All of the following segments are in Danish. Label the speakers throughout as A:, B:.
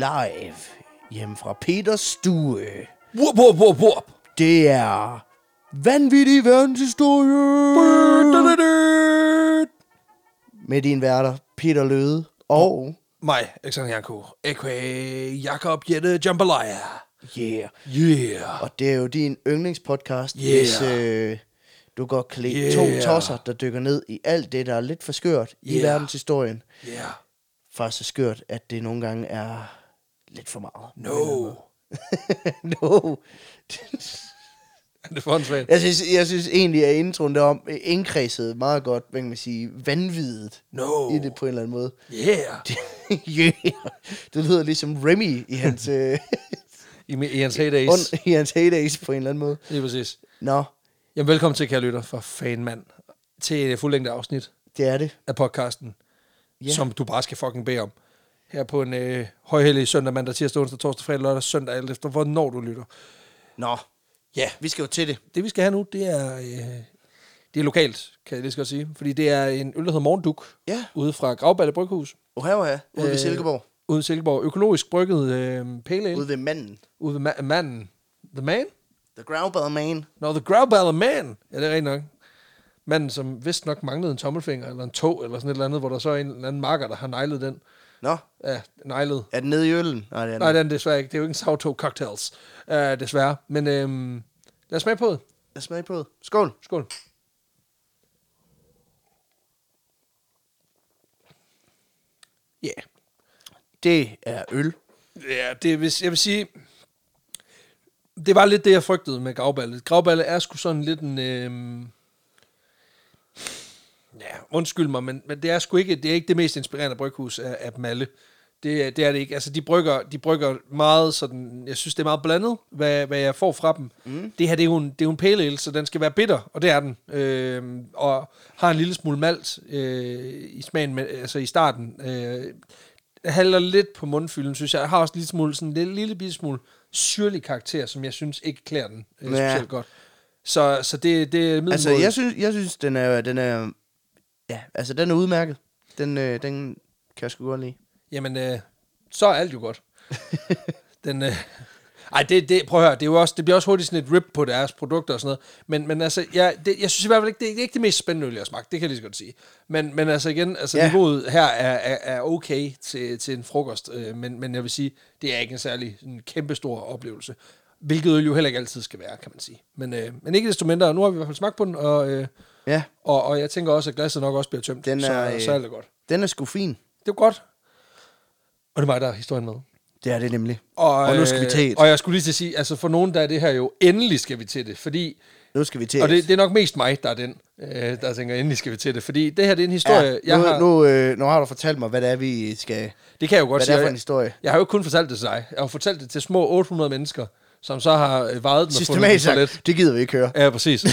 A: live hjemme fra Peters stue.
B: Whoop, whoop, whoop, whoop.
A: Det er vanvittig verdenshistorie med din værter Peter Løde og
B: Mig, Alexander Janko, a.k.a. Jakob Jette Jambalaya.
A: yeah.
B: Yeah.
A: Og det er jo din yndlingspodcast,
B: Yeah.
A: hvis øh, du godt kan lide
B: Yeah.
A: to tosser, der dykker ned i alt det, der er lidt for skørt i
B: Yeah.
A: verdenshistorien.
B: Yeah.
A: Faktisk så skørt, at det nogle gange er lidt for meget.
B: No.
A: no.
B: Det er for åndssvagt.
A: Jeg synes, jeg synes egentlig, at introen derom indkredset meget godt, hvad kan man sige, vanvittigt
B: No.
A: i det på en eller anden måde.
B: Yeah.
A: yeah. Det lyder ligesom Remy i hans, øh,
B: I, I hans heydays.
A: on, i hans heydays på en eller anden måde.
B: Lige præcis.
A: Nå,
B: Jamen, velkommen til, kære lytter, for fanmand, til et fuldlængde afsnit
A: det er det.
B: af podcasten, yeah. som du bare skal fucking bede om. Her på en øh, højhellig søndag, mandag, tirsdag, onsdag, torsdag, fredag, lørdag, søndag, alt efter hvornår du lytter.
A: Nå,
B: Ja,
A: vi skal jo til det.
B: det vi skal have nu, det er, øh, det er lokalt, kan jeg lige godt sige. Fordi det er en øl, der hedder Morgenduk,
A: Ja.
B: ude fra Gravballe Bryghus,
A: Og her er ude ved
B: Øh,
A: Silkeborg.
B: ude i Silkeborg. Økologisk brygget øh, pale ale,
A: Ude ved manden.
B: ude ved ma- manden. The man?
A: The Growlbell Man.
B: No, the Growballer Man. Ja, det er rigtigt nok. Manden, som vist nok manglede en tommelfinger eller en tog, eller sådan et eller andet, hvor der så er en eller anden marker, der har neglet den.
A: Nå,
B: Ja, neglet.
A: er den nede i øllen? Nej, det er den.
B: Nej, den er desværre ikke. Det er jo ikke en Sauto Cocktails, uh, desværre. Men øhm, lad os smage på det.
A: Jeg smager på det. Skål.
B: Skål. Ja. Yeah.
A: Det er øl.
B: Ja, det hvis jeg vil sige, det var lidt det, jeg frygtede med gravballe. Gravballe er sgu sådan lidt en... Øhm, ja, undskyld mig, men, men det er sgu ikke, det er ikke det mest inspirerende bryghus af, af dem alle. Det, det er det ikke. Altså, de brygger, de brygger meget sådan, jeg synes, det er meget blandet, hvad, hvad jeg får fra dem. Mm. Det her, det er, jo en, det er jo en pale ale, så den skal være bitter, og det er den. Øhm, og har en lille smule malt øh, i smagen, med, altså i starten. Øh, halter lidt på mundfylden, synes jeg. Jeg har også en lille smule, sådan en lille, lille bitte smule syrlig karakter, som jeg synes ikke klæder den øh,
A: Ja.
B: specielt godt. Så, så det, det er
A: Altså,
B: middelmådigt.
A: jeg synes, jeg synes den er, den er, ja, altså, den er udmærket. Den, øh, den kan jeg sgu godt lide.
B: Jamen, øh, så er alt jo godt. den, øh, ej, det, det, prøv at høre, det, er jo også, det bliver også hurtigt sådan et rip på deres produkter og sådan noget. Men, men altså, jeg, det, jeg synes i hvert fald ikke, det, det er ikke det mest spændende øl, jeg har smagt. Det kan jeg lige så godt sige. Men, men altså igen, altså
A: Ja.
B: niveauet her er, er, er okay til, til en frokost. Øh, men, men jeg vil sige, det er ikke en særlig en kæmpe stor oplevelse. Hvilket øl jo heller ikke altid skal være, kan man sige. Men, øh, men ikke desto mindre, nu har vi i hvert fald smagt på den, og, øh,
A: Ja,
B: og, og jeg tænker også, at glasset nok også bliver tømt.
A: Den
B: så,
A: er, øh,
B: så er det godt.
A: den er sgu fin.
B: Det er godt. Og det er mig, der er historien med.
A: Det er det nemlig.
B: Og,
A: Og nu skal vi
B: øh,
A: til et.
B: Og jeg skulle lige til at sige, altså for nogen, der er det her jo, endelig skal vi til det, fordi,
A: Nu skal vi til
B: og
A: et.
B: det, det er nok mest mig, der er den, øh, der tænker, endelig skal vi til det, fordi det her, det er en historie,
A: ja,
B: jeg
A: nu,
B: har,
A: nu, øh, nu har du fortalt mig, hvad det er, vi skal...
B: det kan jeg jo godt
A: Hvad det
B: sige,
A: er for en
B: jeg,
A: historie.
B: jeg har jo ikke kun fortalt det til dig, jeg har fortalt det til små 800 mennesker, som så har øh, vejet den og fundet den
A: Systematisk det gider vi ikke høre.
B: Ja, præcis. uh,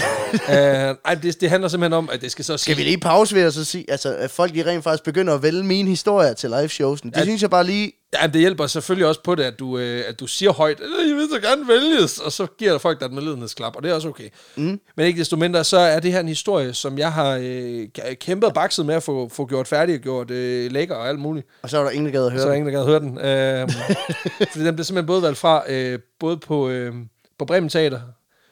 B: ej, det, det handler simpelthen om, at det skal så
A: Skal vi lige pause ved at så sige, altså, at folk de rent faktisk begynder at vælge mine historier til live showsen. Det
B: Ja.
A: synes jeg bare lige...
B: Ja, det hjælper selvfølgelig også på det, at du, øh, at du siger højt, "Øh, jeg vil så gerne vælges, og så giver der folk dig et medlidenhedsklap, og det er også okay. Mm. Men ikke desto mindre, så er det her en historie, som jeg har øh, kæmpet og bakset med at få, få gjort færdig og gjort øh, lækker og alt muligt.
A: Og så er der ingen, der gad at høre
B: Så er der ingen, der gad høre den. Øh, fordi den blev simpelthen både valgt fra, øh, både på, øh, på Bremen Teater,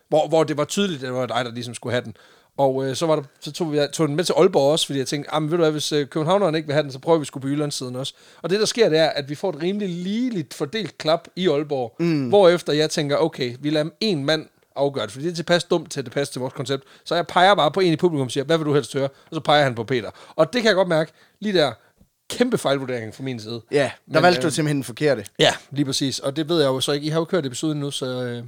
B: hvor, hvor det var tydeligt, at det var dig, der ligesom skulle have den. Og øh, så, var der, så tog, vi, tog den med til Aalborg også, fordi jeg tænkte, ah, men ved du hvad, hvis øh, københavneren ikke vil have den, så prøver vi sgu på Jyllandssiden også. Og det, der sker, det er, at vi får et rimelig ligeligt fordelt klap i Aalborg, mm. hvorefter jeg tænker, okay, vi lader en mand afgøre det, fordi det er tilpas dumt til, at det passer til vores koncept. Så jeg peger bare på en i publikum og siger, hvad vil du helst høre? Og så peger han på Peter. Og det kan jeg godt mærke, lige der, kæmpe fejlvurdering fra min side.
A: Ja, der
B: Men,
A: valgte du
B: øh,
A: simpelthen den forkerte.
B: Ja, lige præcis. Og det ved jeg jo så ikke. I har jo kørt episoden nu, så, øh,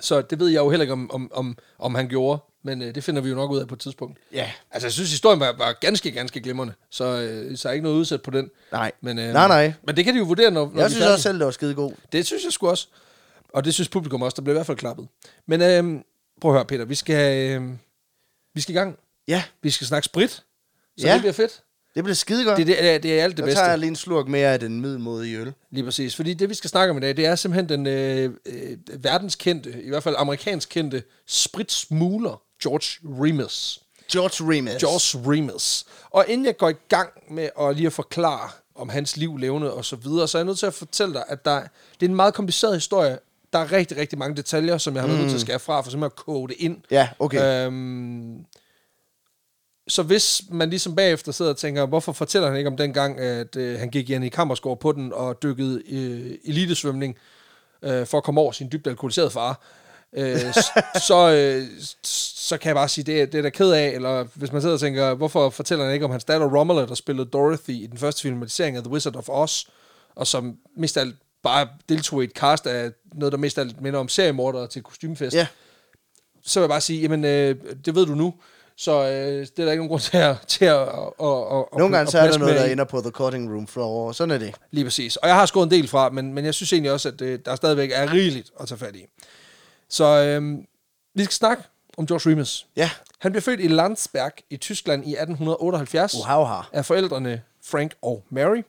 B: så det ved jeg jo heller ikke, om, om, om, om han gjorde. Men øh, det finder vi jo nok ud af på et tidspunkt.
A: Ja.
B: Altså, jeg synes, historien var, var ganske, ganske glimrende. Så, øh, så er ikke noget udsat på den.
A: Nej.
B: Men, øh,
A: Nej, nej.
B: Men det kan de jo vurdere, når, når
A: Jeg synes også selv, det var skide god.
B: Det synes jeg sgu også. Og det synes publikum også. Der blev i hvert fald klappet. Men øh, prøv at høre, Peter. Vi skal, øh, vi skal i gang.
A: Ja,
B: Vi skal snakke sprit. Så
A: Ja.
B: det bliver fedt.
A: det blev skide godt.
B: Det, det, er, det er alt det
A: Der
B: bedste.
A: tager jeg lige en slurk mere af den middelmodige øl.
B: Lige præcis. Fordi det, vi skal snakke om i dag, det er simpelthen den øh, øh, verdenskendte, i hvert fald amerikansk kendte, spritsmugler, George Remus.
A: George Remus.
B: George Remus. Og inden jeg går i gang med at lige at forklare om hans liv, levende og så videre. Så jeg er nødt til at fortælle dig, at der, det er en meget kompliceret historie. Der er rigtig, rigtig mange detaljer, som jeg har været nødt til at skære fra, for simpelthen at koge det ind.
A: Ja, okay.
B: Øhm, så hvis man ligesom bagefter sidder og tænker, hvorfor fortæller han ikke om den gang, at øh, han gik igen i Kammersgaard på den og dykkede øh, elitesvømning øh, for at komme over sin dybt alkoholiserede far, øh, så, øh, så kan jeg bare sige, det, er- det er da ked af, eller hvis man sidder og tænker, hvorfor fortæller han ikke om hans datter Romola, der spillede Dorothy i den første filmatisering af The Wizard of Oz, og som mest alt bare deltog i et cast af noget, der mest alt minder om seriemordere til kostymefest
A: ja.
B: så vil jeg bare sige, jamen, øh, det ved du nu, så øh, det er der ikke nogen grund til at... Til at, at, at,
A: Nogle gange
B: at
A: så er der noget, der ender på the cutting room floor. Sådan er det.
B: Lige præcis. Og jeg har skåret en del fra, men, men jeg synes egentlig også, at øh, der stadigvæk er rigeligt at tage fat i. Så øh, vi skal snakke om George Remus.
A: Ja.
B: Han blev født i Landsberg i Tyskland i 1878
A: Wow,
B: af forældrene Frank og Mary.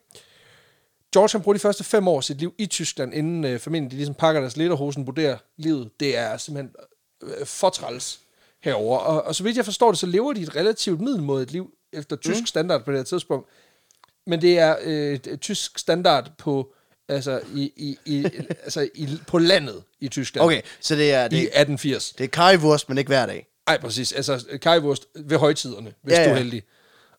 B: George han bruger de første fem år af sit liv i Tyskland, inden øh, familien de ligesom pakker deres lederhosen, vurderer livet. Det er simpelthen øh, fortræls herover. Og, og så vidt jeg forstår det, så lever de et relativt middelmådigt liv efter tysk mm. standard på det her tidspunkt. Men det er øh, tysk standard på altså i, i, i, altså i, på landet i Tyskland
A: Okay, så det er,
B: i
A: det,
B: 1880.
A: det er karivurst, men ikke hver dag.
B: Nej, præcis. Altså kajvurst ved højtiderne, hvis
A: Ja,
B: du er heldig.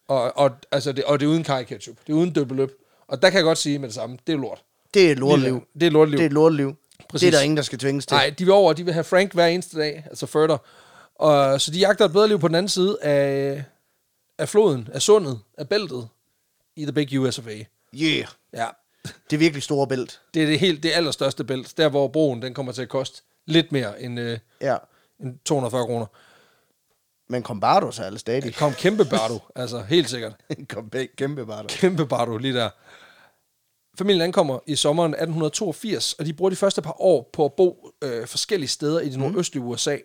B: Og, og, altså det, og det er uden kaj ketchup. Det er uden døbeløb. Og der kan jeg godt sige med det samme, det er lort.
A: Det er et lorteliv.
B: Det er lorteliv.
A: Det er et lorteliv.
B: Præcis.
A: Det er der ingen, der skal tvinges til.
B: Nej, de vil over, de vil have Frank hver eneste dag, altså further. Og, så de jagter et bedre liv på den anden side af, af floden, af sundet, af bæltet i The Big US of A.
A: Yeah.
B: Ja,
A: Det er virkelig store bælt.
B: det er det, helt, det allerstørste bælt. Der, hvor broen den kommer til at koste lidt mere end, øh,
A: Ja.
B: end 240 kroner.
A: Men Combardo så er alle stadig.
B: Det kom kæmpe bardo, altså helt sikkert.
A: Kom kæmpe Bardo.
B: Kæmpe bardo lige der. Familien ankommer i sommeren 1882, og de bruger de første par år på at bo øh, forskellige steder i det nordøstlige USA,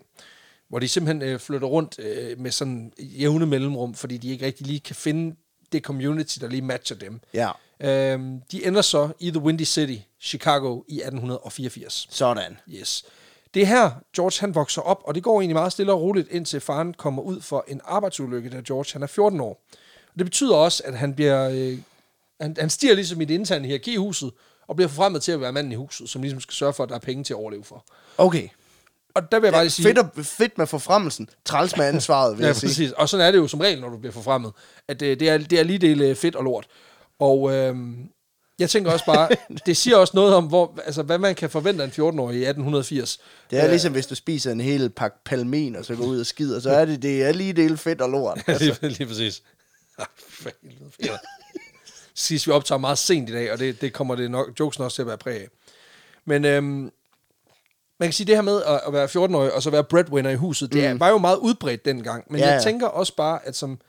B: hvor de simpelthen øh, flytter rundt øh, med sådan jævne mellemrum, fordi de ikke rigtig lige kan finde det community, der lige matcher dem.
A: Ja.
B: Øhm, de ender så i The Windy City, Chicago, i 1884.
A: Sådan.
B: Yes. Det er her, George han vokser op, og det går egentlig meget stille og roligt, indtil faren kommer ud for en arbejdsulykke, da George han er 14 år. Og det betyder også, at han bliver... Øh, han, han stiger ligesom i det interne hierarki i huset, og bliver forfremmet til at være manden i huset, som ligesom skal sørge for, at der er penge til at overleve for.
A: Okay.
B: Og der vil jeg bare lige sige...
A: Fedt, og, fedt med forfremmelsen. Træls med ansvaret, vil
B: Ja,
A: jeg sige.
B: præcis. Og sådan er det jo som regel, når du bliver forfremmet. At øh, det, er, det er lige del øh, fedt og lort. Og øh, jeg tænker også bare, det siger også noget om, hvor, altså, hvad man kan forvente af en 14-årig i 1880.
A: Det er ligesom, hvis du spiser en hel pakke palmin, og så går ud og skider, så er det, det er lige del fedt og lort.
B: lige, lige præcis. Ah. Sidst vi optager meget sent i dag, og det, det kommer det nok, jokesen også til at være præg af. Men øhm, man kan sige, det her med at, at være 14-årig, og så være breadwinner i huset, det mm. var jo meget udbredt dengang. Men
A: Ja,
B: jeg tænker også bare, at som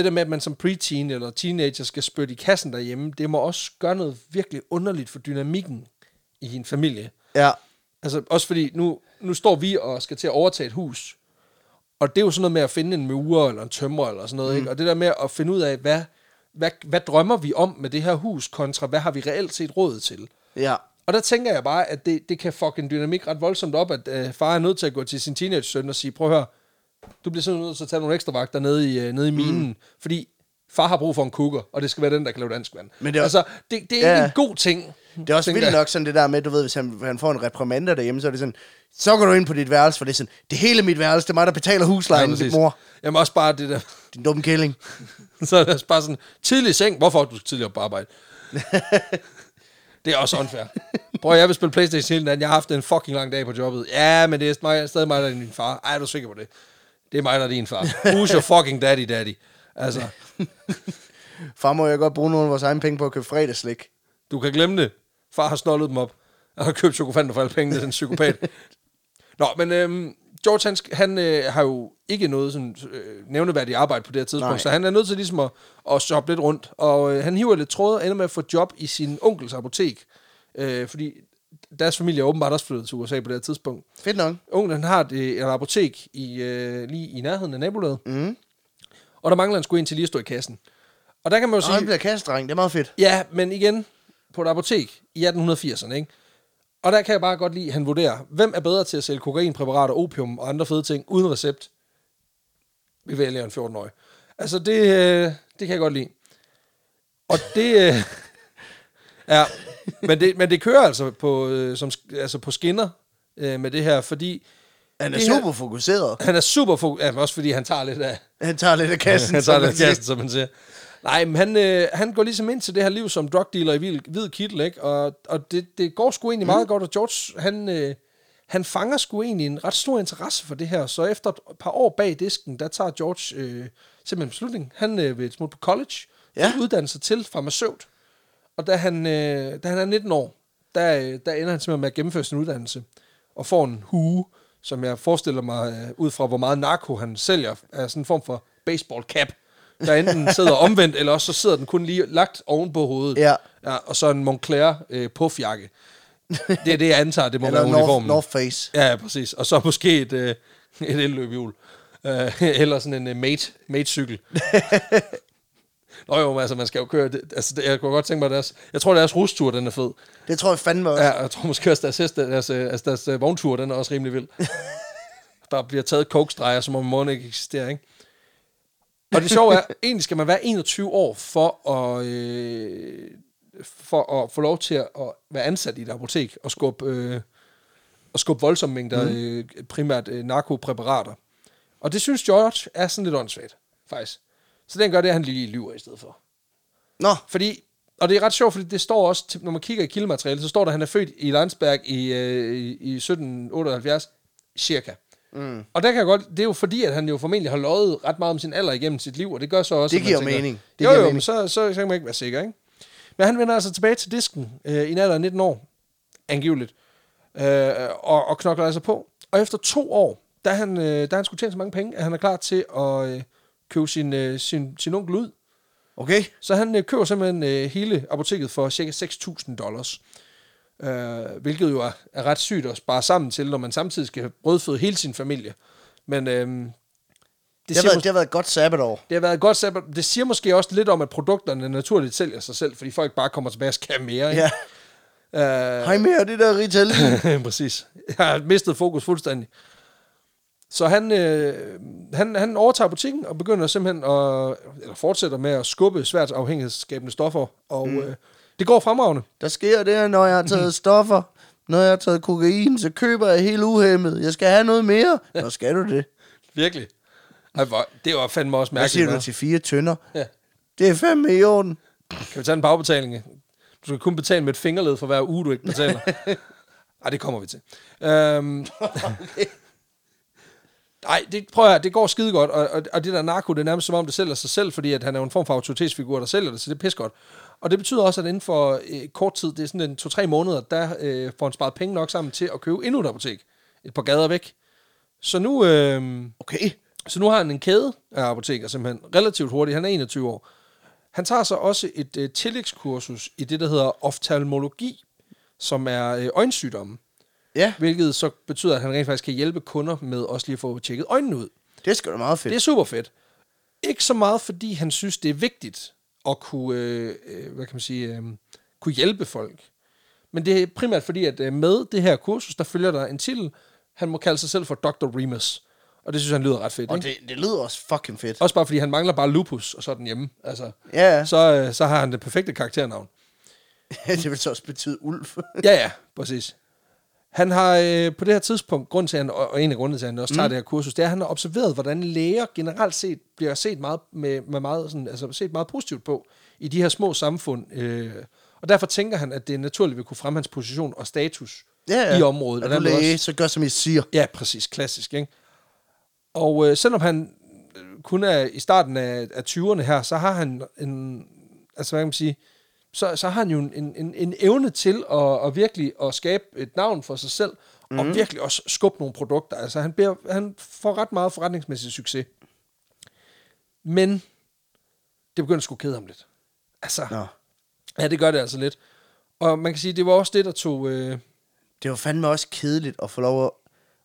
B: det der med, at man som preteen eller teenager skal spytte i kassen derhjemme, det må også gøre noget virkelig underligt for dynamikken i en familie.
A: Ja.
B: Altså også fordi, nu, nu står vi og skal til at overtage et hus. Og det er jo sådan noget med at finde en murer eller en tømrer eller sådan noget. Mm. Ikke? Og det der med at finde ud af, hvad, hvad, hvad drømmer vi om med det her hus, kontra hvad har vi reelt set råd til.
A: Ja.
B: Og der tænker jeg bare, at det, det kan fuck en dynamik ret voldsomt op, at øh, far er nødt til at gå til sin teenage-søn og sige, prøv at høre, du bliver simpelthen nødt til at tage nogle ekstra vagter nede i, øh, nede i minen, mm. fordi far har brug for en kukker, og det skal være den, der kan lave dansk vand.
A: Men det er-
B: altså, det, det er
A: Ja.
B: en god ting.
A: Det er også vildt nok sådan det der med, du ved, hvis han, han får en reprimander derhjemme, så er det sådan, så går du ind på dit værelse, for det er sådan, det hele mit værelse, det er mig, der betaler huslejen, ja,
B: præcis.
A: mor,
B: Jamen også bare det der,
A: din dumme kælling.
B: Så er det også bare sådan, tidlig seng, hvorfor du skal tidligere op på arbejde? det er også unfair. Prøv, jeg vil spille Playstation hele natten, jeg har haft en fucking lang dag på jobbet. Ja, men det er stadig mig, der er din far. Ej, er du sikker på det? Det er mig, der er din far. Who's your fucking daddy, daddy? Altså,
A: Far, må jeg godt bruge nogle af vores egne penge på at købe fredagsslik?
B: du kan glemme det. Far har snollet dem op. Han har købt chokofanter for alle pengene, den psykopat. Nå, men øhm, George, han, han øh, har jo ikke noget sådan, øh, nævneværdigt arbejde på det her tidspunkt,
A: Nej.
B: så han er nødt til ligesom at, at shoppe lidt rundt. Og øh, han hiver lidt tråd og ender med at få job i sin onkels apotek. Øh, fordi deres familie er åbenbart også flyttet til USA på det her tidspunkt.
A: Fedt nok.
B: Onklen har et, et apotek i, øh, lige i nærheden af nabolaget,
A: Mm.
B: og der mangler han sgu en til lige at stå i kassen. Og der kan man jo
A: Og
B: sige...
A: han bliver kastedreng, det er meget fedt.
B: Ja, men igen, på et apotek i 1880'erne, ikke? Og der kan jeg bare godt lide, at han vurderer, hvem er bedre til at sælge kokainpræparater, opium og andre fede ting uden recept? Vi vælger en 14-årig. Altså, det, øh, det kan jeg godt lide. Og det... Øh, ja, men det, men det kører altså på, øh, som, altså på skinner øh, med det her, fordi
A: Han er
B: Det her-
A: super fokuseret.
B: han er super fokus... Ja, også fordi han tager lidt af...
A: Han tager lidt af kassen.
B: han tager
A: man
B: lidt
A: siger.
B: kassen, som man siger. Nej, men han, øh, han går ligesom ind til det her liv som drug dealer i hvid, hvid kittel, ikke? Og, og det, det går sgu egentlig meget godt, og George, han, øh, han fanger sgu egentlig en ret stor interesse for det her. Så efter et par år bag disken, der tager George øh, simpelthen en beslutning. Han øh, vil smutte på college,
A: ja.
B: uddanne sig til farmaceut. Og da han, øh, da han er 19 år, der, øh, der ender han simpelthen med at gennemføre sin uddannelse, og får en hue, som jeg forestiller mig, øh, ud fra hvor meget narko han sælger, er sådan en form for baseball cap, der enten sidder omvendt, eller også så sidder den kun lige lagt oven på hovedet.
A: Ja.
B: ja og så en Moncler øh, puffjakke. Det er det, jeg antager, det må
A: Eller
B: være
A: North,
B: uniformen.
A: North Face.
B: Ja, ja, præcis. Og så måske et, øh, et elløbehjul. Øh, eller sådan en øh, mate, mate-cykel. Nå jo, men altså, man skal jo køre... Det, altså, det, jeg kunne godt tænke mig, at deres... Jeg tror, deres rustur, den er fed.
A: Det tror jeg fandme også.
B: Ja, jeg tror måske også, deres, heste, deres, øh, altså, deres øh, vogntur, den er også rimelig vild. Der bliver taget kokestreger, som om morgen ikke eksisterer, ikke? Og det sjove er, egentlig skal man være 21 år for at, øh, for at få lov til at være ansat i et apotek og skubbe, øh, og skubbe voldsomme mængder, mm. øh, primært øh, narkopræparater. Og det synes George er sådan lidt åndssvagt, faktisk. Så den gør det, at han lige lyver i stedet for.
A: Nå,
B: Fordi, og det er ret sjovt, fordi det står også, når man kigger i kildematerialet, så står der, at han er født i Landsberg i, øh, i, i 1778, cirka. Mm. Og der kan jeg godt, det er jo fordi, at han jo formentlig har løjet ret meget om sin alder igennem sit liv, og det gør så også...
A: Det giver
B: tænker,
A: mening. Det
B: jo,
A: giver
B: jo,
A: mening.
B: men så, så, så kan man ikke være sikker, ikke? Men han vender altså tilbage til disken øh, i en alder af 19 år, angiveligt, øh, og, og knokler altså på. Og efter to år, er han, øh, er han skulle tjene så mange penge, at han er klar til at øh, købe sin, øh, sin, sin onkel ud.
A: okay.
B: Så han øh, køber simpelthen øh, hele apoteket for cirka 6.000 dollars. Øh, hvilket jo er, er ret sygt at spare sammen til, når man samtidig skal brødføde hele sin familie. Men øh, det,
A: Det har, været,
B: mås-
A: det har været et godt sabbatår.
B: det har været et godt sabbat. Det siger måske også lidt om, at produkterne naturligt sælger sig selv, fordi folk bare kommer tilbage og skal have mere. Ikke?
A: Ja.
B: Øh,
A: Hej med det der Ritalin.
B: Præcis. Jeg har mistet fokus fuldstændig. Så han, øh, han, han overtager butikken og begynder simpelthen at, eller fortsætter med at skubbe svært afhængighedsskabende stoffer. Og mm. øh, det går fremragende.
A: Der sker det, når jeg har taget stoffer. Når jeg har taget kokain, så køber jeg helt uhemmet. Jeg skal have noget mere. Nå, skal du det?
B: Virkelig. Ej, det var fandme også
A: Hvad
B: mærkeligt.
A: siger du til fire tønder?
B: Ja.
A: Det er fandme i orden.
B: Kan vi tage en bagbetaling? Du skal kun betale med et fingerled for hver uge, du ikke betaler. Ej, det kommer vi til. Øhm, Nej, det, prøv at høre, det går skide godt, og, og, og det der narko, det er nærmest som om det sælger sig selv, fordi at han er en form for autoritetsfigur, der sælger det, så det er pis godt. Og det betyder også, at inden for øh, kort tid, det er sådan en to-tre måneder, der øh, får han sparet penge nok sammen til at købe endnu et apotek, et par gader væk. Så nu, øh,
A: Okay.
B: så nu har han en kæde af apoteker, simpelthen relativt hurtigt. Han er 21 år. Han tager så også et øh, tillægskursus i det, der hedder oftalmologi, som er øh, øjensygdomme.
A: Ja,
B: Hvilket så betyder, at han rent faktisk kan hjælpe kunder med også lige at få tjekket øjnene ud.
A: det sgu da meget fedt.
B: Det er super fedt. Ikke så meget, fordi han synes, det er vigtigt at kunne, øh, øh, hvad kan man sige, øh, kunne hjælpe folk. Men det er primært fordi, at øh, med det her kursus, der følger der en titel. Han må kalde sig selv for Dr. Remus. Og det synes han lyder ret fedt.
A: Og
B: Ikke?
A: det, det lyder også fucking fedt.
B: Også bare fordi han mangler bare lupus, og så er den hjemme. Altså,
A: Ja, ja.
B: så, øh, så har han det perfekte karakternavn.
A: det vil så også betyde ulv.
B: Ja, ja, præcis. Han har øh, på det her tidspunkt, grund til, han, og en af grundene til, at han også tager mm. det her kursus, det er, at han har observeret, hvordan læger generelt set bliver set meget, med, med meget, sådan, altså set meget positivt på i de her små samfund. Øh, og derfor tænker han, at det naturligt vil kunne fremme hans position og status
A: ja, ja.
B: i området.
A: Er
B: Og
A: du læge,
B: også-
A: så gør som I siger.
B: Ja, præcis. Klassisk, ikke? Og øh, selvom han øh, kun er i starten af, af 20'erne her, så har han en, altså hvad kan man sige, så, så har han jo en, en, en evne til at, at virkelig at skabe et navn for sig selv, mm. og virkelig også skubbe nogle produkter. Altså han, bliver, han får ret meget forretningsmæssig succes. Men det begynder at skulle kede ham lidt. Altså,
A: Nå.
B: ja, det gør det altså lidt. Og man kan sige, det var også det, der tog... Øh,
A: Det var fandme også kedeligt at få lov at,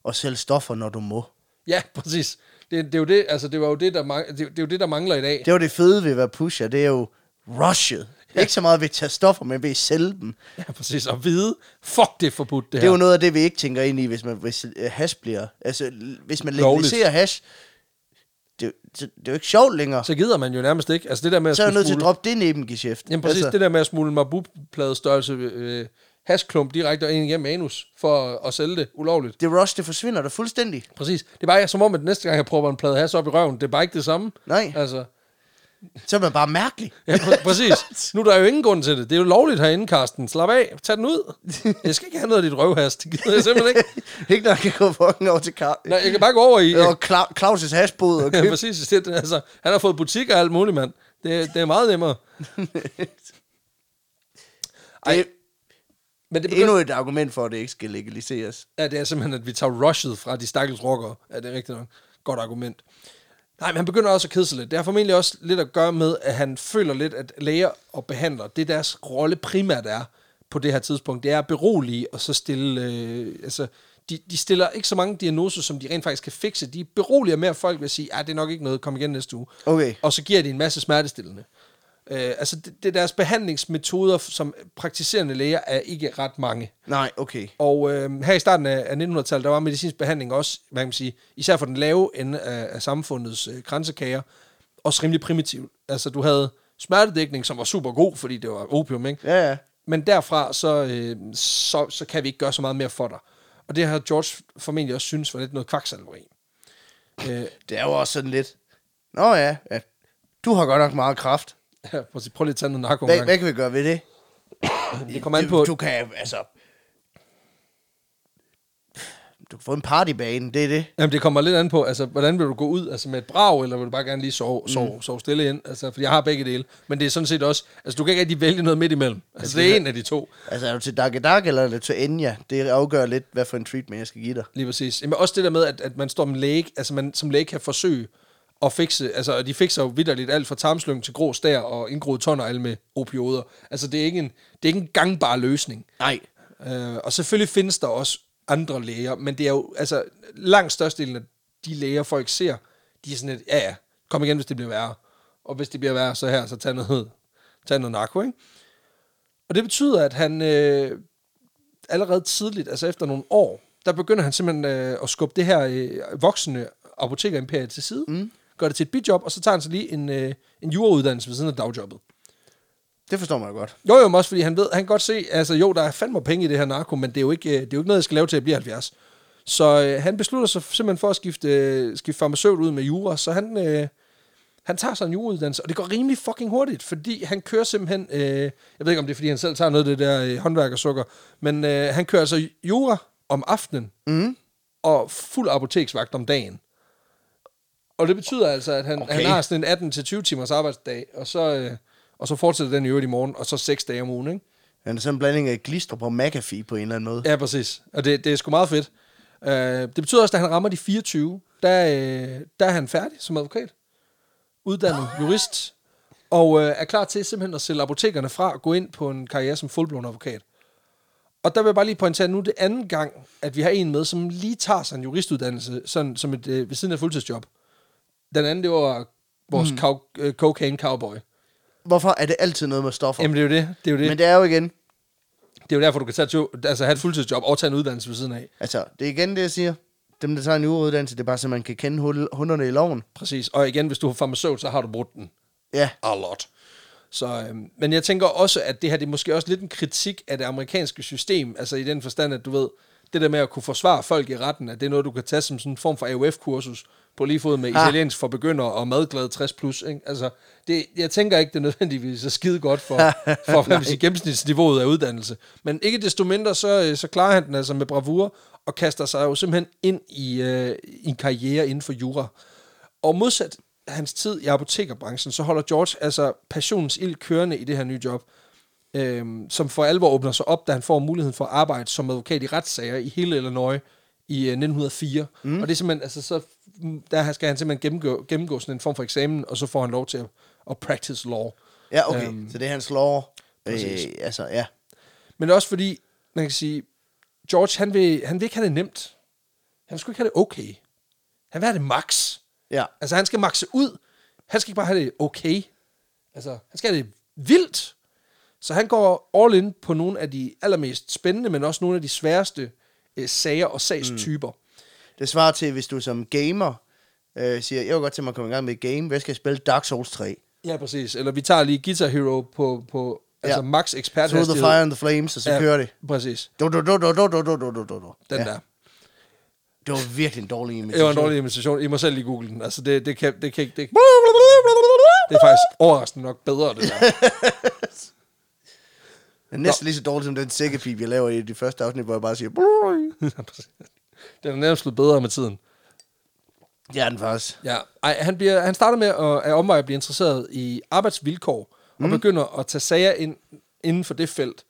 A: at sælge stoffer, når du må.
B: Ja, præcis. Det, det, er jo det, altså, det, var jo det, der mang- det, det er jo det, der mangler i dag.
A: Det var det fede ved at være pusher, det er jo rushet. Ja. Ikke så meget ved at tage stoffer, men ved at sælge dem.
B: Ja, præcis. Og vide, fuck, det er forbudt, det,
A: Det
B: her.
A: er jo noget af det, vi ikke tænker ind i, hvis, man, hvis øh, hash bliver... Altså, hvis man
B: Lovligt.
A: legaliserer hash, det, det, det er jo ikke sjovt længere. Så,
B: gider man jo nærmest ikke. Altså det der med at
A: så er jeg nødt til at droppe det nebengeschæft.
B: Jamen præcis, altså, det der med at smule marbuplade størrelse øh, hasklump direkte ind igennem anus for at, at sælge det ulovligt.
A: det rush, det forsvinder der fuldstændig.
B: Præcis. Det er bare som om, at næste gang jeg prøver en plade has op i røven, det er bare ikke det samme.
A: Nej.
B: Altså,
A: Så er man bare mærkelig.
B: ja, pr- præcis. Nu er der jo ingen grund til det. Det er jo lovligt herinde, Karsten. Slap af. Tag den ud. Jeg skal ikke have noget af dit røvhas. Det gider jeg simpelthen ikke.
A: ikke når jeg kan gå fucking over til Kar-
B: Nej, jeg kan bare gå over i...
A: og Cla- Claus' hashbod og
B: Ja,
A: købe.
B: præcis. Det, det, altså, han har fået butik og alt muligt, mand. Det, det er meget nemmere. Ej,
A: det
B: men det
A: er
B: begynder,
A: endnu et argument for, at det ikke skal legaliseres.
B: Ja, det er simpelthen, at vi tager rushet fra de stakkels rockere. Ja, det er rigtigt nok. Godt argument. Nej, men han begynder også at kede sig lidt. Det har formentlig også lidt at gøre med, at han føler lidt, at læger og behandlere, det er deres rolle primært er på det her tidspunkt, det er at berolige og så stille... Øh, altså, de, de stiller ikke så mange diagnoser, som de rent faktisk kan fikse. De beroliger at folk vil sige, at det er nok ikke noget, kom igen næste uge.
A: Okay.
B: Og så giver de en masse smertestillende. Øh, altså, det, det er deres behandlingsmetoder som praktiserende læger er ikke ret mange.
A: Nej, okay.
B: Og øh, her i starten af, af 1900-tallet, der var medicinsk behandling også, hvad kan man sige, især for den lave ende af, af samfundets øh, kransekager, også rimelig primitiv. Altså, du havde smertedækning, som var super god, fordi det var opium, ikke?
A: Ja, ja.
B: Men derfra, så, øh, så, så kan vi ikke gøre så meget mere for dig. Og det har George formentlig også synes var lidt noget kvaksalveri. Øh,
A: Det er jo også sådan lidt... Nå ja, ja. du har godt nok meget kraft.
B: Ja, prøv, at- prøv lige at tage noget narko
A: Hvad, hvad kan vi gøre ved det?
B: Det kommer an på...
A: Du kan, altså... Du kan få en partybane, det er det.
B: Jamen, det kommer lidt an på, altså, hvordan vil du gå ud? Altså med et brag, eller vil du bare gerne lige sove, sove, mm. sove stille ind? Altså, fordi jeg har begge dele. Men det er sådan set også, altså du kan ikke rigtig vælge noget midt imellem. Altså, det er en af de to,
A: Altså, er du til Dag Dag eller er du til Enya? Det afgør lidt, hvad for en treatment jeg skal give dig.
B: lige præcis. Jamen også det der med, at, at man står med læge, altså man som læge kan forsøge at fikse, altså og de fikser jo vidderligt alt fra tarmslyng til grå stær og indgroet tonnegle med opioider. Altså det er ikke en, det er ikke en gangbar løsning.
A: Nej.
B: Øh, og selvfølgelig findes der også andre læger, men det er jo, altså, langt størstedelen af de læger, folk ser, de er sådan lidt, ja ja, kom igen, hvis det bliver værre. Og hvis det bliver værre, så her, så tag noget, tag noget narko, ikke? Og det betyder, at han øh, allerede tidligt, altså efter nogle år, der begynder han simpelthen øh, at skubbe det her øh, voksende apotekerimperiet til side, mm. Gør det til et bidjob, og så tager han så lige en, øh, en jurauddannelse ved siden af dagjobbet.
A: Det forstår man godt.
B: Jo, jo, men også fordi han ved, han kan godt se, altså jo, der er fandme penge i det her narko, men det er jo ikke, øh, det er jo ikke noget, jeg skal lave til at blive 70. Så øh, han beslutter sig simpelthen for at skifte, øh, skifte farmaceut ud med jura, så han, øh, han tager sig en jurauddannelse, og det går rimelig fucking hurtigt, fordi han kører simpelthen, øh, jeg ved ikke om det er, fordi han selv tager noget af det der øh, håndværkersukker, men øh, han kører altså jura om aftenen, mm. og fuld apoteksvagt om dagen. Og det betyder altså, at han, okay. Han har sådan en 18-20 timers arbejdsdag, og så, øh, og så fortsætter den i øvrigt i morgen, og så 6 dage om ugen, ikke?
A: Han er sådan en blanding af Glistrup og McAfee på en eller anden måde.
B: Ja, præcis. Og det, det er sgu meget fedt. Uh, det betyder også, at han rammer de 24, der, øh, der er han færdig som advokat. Uddannet jurist. Og øh, er klar til simpelthen at sælge apotekerne fra og gå ind på en karriere som fuldblåen advokat. Og der vil jeg bare lige pointere, at nu er det anden gang, at vi har en med, som lige tager sig en juristuddannelse sådan, som et, øh, ved siden af fuldtidsjob. Den anden, det var vores mm. cow, øh, cocaine cowboy.
A: Hvorfor er det altid noget med stoffer?
B: Jamen, det er jo det. Det er jo, det.
A: Men det er jo igen,
B: det er jo derfor, du kan tage, to, altså, have et fuldtidsjob og tage en uddannelse ved siden af.
A: altså, det er igen det, jeg siger. Dem, der tager en jurauddannelse, det er bare så, man kan kende hul- hunderne i loven.
B: Præcis. Og igen, hvis du har farmaceut, så har du brugt den.
A: Ja,
B: A lot. Så, øhm, men jeg tænker også, at det her det er måske også lidt en kritik af det amerikanske system, altså i den forstand, at du ved, det der med at kunne forsvare folk i retten, at det er noget, du kan tage som sådan en form for AUF-kursus, på lige fod med
A: Ah.
B: italiensk for begyndere og madglad 60+. Plus, ikke? Altså, det, jeg tænker ikke, det er nødvendigvis er skide godt for, for hvad man siger, gennemsnitsniveauet af uddannelse. Men ikke desto mindre, så, øh, så klarer han den altså med bravur, og kaster sig jo simpelthen ind i, øh, i en karriere inden for jura. Og modsat hans tid i apotekerbranchen, så holder George altså passionens ild kørende i det her nye job, øhm, som for alvor åbner sig op, da han får muligheden for at arbejde som advokat i retssager i hele Illinois i øh, 1904. Mm. Og det er simpelthen, altså så, der skal han simpelthen gennemgå, gennemgå sådan en form for eksamen, og så får han lov til at, at practice law.
A: ja okay.
B: Øhm,
A: så det er hans lov. Øh, altså, ja.
B: Men også fordi, man kan sige, George, han vil, han vil ikke have det nemt. Han skulle ikke have det okay. Han vil have det max.
A: Ja.
B: Altså, han skal makse ud. Han skal ikke bare have det okay. Altså, han skal have det vildt. Så han går all in på nogle af de allermest spændende, men også nogle af de sværeste øh, sager og sagstyper. Mm.
A: Det svarer til, hvis du som gamer øh, siger, jeg vil godt til mig at komme i gang med et game. Hvad skal jeg spille? Dark Souls 3.
B: Ja, præcis. Eller vi tager lige Guitar Hero på, på altså
A: Ja.
B: max ekspert
A: Through the fire and the flames, og så ja. kører det.
B: Præcis.
A: Du, du, du, du, du, du, du, du, du.
B: Den
A: ja.
B: der.
A: Det var virkelig en dårlig imitation.
B: Det var en dårlig imitation. I må selv lige google den. Altså, det, det kan, det kan ikke... Det, det er faktisk overraskende nok bedre, det der.
A: Det er næsten lige så dårligt som den sækkepip, jeg laver i de første afsnit, hvor jeg bare siger...
B: den er nærmest blevet bedre med tiden.
A: Er den faktisk.
B: Ja, Ej, han, bliver, han starter med at, at omveje at blive interesseret i arbejdsvilkår, mm. og begynder at tage sager ind, inden for det felt.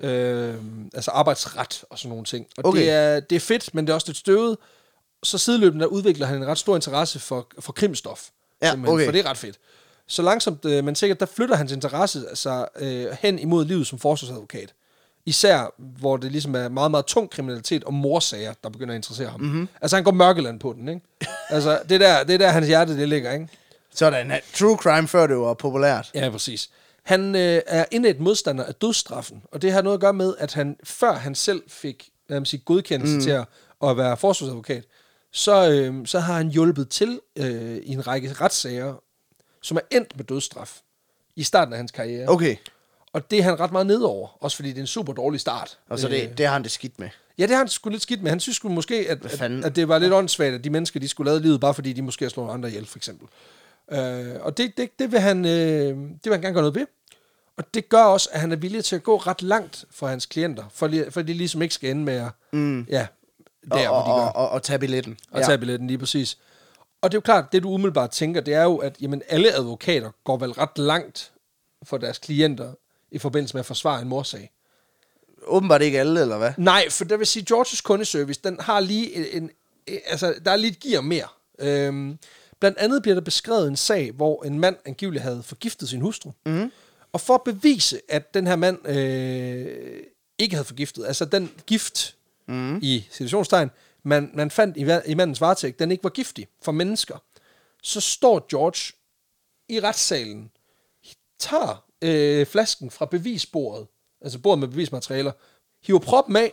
B: Øh, altså arbejdsret og sådan nogle ting. Og
A: Okay.
B: det, er, det er fedt, men det er også lidt støvet. Så sideløbende der udvikler han en ret stor interesse for, for krimstof.
A: Ja,
B: simpelthen,
A: okay.
B: For det er ret fedt. Så langsomt, øh, men sikkert, der flytter hans interesse altså, øh, hen imod livet som forsvarsadvokat. Især, hvor det ligesom er meget, meget tung kriminalitet og morsager, der begynder at interessere ham. Mm-hmm. Altså, han går mørkeland på den, ikke? altså, det er der, det er der hans hjerte, det ligger, ikke?
A: Sådan. True crime, før det var populært.
B: Ja, præcis. Han øh, er indet modstander af dødsstraffen, og det har noget at gøre med, at han, før han selv fik lad mig sige, godkendelse mm. til at, at være forsvarsadvokat, så, øh, så har han hjulpet til øh, i en række retssager, som er endt med dødsstraf i starten af hans karriere.
A: Okay.
B: Og det er han ret meget ned over, også fordi det er en super dårlig start.
A: Og så
B: Øh,
A: det, det har han det skidt med.
B: Ja, det har han sgu lidt skidt med. Han synes sgu måske, at, at, at det var lidt åndssvagt, at de mennesker, de skulle lade livet, bare fordi de måske har slået andre ihjel, for eksempel. Øh, og det, det, det, vil han, øh, det vil han gerne gøre noget ved. Og det gør også, at han er villig til at gå ret langt for hans klienter, for, li- for de ligesom ikke skal ende med at, mm. ja, der,
A: og,
B: hvor de gør
A: og, og, og tage billetten.
B: og tage billetten lige præcis. Og det er jo klart, det du umiddelbart tænker, det er jo, at jamen, alle advokater går vel ret langt for deres klienter i forbindelse med at forsvare en morsag.
A: Åbenbart ikke alle, eller hvad?
B: Nej, for der vil sige, Georges kundeservice, den har lige en, en altså, der er lige et gear mere. Øhm, blandt andet bliver der beskrevet en sag, hvor en mand angiveligt havde forgiftet sin hustru. Mm. Og for at bevise, at den her mand øh, ikke havde forgiftet, altså den gift mm. i situationstegn, man, man fandt i, i mandens varetægt, den ikke var giftig for mennesker, så står George i retssalen, tager øh, flasken fra bevisbordet, altså bordet med bevismaterialer, hiver proppen af,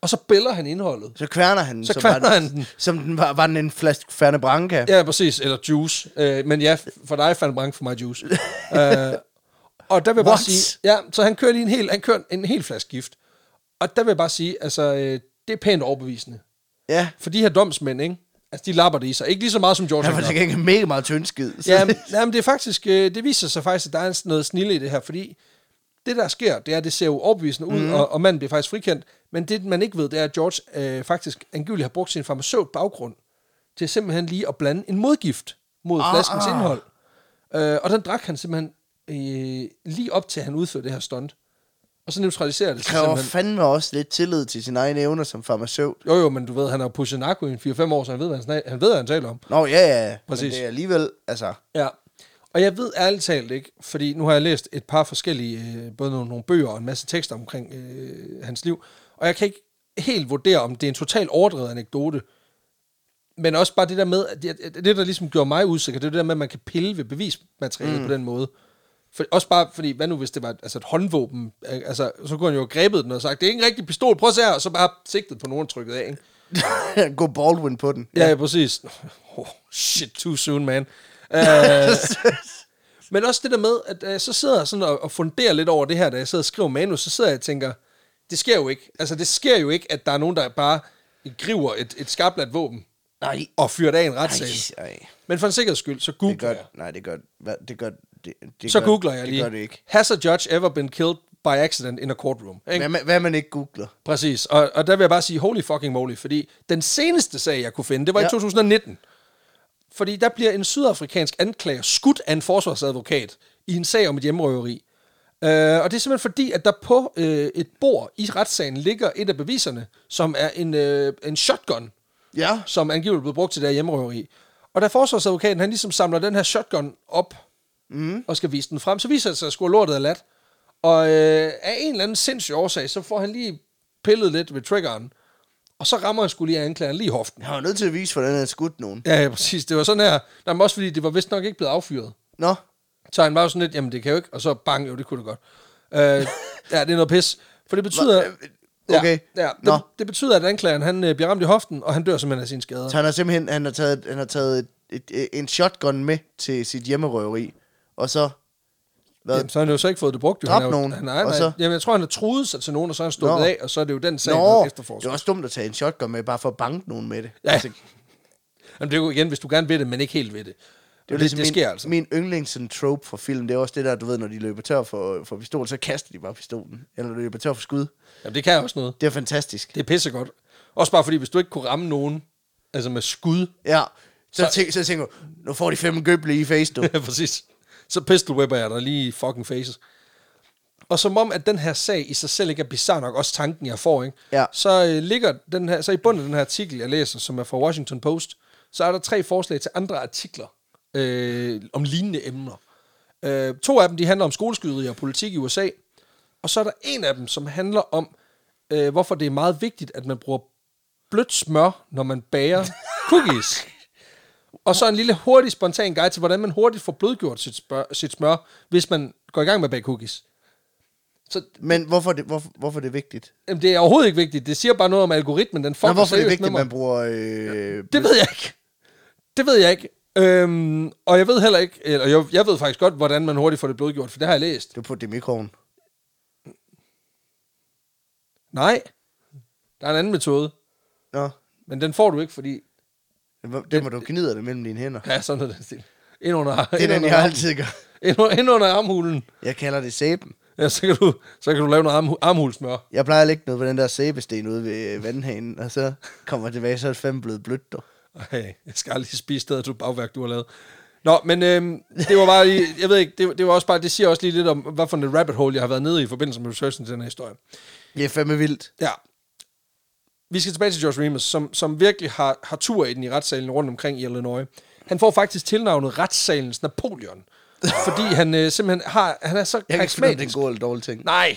B: og så bæller han indholdet.
A: Så kværner han den.
B: Så
A: som
B: kværner han den.
A: Som den var, var den en flaske Ferne Branca.
B: Ja, præcis, eller juice. Øh, men ja, for dig fandt Brank for mig juice. øh, og der vil jeg bare
A: What?
B: sige, ja, så han kører lige en hel, han kører en hel flaske gift. Og der vil jeg bare sige, altså, øh, det er pænt overbevisende.
A: Ja.
B: For de her domsmænd, ikke? Altså, de lapper det i sig. Ikke lige så meget som George
A: Han var til gengæld mega meget tyndskid. Så-
B: Ja, men, jamen, det er faktisk, øh, det viser sig faktisk, at der er noget snille i det her, fordi det, der sker, det er, at det ser jo overbevisende ud, mm. og, og manden bliver faktisk frikendt, men det, man ikke ved, det er, at George øh, faktisk angiveligt har brugt sin farmaceut baggrund til simpelthen lige at blande en modgift mod
A: Ah,
B: flaskens
A: ah.
B: indhold. Øh, og den drak han simpelthen øh, lige op til, at han udførte det her stunt. Og så neutraliserer det sig
A: kræver
B: simpelthen.
A: fandme også lidt tillid til sine egne evner som farmaceut.
B: Jo, jo, men du ved, han har pushet narko i 4-5 år, så han ved, hvad han, snak- han, ved, hvad han taler om.
A: Nå, ja, ja. ja.
B: Præcis.
A: Men det er alligevel, altså...
B: Ja, og jeg ved ærligt talt ikke, fordi nu har jeg læst et par forskellige, øh, både nogle, nogle bøger og en masse tekster omkring øh, hans liv, og jeg kan ikke helt vurdere, om det er en total overdrevet anekdote, men også bare det der med, at det, det der ligesom gjorde mig usikker, det er det der med, at man kan pille ved bevismaterialet mm. på den måde. For, også bare fordi, hvad nu hvis det var altså et håndvåben, altså, så kunne han jo have grebet den og sagt, det er ikke en rigtig pistol, prøv at se her, og så bare sigtet på nogen og trykket af, ikke?
A: Gå Baldwin på den.
B: Ja, ja præcis. Oh, shit, too soon, man. Uh, men også det der med, at uh, så sidder jeg sådan og, og funderer lidt over det her, da jeg sidder og skriver manus, så sidder jeg og tænker, det sker jo ikke. Altså, det sker jo ikke, at der er nogen, der bare griver et, et skarpladt våben
A: Nej.
B: og fyrer det af en retssag.
A: Nej, nej.
B: Men for en sikkerheds skyld, så
A: Det
B: googler
A: gør,
B: jeg.
A: nej, det gør, det gør, det, det
B: Så
A: gør,
B: googler jeg
A: det
B: lige.
A: gør det ikke.
B: Has a judge ever been killed by accident in a courtroom? Ikke?
A: Hvad, man- hvad man ikke googler.
B: Præcis, og, og der vil jeg bare sige, holy fucking moly, fordi den seneste sag, jeg kunne finde, det var ja. i
A: Ja.
B: 2019. Fordi der bliver en sydafrikansk anklager skudt af en forsvarsadvokat i en sag om et hjemmerøveri. Uh, og det er simpelthen fordi, at der på uh, et bord i retssagen ligger et af beviserne, som er en, uh, en shotgun,
A: Ja.
B: som angiveligt blev brugt til det her hjemmerøveri. Og da forsvarsadvokaten, han ligesom samler den her shotgun op, mm. og skal vise den frem, så viser det sig, at sgu lortet er lat. Og øh, af en eller anden sindssyg årsag, så får han lige pillet lidt ved triggeren, og så rammer han skulle lige anklageren lige i hoften.
A: Han var nødt til at vise, hvordan han skudt nogen.
B: Ja, ja, præcis. Det var sådan her. Der var også fordi, det var vist nok ikke blevet affyret.
A: Nå.
B: Så han var jo sådan lidt, jamen det kan jo ikke, og så bang, jo, det kunne det godt. Øh, ja, det er noget pis. For det betyder...
A: Okay.
B: Ja, ja
A: Nå.
B: det, det, betyder, at anklageren han øh, bliver ramt i hoften, og han dør simpelthen af sine skader.
A: Så han har simpelthen han har taget, han har taget et, et, et, en shotgun med til sit hjemmerøveri, og så... Hvad?
B: Jamen, så har han jo så ikke fået det brugt. Jo.
A: Dræbt nogen,
B: Han, nej, nej.
A: så-
B: Jamen, jeg tror, han har truet sig til nogen, og så har han stået
A: Nå.
B: af, og så er det jo den sag,
A: Nå,
B: der
A: det
B: efterforsker.
A: er også dumt at tage en shotgun med, bare for at banke nogen med det.
B: Ja.
A: Altså,
B: Jamen, det er jo igen, hvis du gerne vil det, men ikke helt vil det.
A: Det,
B: Det,
A: er
B: det,
A: ligesom
B: det
A: min,
B: sker altså.
A: Min yndlings sådan, trope for film, det er også det der, du ved, når de løber tør for, for pistol, så kaster de bare pistolen. Eller når de løber tør for skud.
B: Jamen, det kan også noget.
A: Det er fantastisk.
B: Det er pissegodt. Også bare fordi, hvis du ikke kunne ramme nogen, altså med skud,
A: Ja, så,
B: Så-
A: så, tænk, så tænker du, nu får de fem gøble i face, du.
B: Ja, præcis. Så pistol whipper jeg dig lige fucking faces. Og som om, at den her sag i sig selv ikke er bizarre nok, også tanken, jeg får, ikke?
A: Ja.
B: så øh, ligger den her, så i bunden af den her artikel, jeg læser, som er fra Washington Post, så er der tre forslag til andre artikler øh, om lignende emner. Øh, to af dem, de handler om skoleskyderier og politik i USA, og så er der en af dem, som handler om, øh, hvorfor det er meget vigtigt, at man bruger blødt smør, når man bager cookies. Og så en lille hurtig, spontan guide til, hvordan man hurtigt får blødgjort sit, smør, sit smør, hvis man går i gang med at bage cookies. Så
A: Men hvorfor er det, hvorfor, hvorfor er det vigtigt?
B: jamen, det er overhovedet ikke vigtigt. Det siger bare noget om algoritmen. Den
A: Nå,
B: fucker
A: hvorfor er det vigtigt, at man bruger... Øh,
B: Det ved jeg ikke. Det ved jeg ikke. Øhm, og jeg ved heller ikke, eller jeg, jeg ved faktisk godt, hvordan man hurtigt får det blødgjort, for det har jeg læst.
A: du putter det i mikroen.
B: Nej, der er en anden metode,
A: Nå,
B: men den får du ikke, fordi...
A: det, det må du gnide det mellem dine hænder.
B: Ja, sådan er det stil. Ind under,
A: Det er
B: ind
A: den,
B: under,
A: jeg altid gør.
B: ind, under, ind under armhulen.
A: Jeg kalder det sæben.
B: Ja, så kan du, så kan du lave noget arm, armhulsmør.
A: Jeg plejer at lægge noget på den der sæbesten ude ved øh, vandhanen, og så kommer jeg tilbage, så er det fandme blevet blødt, dog.
B: Ej, jeg skal aldrig spise stedet, du bagværk, du har lavet. Nå, men øhm, det var bare lige, jeg ved ikke, det, det var også bare, det siger også lige lidt om, hvad for en rabbit hole, jeg har været nede i i forbindelse med researchen til den her historie.
A: Det er fandme vildt.
B: Ja. Vi skal tilbage til Josh Remus, som, som virkelig har, har tur i den i retssalen rundt omkring i Illinois. Han får faktisk tilnavnet retssalens Napoleon, fordi han øh, simpelthen har, han er så
A: Jeg kan ikke finde, om det er en
B: karismatisk.
A: god eller dårlig ting.
B: Nej,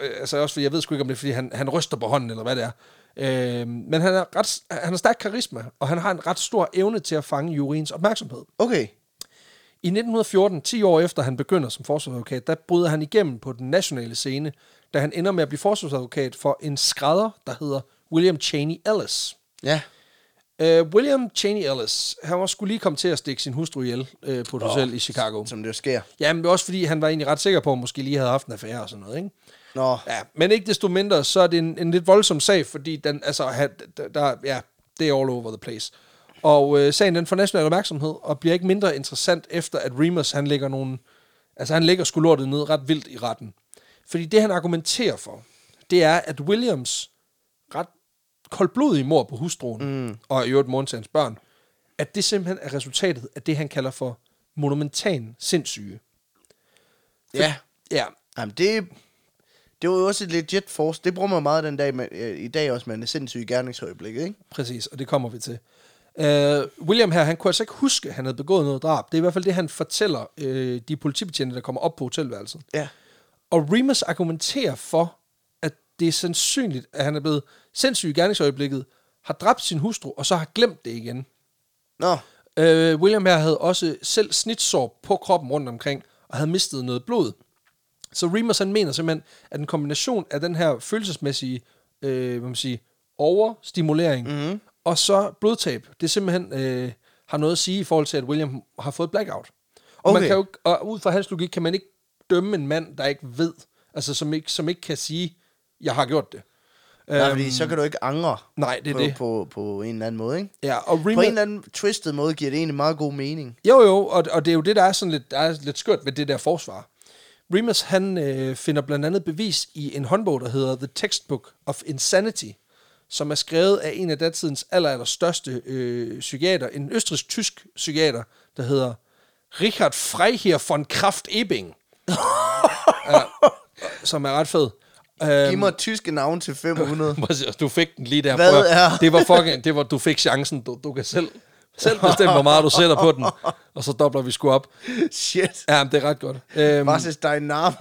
B: øh, altså også fordi jeg ved sgu ikke, om det er, fordi han, han ryster på hånden, eller hvad det er. Øh, men han er, ret, han har stærk karisma, og han har en ret stor evne til at fange juryens opmærksomhed.
A: Okay.
B: I 1914, 10 år efter han begynder som forsvarsadvokat, der bryder han igennem på den nationale scene, da han ender med at blive forsvarsadvokat for en skrædder, der hedder William Cheney Ellis.
A: Ja.
B: Uh, William Cheney Ellis, han var skulle lige komme til at stikke sin hustru ihjel uh, på et hotel i Chicago.
A: Som det sker.
B: Jamen, det er også fordi, han var egentlig ret sikker på, at han måske lige havde haft en affære og sådan noget, ikke?
A: Nå,
B: Ja, men ikke desto mindre, så er det en, en lidt voldsom sag, fordi den, altså, han, der, der, ja, det er all over the place. Og øh, sagen den får national opmærksomhed, og bliver ikke mindre interessant efter, at Remus, han lægger nogle, altså han lægger sgu lortet ned ret vildt i retten. Fordi det, han argumenterer for, det er, at Williams ret koldblodige mor på hustruen, mm. og i øvrigt moren til hans børn, at det simpelthen er resultatet af det, han kalder for monumentan sindssyge.
A: ja.
B: Ja,
A: Jamen, det, det var jo også et legit force. Det bruger man meget den dag, man, øh, i dag også, man er sindssyg i gerningsøjeblikket, ikke?
B: Præcis, og det kommer vi til. Uh, William her, han kunne altså ikke huske, at han havde begået noget drab. Det er i hvert fald det, han fortæller uh, de politibetjente, der kommer op på hotelværelset.
A: Ja.
B: Og Remus argumenterer for, at det er sandsynligt, at han er blevet sindssyg i gerningsøjeblikket, har dræbt sin hustru, og så har glemt det igen.
A: Nå,
B: Uh, William her havde også selv snitsår på kroppen rundt omkring, og havde mistet noget blod. Så Remus han mener simpelthen, at en kombination af den her følelsesmæssige øh, hvad man siger, overstimulering mm-hmm. og så blodtab, det simpelthen øh, har noget at sige i forhold til, at William har fået blackout. Og, man
A: Okay.
B: kan jo, og ud fra hans logik kan man ikke dømme en mand, der ikke ved, altså som ikke, som ikke kan sige, jeg har gjort det.
A: Nej, fordi så kan du ikke angre
B: Øhm, nej, det er
A: på,
B: det.
A: På, på en eller anden måde, ikke?
B: Ja, og
A: På
B: Remus,
A: en eller anden twisted måde giver det egentlig meget god mening.
B: Jo, jo, og, og det er jo det, der er sådan lidt, der er lidt skørt ved det der forsvar. Remus, han øh, finder blandt andet bevis i en håndbog, der hedder The Textbook of Insanity, som er skrevet af en af datidens aller, aller største øh, psykiater, en østrisk-tysk psykiater, der hedder Richard Freiherr von Kraft-Ebing, ja, som er ret fed. Øhm,
A: Giv mig tyske navn til 500.
B: Præcis, du fik den lige der.
A: Hvad er-
B: Det var fucking, det var, du fik chancen. Du, du kan selv, selv bestemme, hvor meget du sætter på den. Og så dobler vi sgu op.
A: Shit.
B: Ja, men det er ret godt. Øhm,
A: Was ist dein Name?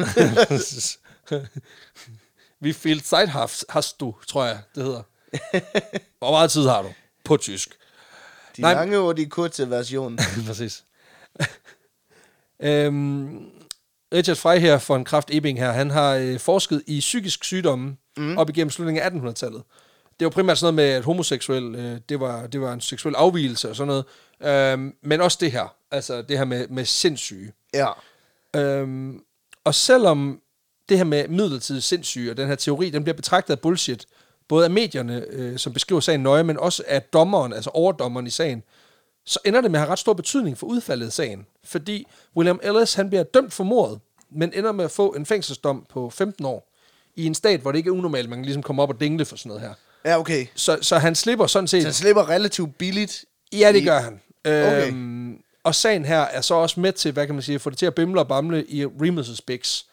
B: Vi viel Zeit hast, hast du, tror jeg, det hedder. Hvor meget tid har du? På tysk.
A: De
B: Nej.
A: lange ord, de kurze version.
B: Præcis. øhm, Richard Frey her for en kraft Ebing her, han har øh, forsket i psykisk sygdomme mm. op igennem slutningen af 1800-tallet. det var primært sådan noget med, at homoseksuel, øh, det, var, det var en seksuel afvielse og sådan noget. Øhm, men også det her, altså det her med, med sindssyge.
A: Ja.
B: Øhm, og selvom det her med midlertidig sindssyge og den her teori, den bliver betragtet af bullshit, både af medierne, øh, som beskriver sagen nøje, men også af dommeren, altså overdommeren i sagen, så ender det med at have ret stor betydning for udfaldet af sagen. Fordi William Ellis, han bliver dømt for mordet, men ender med at få en fængselsdom på 15 år, i en stat, hvor det ikke er unormalt, man kan ligesom komme op og dingle for sådan noget her.
A: Ja, okay.
B: Så, så han slipper sådan set...
A: Så han slipper relativt billigt.
B: Ja, det gør han.
A: Okay.
B: Øhm, og sagen her er så også med til, hvad kan man sige, at få det til at bimle og bamle i Remus' Bix.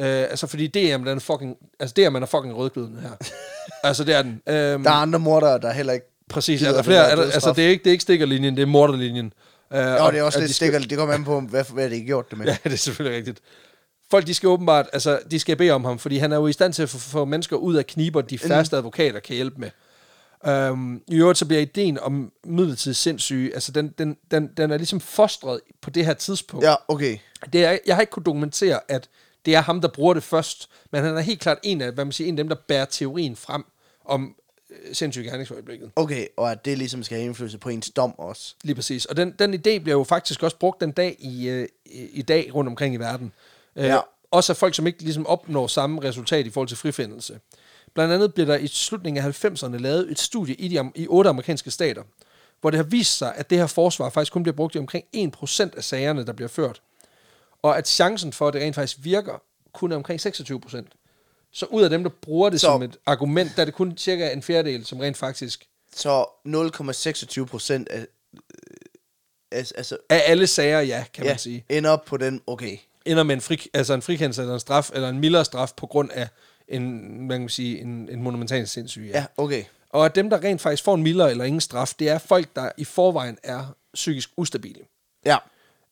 B: Øh, altså, fordi DM, den er fucking, altså DM er fucking rødglødende her. altså, det er den. Øhm,
A: Der er andre mordere, der heller ikke...
B: præcis. Er der
A: den
B: flere, er der, altså, det er ikke, det er ikke stikkerlinjen, det er morderlinjen. Øh,
A: Nå,
B: og-
A: det er også
B: og
A: lidt
B: de skal-
A: stikker. Det kommer an på, hvad, hvad det er gjort det med.
B: Ja, det er selvfølgelig rigtigt. Folk, de skal åbenbart, altså, de skal bede om ham, fordi han er jo i stand til at få, mennesker ud af kniber, de færreste advokater kan hjælpe med. Um, I øvrigt så bliver ideen om midlertidig sindssyge, altså den, den, den, den er ligesom fostret på det her tidspunkt.
A: Ja, okay.
B: Det er, jeg har ikke kunnet dokumentere, at det er ham, der bruger det først, men han er helt klart en af, hvad man siger, en af dem, der bærer teorien frem om sindssyge gerningsøjeblikket.
A: Okay, og at det ligesom skal have indflydelse på ens dom også.
B: Lige præcis. Og den, den idé bliver jo faktisk også brugt den dag i, øh, i dag rundt omkring i verden. Øh,
A: Ja.
B: Også af folk, som ikke ligesom opnår samme resultat i forhold til frifindelse. Blandt andet bliver der i slutningen af 90'erne lavet et studie i, de, i otte amerikanske stater, hvor det har vist sig, at det her forsvar faktisk kun bliver brugt i omkring 1% af sagerne, der bliver ført. Og at chancen for, at det rent faktisk virker, kun er omkring 26%. Så ud af dem, der bruger det
A: Så-
B: som et argument, der er det kun cirka en fjerdedel, som rent faktisk
A: Så 0,26 procent af... øh, Altså,
B: af alle sager, ja, kan
A: ja,
B: man sige.
A: ender op på den, okay.
B: ender med en, fri, altså en frikendelse eller en straf, eller en mildere straf på grund af en, man kan sige, en, en monumental sindssyge.
A: Ja, okay.
B: Og at dem, der rent faktisk får en mildere eller ingen straf, det er folk, der i forvejen er psykisk ustabile.
A: Ja,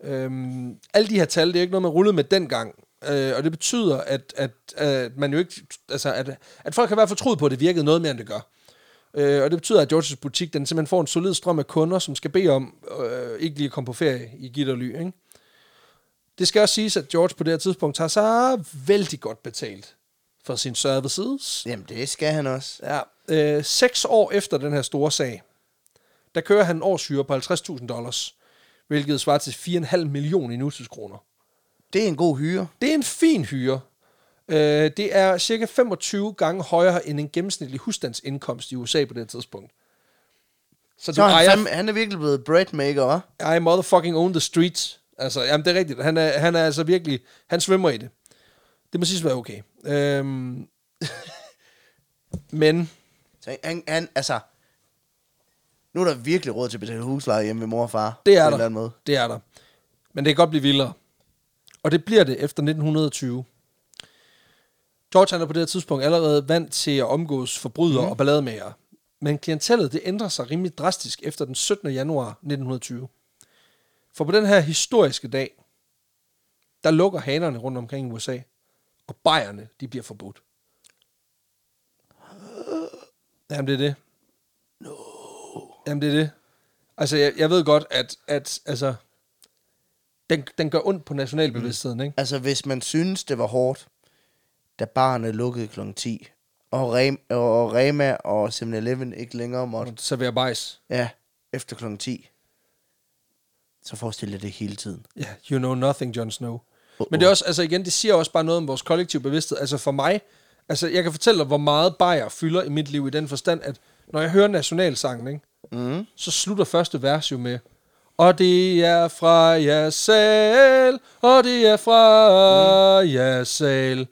B: Øhm, alle de her tal, det er ikke noget, man rullede med dengang. Øh, og det betyder, at, at, at man jo ikke, altså at, at folk har i hvert fald troet på, at det virkede noget mere, end det gør. Øh, og det betyder, at Georges butik, den simpelthen får en solid strøm af kunder, som skal bede om øh, ikke lige at komme på ferie i Gitterly. Ikke? Det skal også siges, at George på det her tidspunkt tager sig vældig godt betalt for sin services.
A: jamen det skal han også.
B: Ja, øh, seks år efter den her store sag, der kører han en årshyre på 50.000 dollars, hvilket svarer til 4,5 millioner i nutidskroner.
A: Det er en god hyre.
B: Det er en fin hyre. Øh, det er cirka 25 gange højere end en gennemsnitlig husstandsindkomst i USA på det tidspunkt. Så du
A: Så er han,
B: ejer,
A: fandme, han er virkelig blevet breadmaker, hva'?
B: I motherfucking own the streets. Altså, jamen det er rigtigt. Han er, han er altså virkelig, han svømmer i det. Det må siges være okay. Øhm, men,
A: Så han, han, altså... Nu er der virkelig råd til at betale husleje hjemme ved mor og far.
B: Det er der. Det er der. Men det kan godt blive vildere. Og det bliver det efter 1920. George han er på det her tidspunkt allerede vant til at omgås forbrydere mm. og ballademager. Men klientellet det ændrer sig rimelig drastisk efter den 17. januar 1920. For på den her historiske dag, der lukker hanerne rundt omkring i USA, og bajerne, de bliver forbudt. Jamen, det er det. No. Jamen, det er det. Altså, jeg, jeg ved godt, at, at altså, den, den gør ondt på nationalbevidstheden, ikke?
A: Altså, hvis man synes, det var hårdt, da barnet lukkede kl. 10, og, Rem, og Rema og 7-Eleven ikke længere måtte,
B: Og servere bajs.
A: ja, efter kl. 10, så forestil dig det hele tiden.
B: Ja, yeah, you know nothing, Jon Snow.
A: Uh-oh.
B: Men det er også, altså igen, det siger også bare noget om vores kollektive bevidsthed. Altså for mig, altså jeg kan fortælle dig, hvor meget bajer fylder i mit liv i den forstand, at når jeg hører nationalsangen, ikke,
A: Mm.
B: så slutter første vers jo med, og det er fra jer selv, og det er fra mm. jer selv.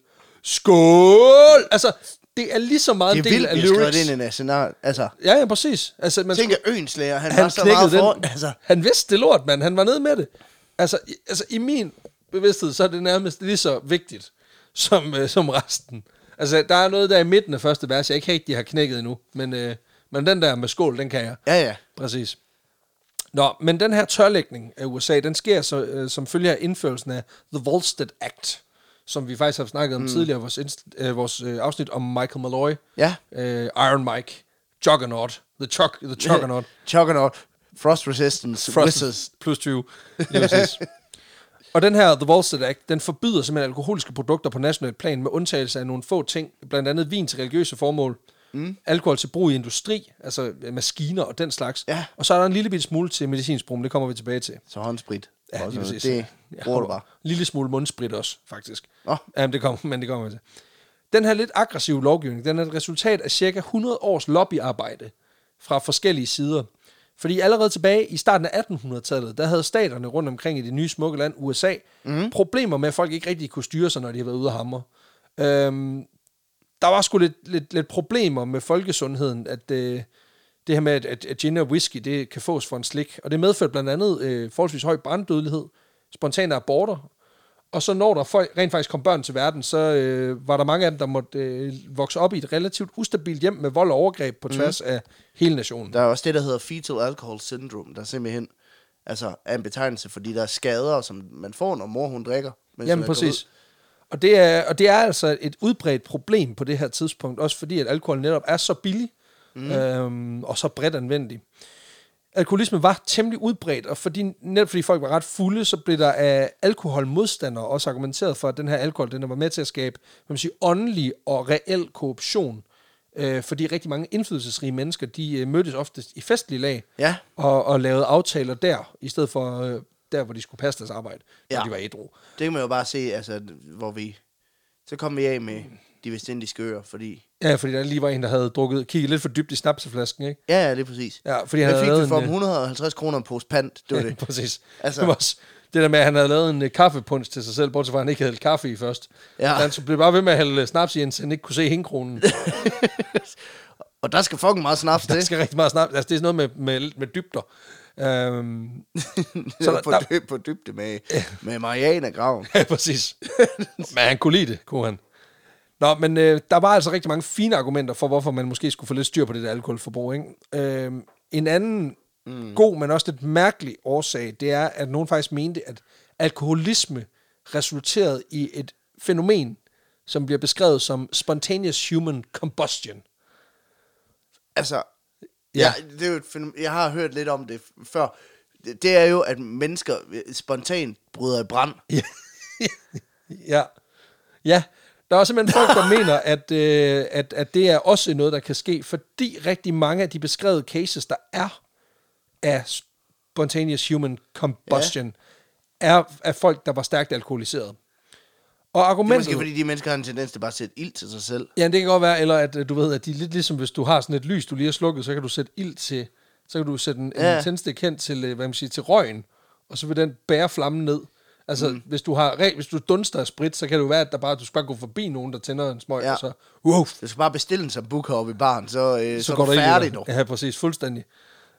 B: Skål! Altså, det er lige så meget
A: Det
B: en
A: er
B: del
A: vildt,
B: af lyrics.
A: det ind i national... Altså,
B: Ja, ja, præcis. Altså, man
A: tænk at Øenslæger, han,
B: han
A: var så meget for...
B: den.
A: Altså,
B: Han vidste det lort, mand. Han var nede med det. Altså, i, altså, i min bevidsthed, så er det nærmest lige så vigtigt som, øh, som resten. Altså, der er noget der i midten af første vers, jeg ikke rigtig har knækket endnu. Men, øh, men den der med skål, den kan jeg.
A: ja, ja.
B: Præcis. Nå, men den her tørlægning af USA, den sker så, øh, som følge af indførelsen af The Volstead Act, som vi faktisk har snakket om mm. tidligere i vores, inst- øh, vores øh, afsnit om Michael Malloy,
A: Ja.
B: øh, Iron Mike, Juggernaut, The, Chuck, the Juggernaut,
A: Juggernaut, Frost Resistance,
B: Frost
A: Wizards.
B: plus 20. Lige præcis. Og den her The Volstead Act, den forbyder simpelthen alkoholiske produkter på national plan med undtagelse af nogle få ting, blandt andet vin til religiøse formål. Mm. alkohol til brug i industri, altså øh, maskiner og den slags.
A: Ja.
B: Og så er der en lille bitte smule til medicinsk brug, men det kommer vi tilbage til.
A: Så håndsprit.
B: Ja,
A: Også,
B: lige præcis.
A: det bruger du bare.
B: En lille smule mundsprit også, faktisk.
A: Nå.
B: Jamen, det kommer, men det kommer vi til. Den her lidt aggressive lovgivning, den er et resultat af cirka 100 års lobbyarbejde fra forskellige sider. Fordi allerede tilbage i starten af 1800-tallet, der havde staterne rundt omkring i det nye smukke land, USA, mm. problemer med, at folk ikke rigtig kunne styre sig, når de havde været ude at hamre. Øhm, der var sgu lidt, lidt, lidt problemer med folkesundheden, at øh, det her med, at, at, at gin og whisky, det kan fås for en slik. Og det medførte blandt andet øh, forholdsvis høj branddødelighed, spontane aborter, og så når der folk, rent faktisk kom børn til verden, så øh, var der mange af dem, der måtte øh, vokse op i et relativt ustabilt hjem med vold og overgreb på tværs mm. af hele nationen.
A: Der er også det, der hedder fetal alcohol syndrome, der simpelthen altså, er en betegnelse for de der skader, som man får, når mor hun drikker.
B: Jamen præcis. Og det, er, og det er altså et udbredt problem på det her tidspunkt, også fordi at alkohol netop er så billig mm. øhm, og så bredt anvendelig. Alkoholisme var temmelig udbredt, og fordi, netop fordi folk var ret fulde, så blev der af alkoholmodstandere også argumenteret for, at den her alkohol den var med til at skabe man siger, åndelig og reel korruption. Øh, fordi rigtig mange indflydelsesrige mennesker, de øh, mødtes oftest i festlige lag
A: Ja.
B: og, og lavede aftaler der, i stedet for øh, der, hvor de skulle passe deres arbejde, når
A: Ja.
B: de var ædru.
A: Det kan man jo bare se, altså, hvor vi... Så kom vi af med de vestindiske øer, fordi...
B: Ja, fordi der lige var en, der havde drukket, kigget lidt for dybt i snapseflasken, ikke?
A: Ja, ja, det er præcis.
B: Ja, fordi han havde
A: fik vi for
B: en,
A: ham? 150 kroner en pose pant, det var
B: Ja,
A: det.
B: præcis.
A: Altså-.
B: Det, var også, det der med, at han havde lavet en uh, kaffepunch til sig selv, bortset fra, at han ikke havde hældt kaffe i først.
A: Ja.
B: Han så blev bare ved med at hælde snaps i, indtil han ikke kunne se hængkronen.
A: Og der skal fucking meget snaps
B: Der
A: til.
B: skal rigtig meget snaps. Altså, det er sådan noget med, med, med dybder. Um,
A: Så
B: der-
A: på,
B: der-
A: dyb, på dybde med, med Mariana Graven.
B: ja, præcis. Men han kunne lide det, kunne han. Nå, men øh, der var altså rigtig mange fine argumenter for, hvorfor man måske skulle få lidt styr på det der alkoholforbrug. Ikke? Øh, en anden mm. god, men også lidt mærkelig årsag, det er, at nogen faktisk mente, at alkoholisme resulterede i et fænomen, som bliver beskrevet som spontaneous human combustion.
A: Altså,
B: Ja.
A: ja. det er jo et fænomen- jeg har hørt lidt om det før. Det, det er jo, at mennesker øh, spontant bryder i brand.
B: Ja. ja. Ja. Der er simpelthen folk, der mener, at, øh, at, at det er også noget, der kan ske, fordi rigtig mange af de beskrevede cases, der er af spontaneous human combustion, ja. er af folk, der var stærkt alkoholiseret. Og
A: Det er
B: argumentet...
A: måske, fordi de mennesker har en tendens til bare at sætte ild til sig selv.
B: Ja, det kan godt være, eller at øh, du ved, at de er lidt ligesom, hvis du har sådan et lys, du lige har slukket, så kan du sætte ild til, så kan du sætte en, ja. En tændstik hen til, øh, hvad man siger, til røgen, og så vil den bære flammen ned. Altså, mm. hvis, du har, hvis du dunster af sprit, så kan det jo være, at der bare, du skal bare gå forbi nogen, der tænder en smøg, ja. Og så, wow,
A: Du skal bare bestille en sambuca op i baren, så, øh, så,
B: så går
A: er du færdig nu.
B: Ja, præcis, fuldstændig.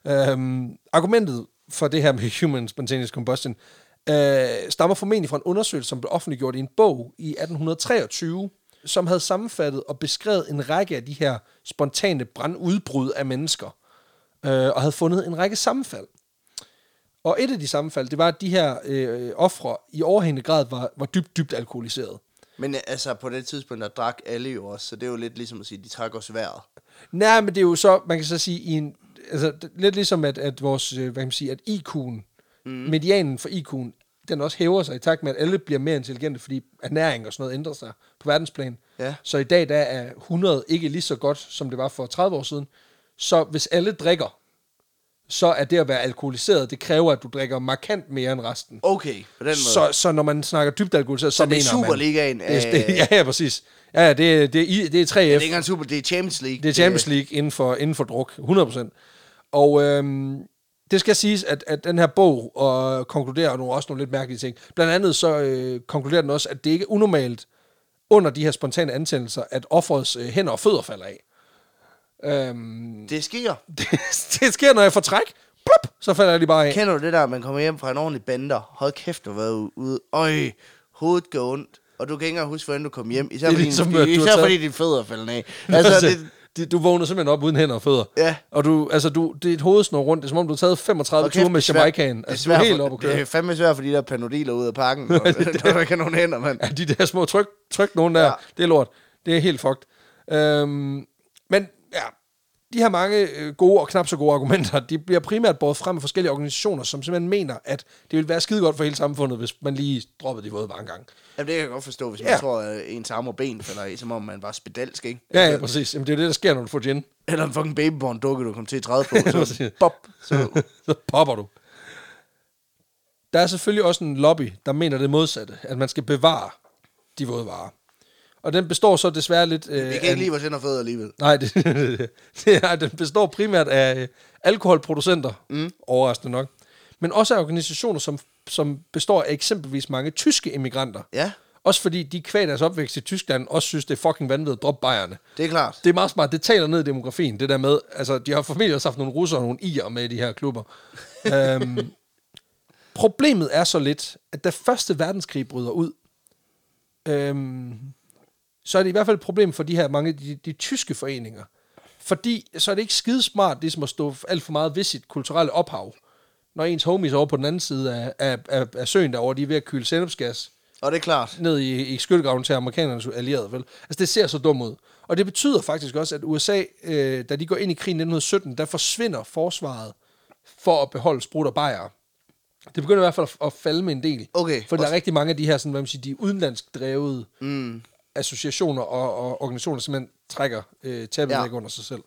B: Øhm, argumentet for det her med human spontaneous combustion øh, stammer formentlig fra en undersøgelse, som blev offentliggjort i en bog i 1823, som havde sammenfattet og beskrevet en række af de her spontane brandudbrud af mennesker, øh, og havde fundet en række sammenfald. Og et af de sammenfald, det var, at de her øh, ofre i overhængende grad var, var dybt, dybt alkoholiseret.
A: Men øh, altså, på det tidspunkt, der drak alle jo også, så det er jo lidt ligesom at sige, de trækker os vejret.
B: Nej, men det er jo så, man kan så sige, i en, altså, lidt ligesom at, at vores, øh, hvad kan man sige, at IQ'en, mm. medianen for IQ'en, den også hæver sig i takt med, at alle bliver mere intelligente, fordi ernæring og sådan noget ændrer sig på verdensplan.
A: Ja.
B: Så i dag der er 100 ikke lige så godt, som det var for 30 år siden. Så hvis alle drikker, så er det at være alkoholiseret, det kræver, at du drikker markant mere end resten.
A: Okay, på den måde.
B: Så, så når man snakker dybt alkoholiseret, så,
A: Så det er
B: mener man...
A: Superligaen
B: Det, er- det, ja, ja, præcis. Ja, ja, det, er- det, er, I- det er 3F.
A: det er ikke engang super, det er Champions League.
B: Det er Champions League inden for, inden for druk, 100%. Og øhm, det skal siges, at, at den her bog og konkluderer nogle, også nogle lidt mærkelige ting. Blandt andet så øh, konkluderer den også, at det ikke er unormalt under de her spontane antændelser, at offerets øh, hænder og fødder falder af. Øhm,
A: Det sker.
B: det, det sker, når jeg får træk. Plop, så falder de bare af.
A: Kender du det der, man kommer hjem fra en ordentlig bander? Hold kæft, du har været ude. Øj, hovedet går ondt. Og du kan ikke engang huske, hvordan du kom hjem. Især,
B: Det
A: fordi,
B: ligesom,
A: din, især
B: taget-
A: fordi dine fødder falder af. Altså, det,
B: det, du vågner simpelthen op uden hænder og fødder.
A: Ja.
B: Og du, altså du, det er et hovedsnor rundt. Det er som om, du har taget 35
A: og
B: ture med
A: svært-
B: Jamaicaen.
A: det er
B: Altså, du er
A: svært
B: helt oppe at køre.
A: Det er fandme svært for de der panodiler ud af pakken, når, når der ikke nogen hænder, mand.
B: Ja, de der små tryk, tryk nogen der. Ja. det er lort. Det er helt fucked. Øhm, men ja, de her mange øh, gode og knap så gode argumenter, de bliver primært båret frem af forskellige organisationer, som simpelthen mener, at det vil være skide godt for hele samfundet, hvis man lige droppede de våde mange gange.
A: Jamen, det kan jeg godt forstå, hvis man
B: Ja.
A: tror, at ens arme og ben falder i, som om man var spedalsk, ikke?
B: Ja, ja, præcis. Jamen, det er jo det, der sker, når du får gin.
A: Eller en fucking babyborn dukke, du kommer til at træde på. Så, bop, så
B: så popper du. Der er selvfølgelig også en lobby, der mener det modsatte, at man skal bevare de våde varer. Og den består så desværre lidt... Øh,
A: vi
B: af-
A: kan ikke lide vores hænder fødder alligevel.
B: Nej, det, det er, den består primært af øh, alkoholproducenter, mm. overraskende nok, men også af organisationer, som, som består af eksempelvis mange tyske immigranter.
A: Ja,
B: Også fordi de kvæg deres opvækst i Tyskland også synes, det er fucking vanvittigt at droppe bajerne.
A: det er klart.
B: Det er meget smart. Det taler ned i demografien, det der med, altså de har formentlig også haft nogle russere og nogle irer med i de her klubber. øhm, problemet er så lidt, at da første verdenskrig bryder ud, øhm, så er det i hvert fald et problem for de her mange, de, de tyske foreninger. Fordi så er det ikke skidesmart ligesom at stå alt for meget ved sit kulturelle ophav, når ens homies over på den anden side af, af, af, af søen derovre, de er ved at kyle sennepsgas
A: Og det er klart.
B: ned i, i skyttegraven til amerikanernes allierede, vel? Altså, det ser så dumt ud. Og det betyder faktisk også, at USA, øh, da de går ind i krigen i 1917, der forsvinder forsvaret for at beholde sprut og bajer. Det begynder i hvert fald at, at falde med en del.
A: Okay.
B: For der er rigtig mange af de her, sådan, hvad man siger, de udenlandsk drevede
A: Mm.
B: Associationer og, og organisationer, som simpelthen trækker øh, tabet
A: Ja.
B: under sig selv.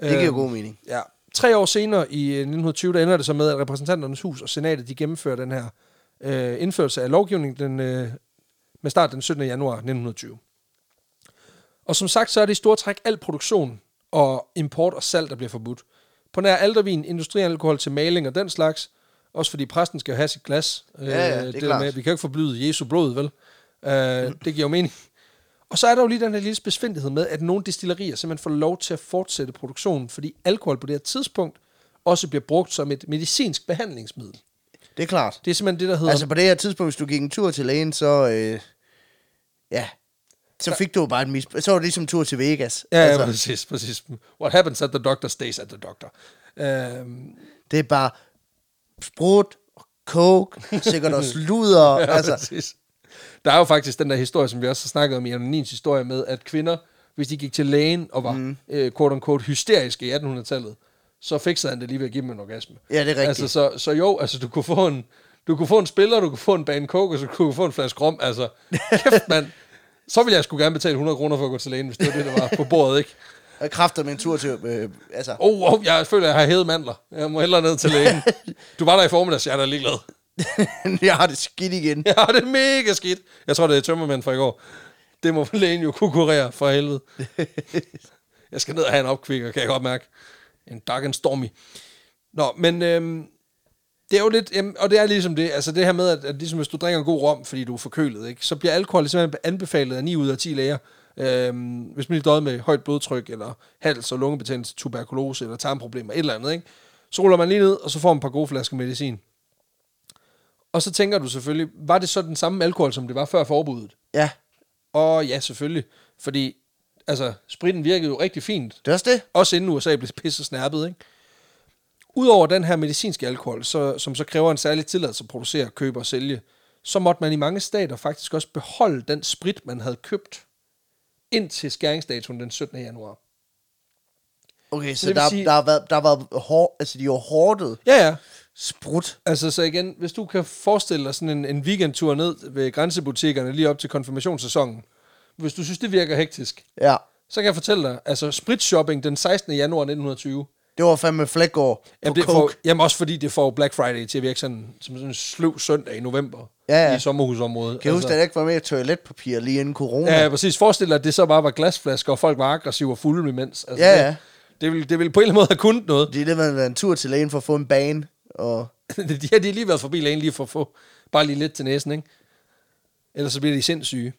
A: Det giver
B: Øhm,
A: god mening.
B: Ja. Tre år senere, i øh, 1920, der ender det så med, at repræsentanternes hus og senatet, de gennemfører den her øh, indførelse af lovgivning den, øh, med start den 17. januar 1920. Og som sagt, så er det i store træk al produktion og import og salg, der bliver forbudt. På nær aldervin, industrialkohol til maling og den slags. Også fordi præsten skal jo have sit glas. Øh,
A: Ja, ja, det er
B: der
A: klart.
B: Med, vi kan jo ikke forbyde Jesu blod, vel? Øh, det giver jo mening. Og så er der jo lige den her lille besvindelighed med, at nogle destillerier simpelthen får lov til at fortsætte produktionen, fordi alkohol på det her tidspunkt også bliver brugt som et medicinsk behandlingsmiddel.
A: Det er klart.
B: Det er simpelthen det, der hedder...
A: Altså på det her tidspunkt, hvis du gik en tur til lægen, så... Øh, ja, så fik du jo bare et mis... Så var det ligesom en tur til Vegas.
B: ja, ja,
A: altså,
B: præcis, præcis. What happens at the doctor stays at the doctor. Øhm,
A: det er bare sprut, coke, sikkert også luder.
B: ja,
A: altså,
B: præcis. Der er jo faktisk den der historie, som vi også har snakket om i Anonins historie med, at kvinder, hvis de gik til lægen og var mm. øh, quote unquote hysteriske i 1800-tallet, så fikset han det lige ved at give dem en orgasme.
A: ja, det er rigtigt.
B: Altså, så, så jo, altså, du kunne få en, du kunne få en spiller, du kunne få en bane coke, og så kunne du få en flaske rom. Altså, kæft, mand. Så ville jeg sgu gerne betale 100 kroner for at gå til lægen, hvis det var det, der var på bordet, ikke?
A: Jeg kræfter med en tur til... Øh, altså,
B: Oh, oh, jeg føler, jeg har hævet mandler. Jeg må hellere ned til lægen. Du var der i formiddags, jeg er da ligeglad.
A: jeg har det skidt igen.
B: Ja, det er mega skidt. Jeg tror, det er tømmermænd fra i går. Det må lægen jo kunne kurere for helvede. Jeg skal ned og have en opkvikker, kan jeg godt mærke. En dark and stormy. Nå, men øhm, det er jo lidt, jamen, og det er ligesom det, altså det her med, at, at ligesom hvis du drikker en god rom, fordi du er forkølet, ikke, så bliver alkohol simpelthen anbefalet af 9 ud af 10 læger. Øhm, hvis man er døjet med højt blodtryk, eller hals- og lungebetændelse, tuberkulose, eller tarmproblemer, et eller andet, ikke, så ruller man lige ned, og så får man et par gode flasker medicin. Og så tænker du selvfølgelig, var det så den samme alkohol, som det var før forbuddet?
A: Ja,
B: Og ja, selvfølgelig. Fordi, altså, spritten virkede jo rigtig fint.
A: det er også det.
B: Også inden USA blev pisse snærpet, ikke? Udover den her medicinske alkohol, så, som så kræver en særlig tilladelse at producere, købe og sælge, så måtte man i mange stater faktisk også beholde den sprit, man havde købt, indtil skæringsdatoen den 17. januar.
A: Okay, så
B: vil
A: der,
B: sige-
A: der, har været, der har været hår, altså de har hårdet
B: Ja, ja.
A: Sprut.
B: Altså, så igen, hvis du kan forestille dig sådan en, en weekendtur ned ved grænsebutikkerne lige op til konfirmationssæsonen, hvis du synes, det virker hektisk,
A: Ja,
B: så kan jeg fortælle dig, altså spritshopping den 16. januar 1920,
A: det var fandme flækår på
B: Jamen, det
A: coke.
B: får, jamen også fordi det får Black Friday til at virke sådan, som sådan en sløv søndag i november
A: Ja, ja.
B: i sommerhusområdet.
A: Kan jeg huske, at der ikke var mere toiletpapir lige inden corona?
B: Ja, ja, præcis. Forestil dig, at det så bare var glasflasker, og folk var aggressive og fulde imens. Altså,
A: Ja,
B: det,
A: ja.
B: Det ville, det ville på en eller anden måde have kunnet noget.
A: Det er det, man været en tur til lægen for at få en bane. Og
B: de har lige været forbi lægen lige for at få bare lige lidt til næsen, ikke? Ellers så bliver de sindssyge,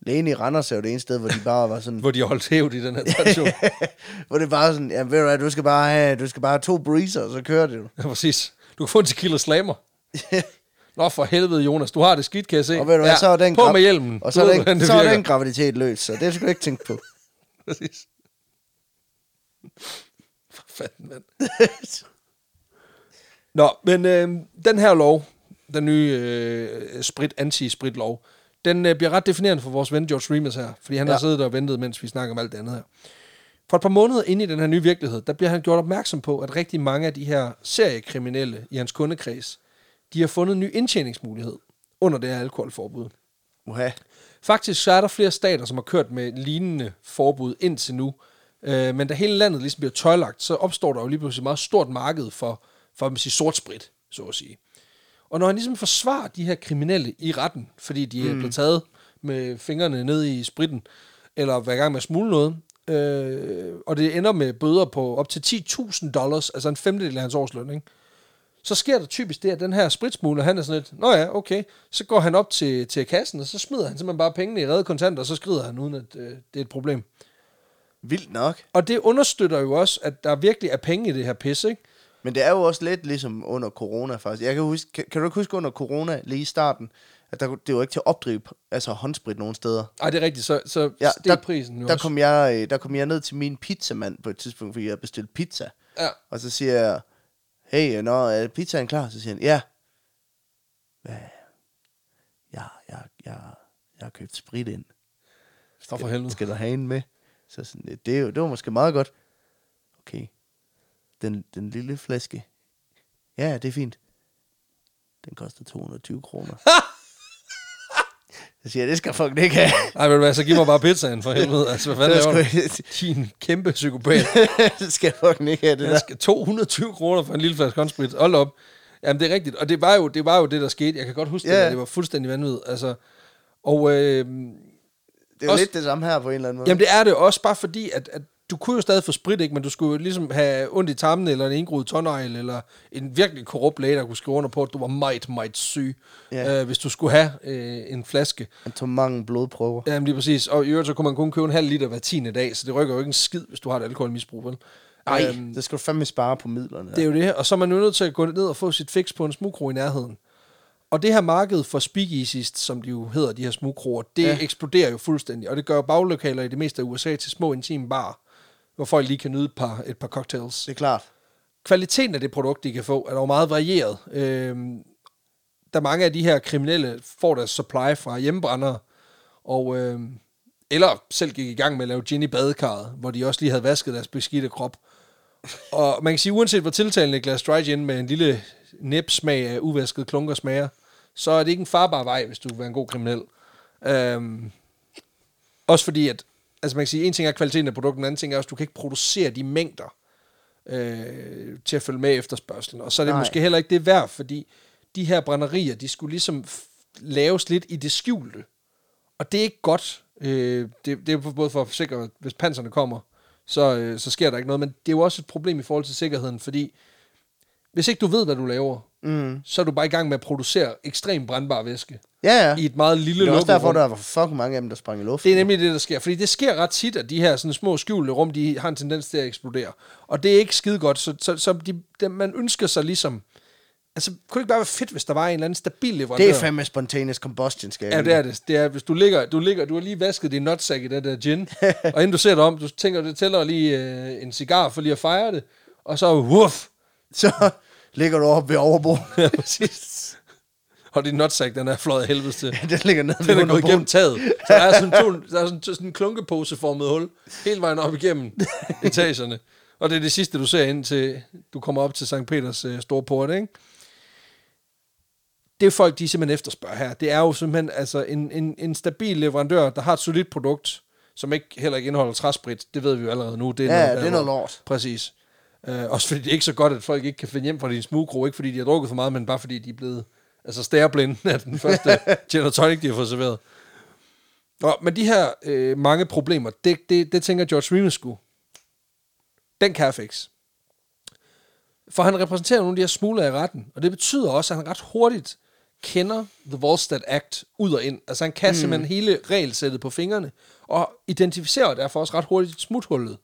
A: lægen i Randers er jo det ene sted, hvor de bare var sådan...
B: hvor de holdt hævd i den her tradition.
A: hvor det bare sådan, ja, ved du hvad, du skal bare have, du skal bare have to breezer, og så kører det jo.
B: ja, præcis. Du kan få en tequila slammer. Nå for helvede, Jonas. Du har det skidt, kan jeg se.
A: og ved du hvad, så er den
B: på med hjelmen.
A: Og så er den, så er den graviditet løs, så det skal du ikke tænke på.
B: Præcis. For fanden, mand. Nå, men øh, den her lov, den nye øh, sprit, anti-sprit-lov, den øh, bliver ret definerende for vores ven George Remus her, fordi han
A: ja.
B: Har siddet og ventet, mens vi snakker om alt det andet her. For et par måneder inde i den her nye virkelighed, der bliver han gjort opmærksom på, at rigtig mange af de her seriekriminelle i hans kundekreds, de har fundet en ny indtjeningsmulighed under det her alkoholforbud.
A: Uha.
B: Faktisk så er der flere stater, som har kørt med lignende forbud indtil nu. Øh, men da hele landet ligesom bliver tøjlagt, så opstår der jo lige pludselig et meget stort marked for, for man sige, sort sprit, så at sige. Og når han ligesom forsvarer de her kriminelle i retten, fordi de mm. er blevet taget med fingrene ned i spritten, eller hver gang med at smule noget, øh, og det ender med bøder på op til 10.000 dollars, altså en femtedel af hans årsløn, ikke? så sker der typisk det, at den her spritsmugler, han er sådan lidt, nå ja, okay, så går han op til, til kassen, og så smider han simpelthen bare pengene i redde kontanter, og så skrider han, uden at øh, det er et problem.
A: Vildt nok.
B: Og det understøtter jo også, at der virkelig er penge i det her pis, ikke?
A: Men det er jo også lidt ligesom under corona, faktisk. Jeg kan, huske, kan, kan du ikke huske under corona, lige i starten, at der, det var ikke til at opdrive altså håndsprit nogen steder.
B: Ej, det er rigtigt, så, så
A: Ja, der,
B: prisen jo
A: der
B: også.
A: kom, jeg, øh, der kom jeg ned til min pizzamand på et tidspunkt, fordi jeg havde bestilt pizza.
B: Ja.
A: Og så siger jeg, hey, når er pizzaen klar? Så siger han, ja. Hvad? Ja, jeg, jeg, jeg har købt sprit ind.
B: For for helvede.
A: Skal du have en med? Så sådan, det, er jo- det var måske meget godt. Okay. Den, den lille flaske. Ja, det er fint. Den koster 220 kroner. så siger jeg, det skal folk ikke have.
B: Ej, men hvad, så giv mig bare pizzaen for helvede. Altså, hvad fanden
A: Det
B: laver du?
A: sgu-
B: Din kæmpe psykopat.
A: det skal folk ikke have, det
B: Jeg
A: der.
B: skal 220 kroner for en lille flaske håndsprit. Hold op. Jamen, det er rigtigt. Og det var jo det, var jo det der skete. Jeg kan godt huske
A: Ja.
B: det, der. det var fuldstændig vanvittigt. Altså, og øh,
A: Det er jo
B: Også-
A: lidt det samme her på en eller anden måde.
B: jamen, det er det også bare fordi, at, at du kunne jo stadig få sprit, ikke? men du skulle jo ligesom have ondt i tarmen, eller en indgroet tårnegl, eller en virkelig korrupt læge, der kunne skrive under på, at du var meget, meget syg,
A: Ja.
B: øh, hvis du skulle have øh, en flaske.
A: Han tog mange blodprøver.
B: Jamen lige præcis. Og i øvrigt, så kunne man kun købe en halv liter hver tiende dag, så det rykker jo ikke en skid, hvis du har et alkoholmisbrug, vel?
A: Nej,
B: Øhm,
A: det skal du fandme spare på midlerne.
B: Det er jo det, og så er man jo nødt til at gå ned og få sit fix på en smugkro i nærheden. Og det her marked for speakeasies, som de jo hedder, de her smugkroer, det ja. Eksploderer jo fuldstændig. Og det gør baglokaler i det meste af USA til små intime bar, hvor folk lige kan nyde et par, et par cocktails.
A: Det er klart.
B: Kvaliteten af det produkt, de kan få, er dog meget varieret. Øhm, der mange af de her kriminelle får deres supply fra hjemmebrændere, og, øhm, eller selv gik i gang med at lave gin i badekarret, hvor de også lige havde vasket deres beskidte krop. Og man kan sige, uanset hvor tiltalende glas dry gin med en lille næbsmag af uvasket klunker smager, så er det ikke en farbar vej, hvis du vil være en god kriminel. Øhm, også fordi, at altså man kan sige, en ting er kvaliteten af produkten, en anden ting er også, at du kan ikke producere de mængder øh, til at følge med efterspørgselen. Og så er det Nej. Måske heller ikke det værd, fordi de her brænderier, de skulle ligesom laves lidt i det skjulte. Og det er ikke godt. Øh, det, det er både for at forsikre, at hvis panserne kommer, så, øh, så sker der ikke noget. Men det er jo også et problem i forhold til sikkerheden, fordi hvis ikke du ved, hvad du laver,
A: Mm.
B: så er du bare i gang med at producere ekstremt brændbar væske
A: Ja, ja.
B: i et meget lille
A: Det er også derfor,
B: rum.
A: der var fucking mange af dem, der sprang i luften.
B: Det er nemlig det, der sker. Fordi det sker ret tit, at de her sådan små skjulte rum, de har en tendens til at eksplodere. Og det er ikke skide godt. Så, så, så de, de, man ønsker sig ligesom... Altså, kunne det ikke bare være fedt, hvis der var en eller anden stabil leverandør?
A: Det er fandme spontaneous combustion, skal
B: Ja, det er det. det er, hvis du ligger, du ligger, du har lige vasket din nutsack i den der gin, og inden du ser dig om, du tænker, det tæller lige øh, en cigar for lige at fejre det, og så woof,
A: Så ligger du oppe ved overbordet.
B: ja, præcis. Og din nutsack, den er fløjet helvede til.
A: den ligger nede
B: Den er gået igennem taget. Så der er sådan, to, der er sådan, sådan en klunkeposeformet hul, hele vejen op igennem etagerne. Og det er det sidste, du ser ind til, du kommer op til St. Peters øh, store port, ikke? Det folk, de simpelthen efterspørger her. Det er jo simpelthen altså en, en, en stabil leverandør, der har et solidt produkt, som ikke heller ikke indeholder træsprit. Det ved vi jo allerede nu. Det er
A: Ja,
B: noget,
A: det er noget lort.
B: Præcis. Øh, også fordi det er ikke så godt, at folk ikke kan finde hjem fra din smugkro, ikke fordi de har drukket for meget, men bare fordi de er blevet altså stærblinde af den første gin og tonic, de har fået serveret. Nå, men de her øh, mange problemer, det, det, det tænker George Remus sgu. Den kan jeg fikse. For han repræsenterer nogle af de her smugler i retten, og det betyder også, at han ret hurtigt kender The Volstead Act ud og ind. Altså han kan mm. simpelthen hele regelsættet på fingrene, og identificerer derfor også ret hurtigt smuthullet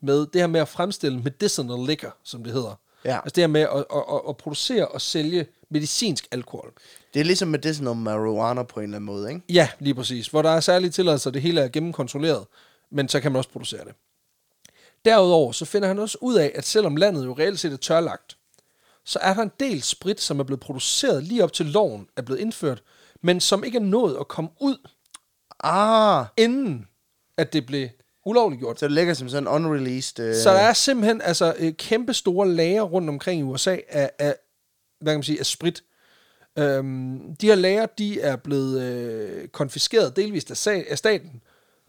B: med det her med at fremstille medicinal liquor, som det hedder.
A: Ja.
B: Altså det her med at, at, at, at producere og sælge medicinsk alkohol.
A: Det er ligesom medicinal marijuana på en eller anden måde, ikke?
B: Ja, lige præcis. Hvor der er særlige tilladelser, det hele er gennemkontrolleret, men så kan man også producere det. Derudover så finder han også ud af, at selvom landet jo reelt set er tørlagt, så er der en del sprit, som er blevet produceret lige op til loven er blevet indført, men som ikke er nået at komme ud,
A: Ah,
B: inden at det blev Ulovligt gjort.
A: Så det ligger som sådan unreleased... Øh,
B: Så der er simpelthen altså øh, kæmpe store lager rundt omkring i USA af, af hvad kan man sige, af sprit. Øhm, de her lager, de er blevet øh, konfiskeret delvist af, sag, af staten,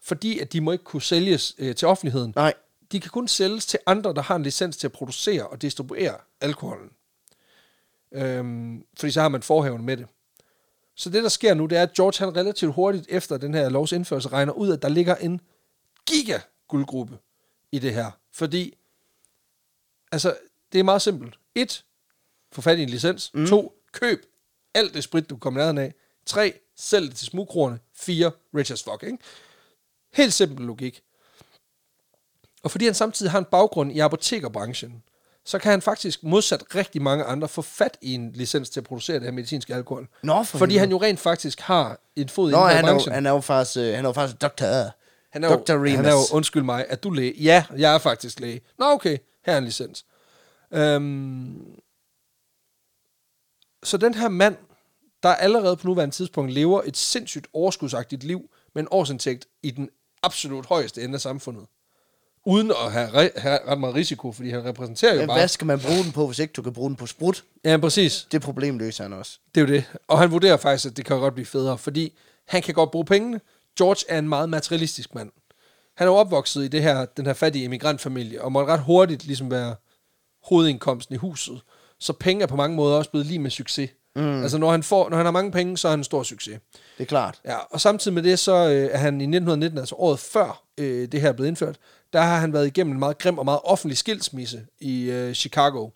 B: fordi at de må ikke kunne sælges øh, til offentligheden.
A: Nej.
B: De kan kun sælges til andre, der har en licens til at producere og distribuere alkoholen. Øhm, fordi så har man forhaven med det. Så det, der sker nu, det er, at George han relativt hurtigt efter den her lovs indførelse regner ud, at der ligger en giga guldgruppe i det her. Fordi, altså, det er meget simpelt. Et, få fat i en licens. Mm. To, køb alt det sprit, du kommer nærheden af. Tre, sælg det til smugkrone. Fire, rich as fuck, ikke? Helt simpel logik. Og fordi han samtidig har en baggrund i apotekerbranchen, så kan han faktisk modsat rigtig mange andre få fat i en licens til at producere det her medicinske alkohol.
A: Nå, for
B: fordi
A: helvede.
B: han jo rent faktisk har en fod i
A: Nå,
B: den her
A: han er, jo,
B: branchen.
A: han er jo faktisk, øh, han er jo faktisk doktor.
B: Han er, jo,
A: Dr. Remus.
B: han er jo, undskyld mig, er du læge? Ja, jeg er faktisk læge. Nå, okay, her er en licens. Øhm, så den her mand, der allerede på nuværende tidspunkt lever et sindssygt overskudsagtigt liv med en årsindtægt i den absolut højeste ende af samfundet. Uden at have, re- have ret meget risiko, fordi han repræsenterer jo
A: Men
B: bare...
A: hvad skal man bruge den på, hvis ikke du kan bruge den på sprut?
B: Ja, præcis.
A: Det problem løser han også.
B: Det er jo det. Og han vurderer faktisk, at det kan godt blive federe, fordi han kan godt bruge pengene. George er en meget materialistisk mand. Han er opvokset i det her, den her fattige emigrantfamilie, og måtte ret hurtigt ligesom være hovedindkomsten i huset. Så penge er på mange måder også blevet lige med succes. Mm. Altså når han, får, når han har mange penge, så er han en stor succes.
A: Det er klart.
B: Ja, og samtidig med det, så øh, er han i 1919, altså året før øh, det her er blevet indført, der har han været igennem en meget grim og meget offentlig skilsmisse i øh, Chicago.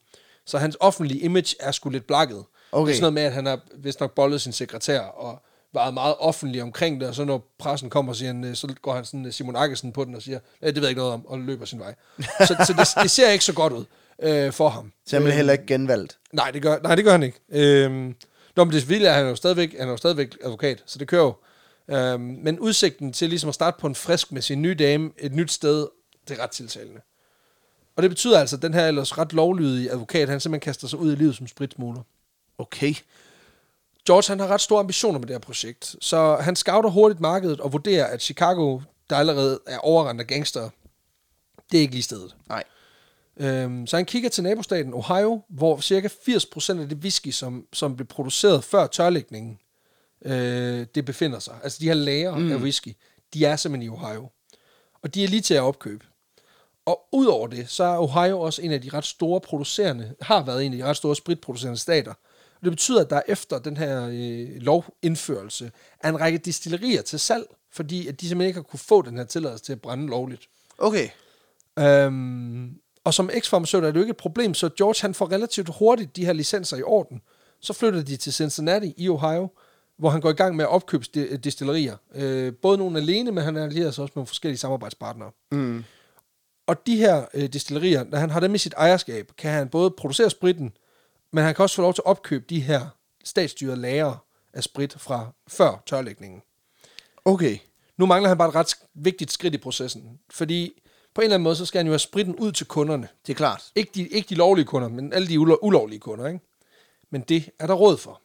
B: Så hans offentlige image er sgu lidt blakket.
A: Okay.
B: Det er sådan noget med, at han har vist nok bollet sin sekretær og været meget offentlig omkring det, og så når pressen kommer, siger han, øh, så går han sådan øh, Simon Akkesen på den og siger, "Ja, det ved jeg ikke noget om, og løber sin vej. så så det, det ser ikke så godt ud øh, for ham.
A: Så han bliver heller ikke genvalgt.
B: Nej, det gør, nej, det gør han ikke. Øhm, nå, men det vilde er, han er jo stadigvæk, han er jo stadigvæk advokat, så det kører jo. Øhm, men udsigten til ligesom at starte på en frisk med sin nye dame et nyt sted, det er ret tiltalende. Og det betyder altså, at den her ellers ret lovlydige advokat, han simpelthen kaster sig ud i livet som spritsmugler.
A: Okay.
B: George han har ret store ambitioner med det her projekt, så han scouter hurtigt markedet og vurderer, at Chicago, der allerede er overrendt af gangster, det er ikke lige stedet.
A: Nej.
B: Øhm, så han kigger til nabostaten Ohio, hvor cirka 80% af det whisky, som, som blev produceret før tørlægningen, øh, det befinder sig. Altså de her lager mm. af whisky, de er simpelthen i Ohio. Og de er lige til at opkøbe. Og udover det, så er Ohio også en af de ret store producerende, har været en af de ret store spritproducerende stater. Det betyder, at der efter den her øh, lovindførelse er en række distillerier til salg, fordi at de simpelthen ikke har kunne få den her tilladelse til at brænde lovligt.
A: Okay.
B: Øhm, og som eksfarmaceut er det jo ikke et problem, så George han får relativt hurtigt de her licenser i orden. Så flytter de til Cincinnati i Ohio, hvor han går i gang med at opkøbe sti- distillerier. Øh, både nogle alene, men han allierer sig også med forskellige samarbejdspartnere.
A: Mm.
B: Og de her øh, distillerier, når han har dem i sit ejerskab, kan han både producere spritten, men han kan også få lov til at opkøbe de her statsstyrede lager af sprit fra før tørlægningen.
A: Okay.
B: Nu mangler han bare et ret vigtigt skridt i processen, fordi på en eller anden måde, så skal han jo have spritten ud til kunderne.
A: Det er klart.
B: Ikke de, ikke de lovlige kunder, men alle de ulo- ulovlige kunder. Ikke? Men det er der råd for.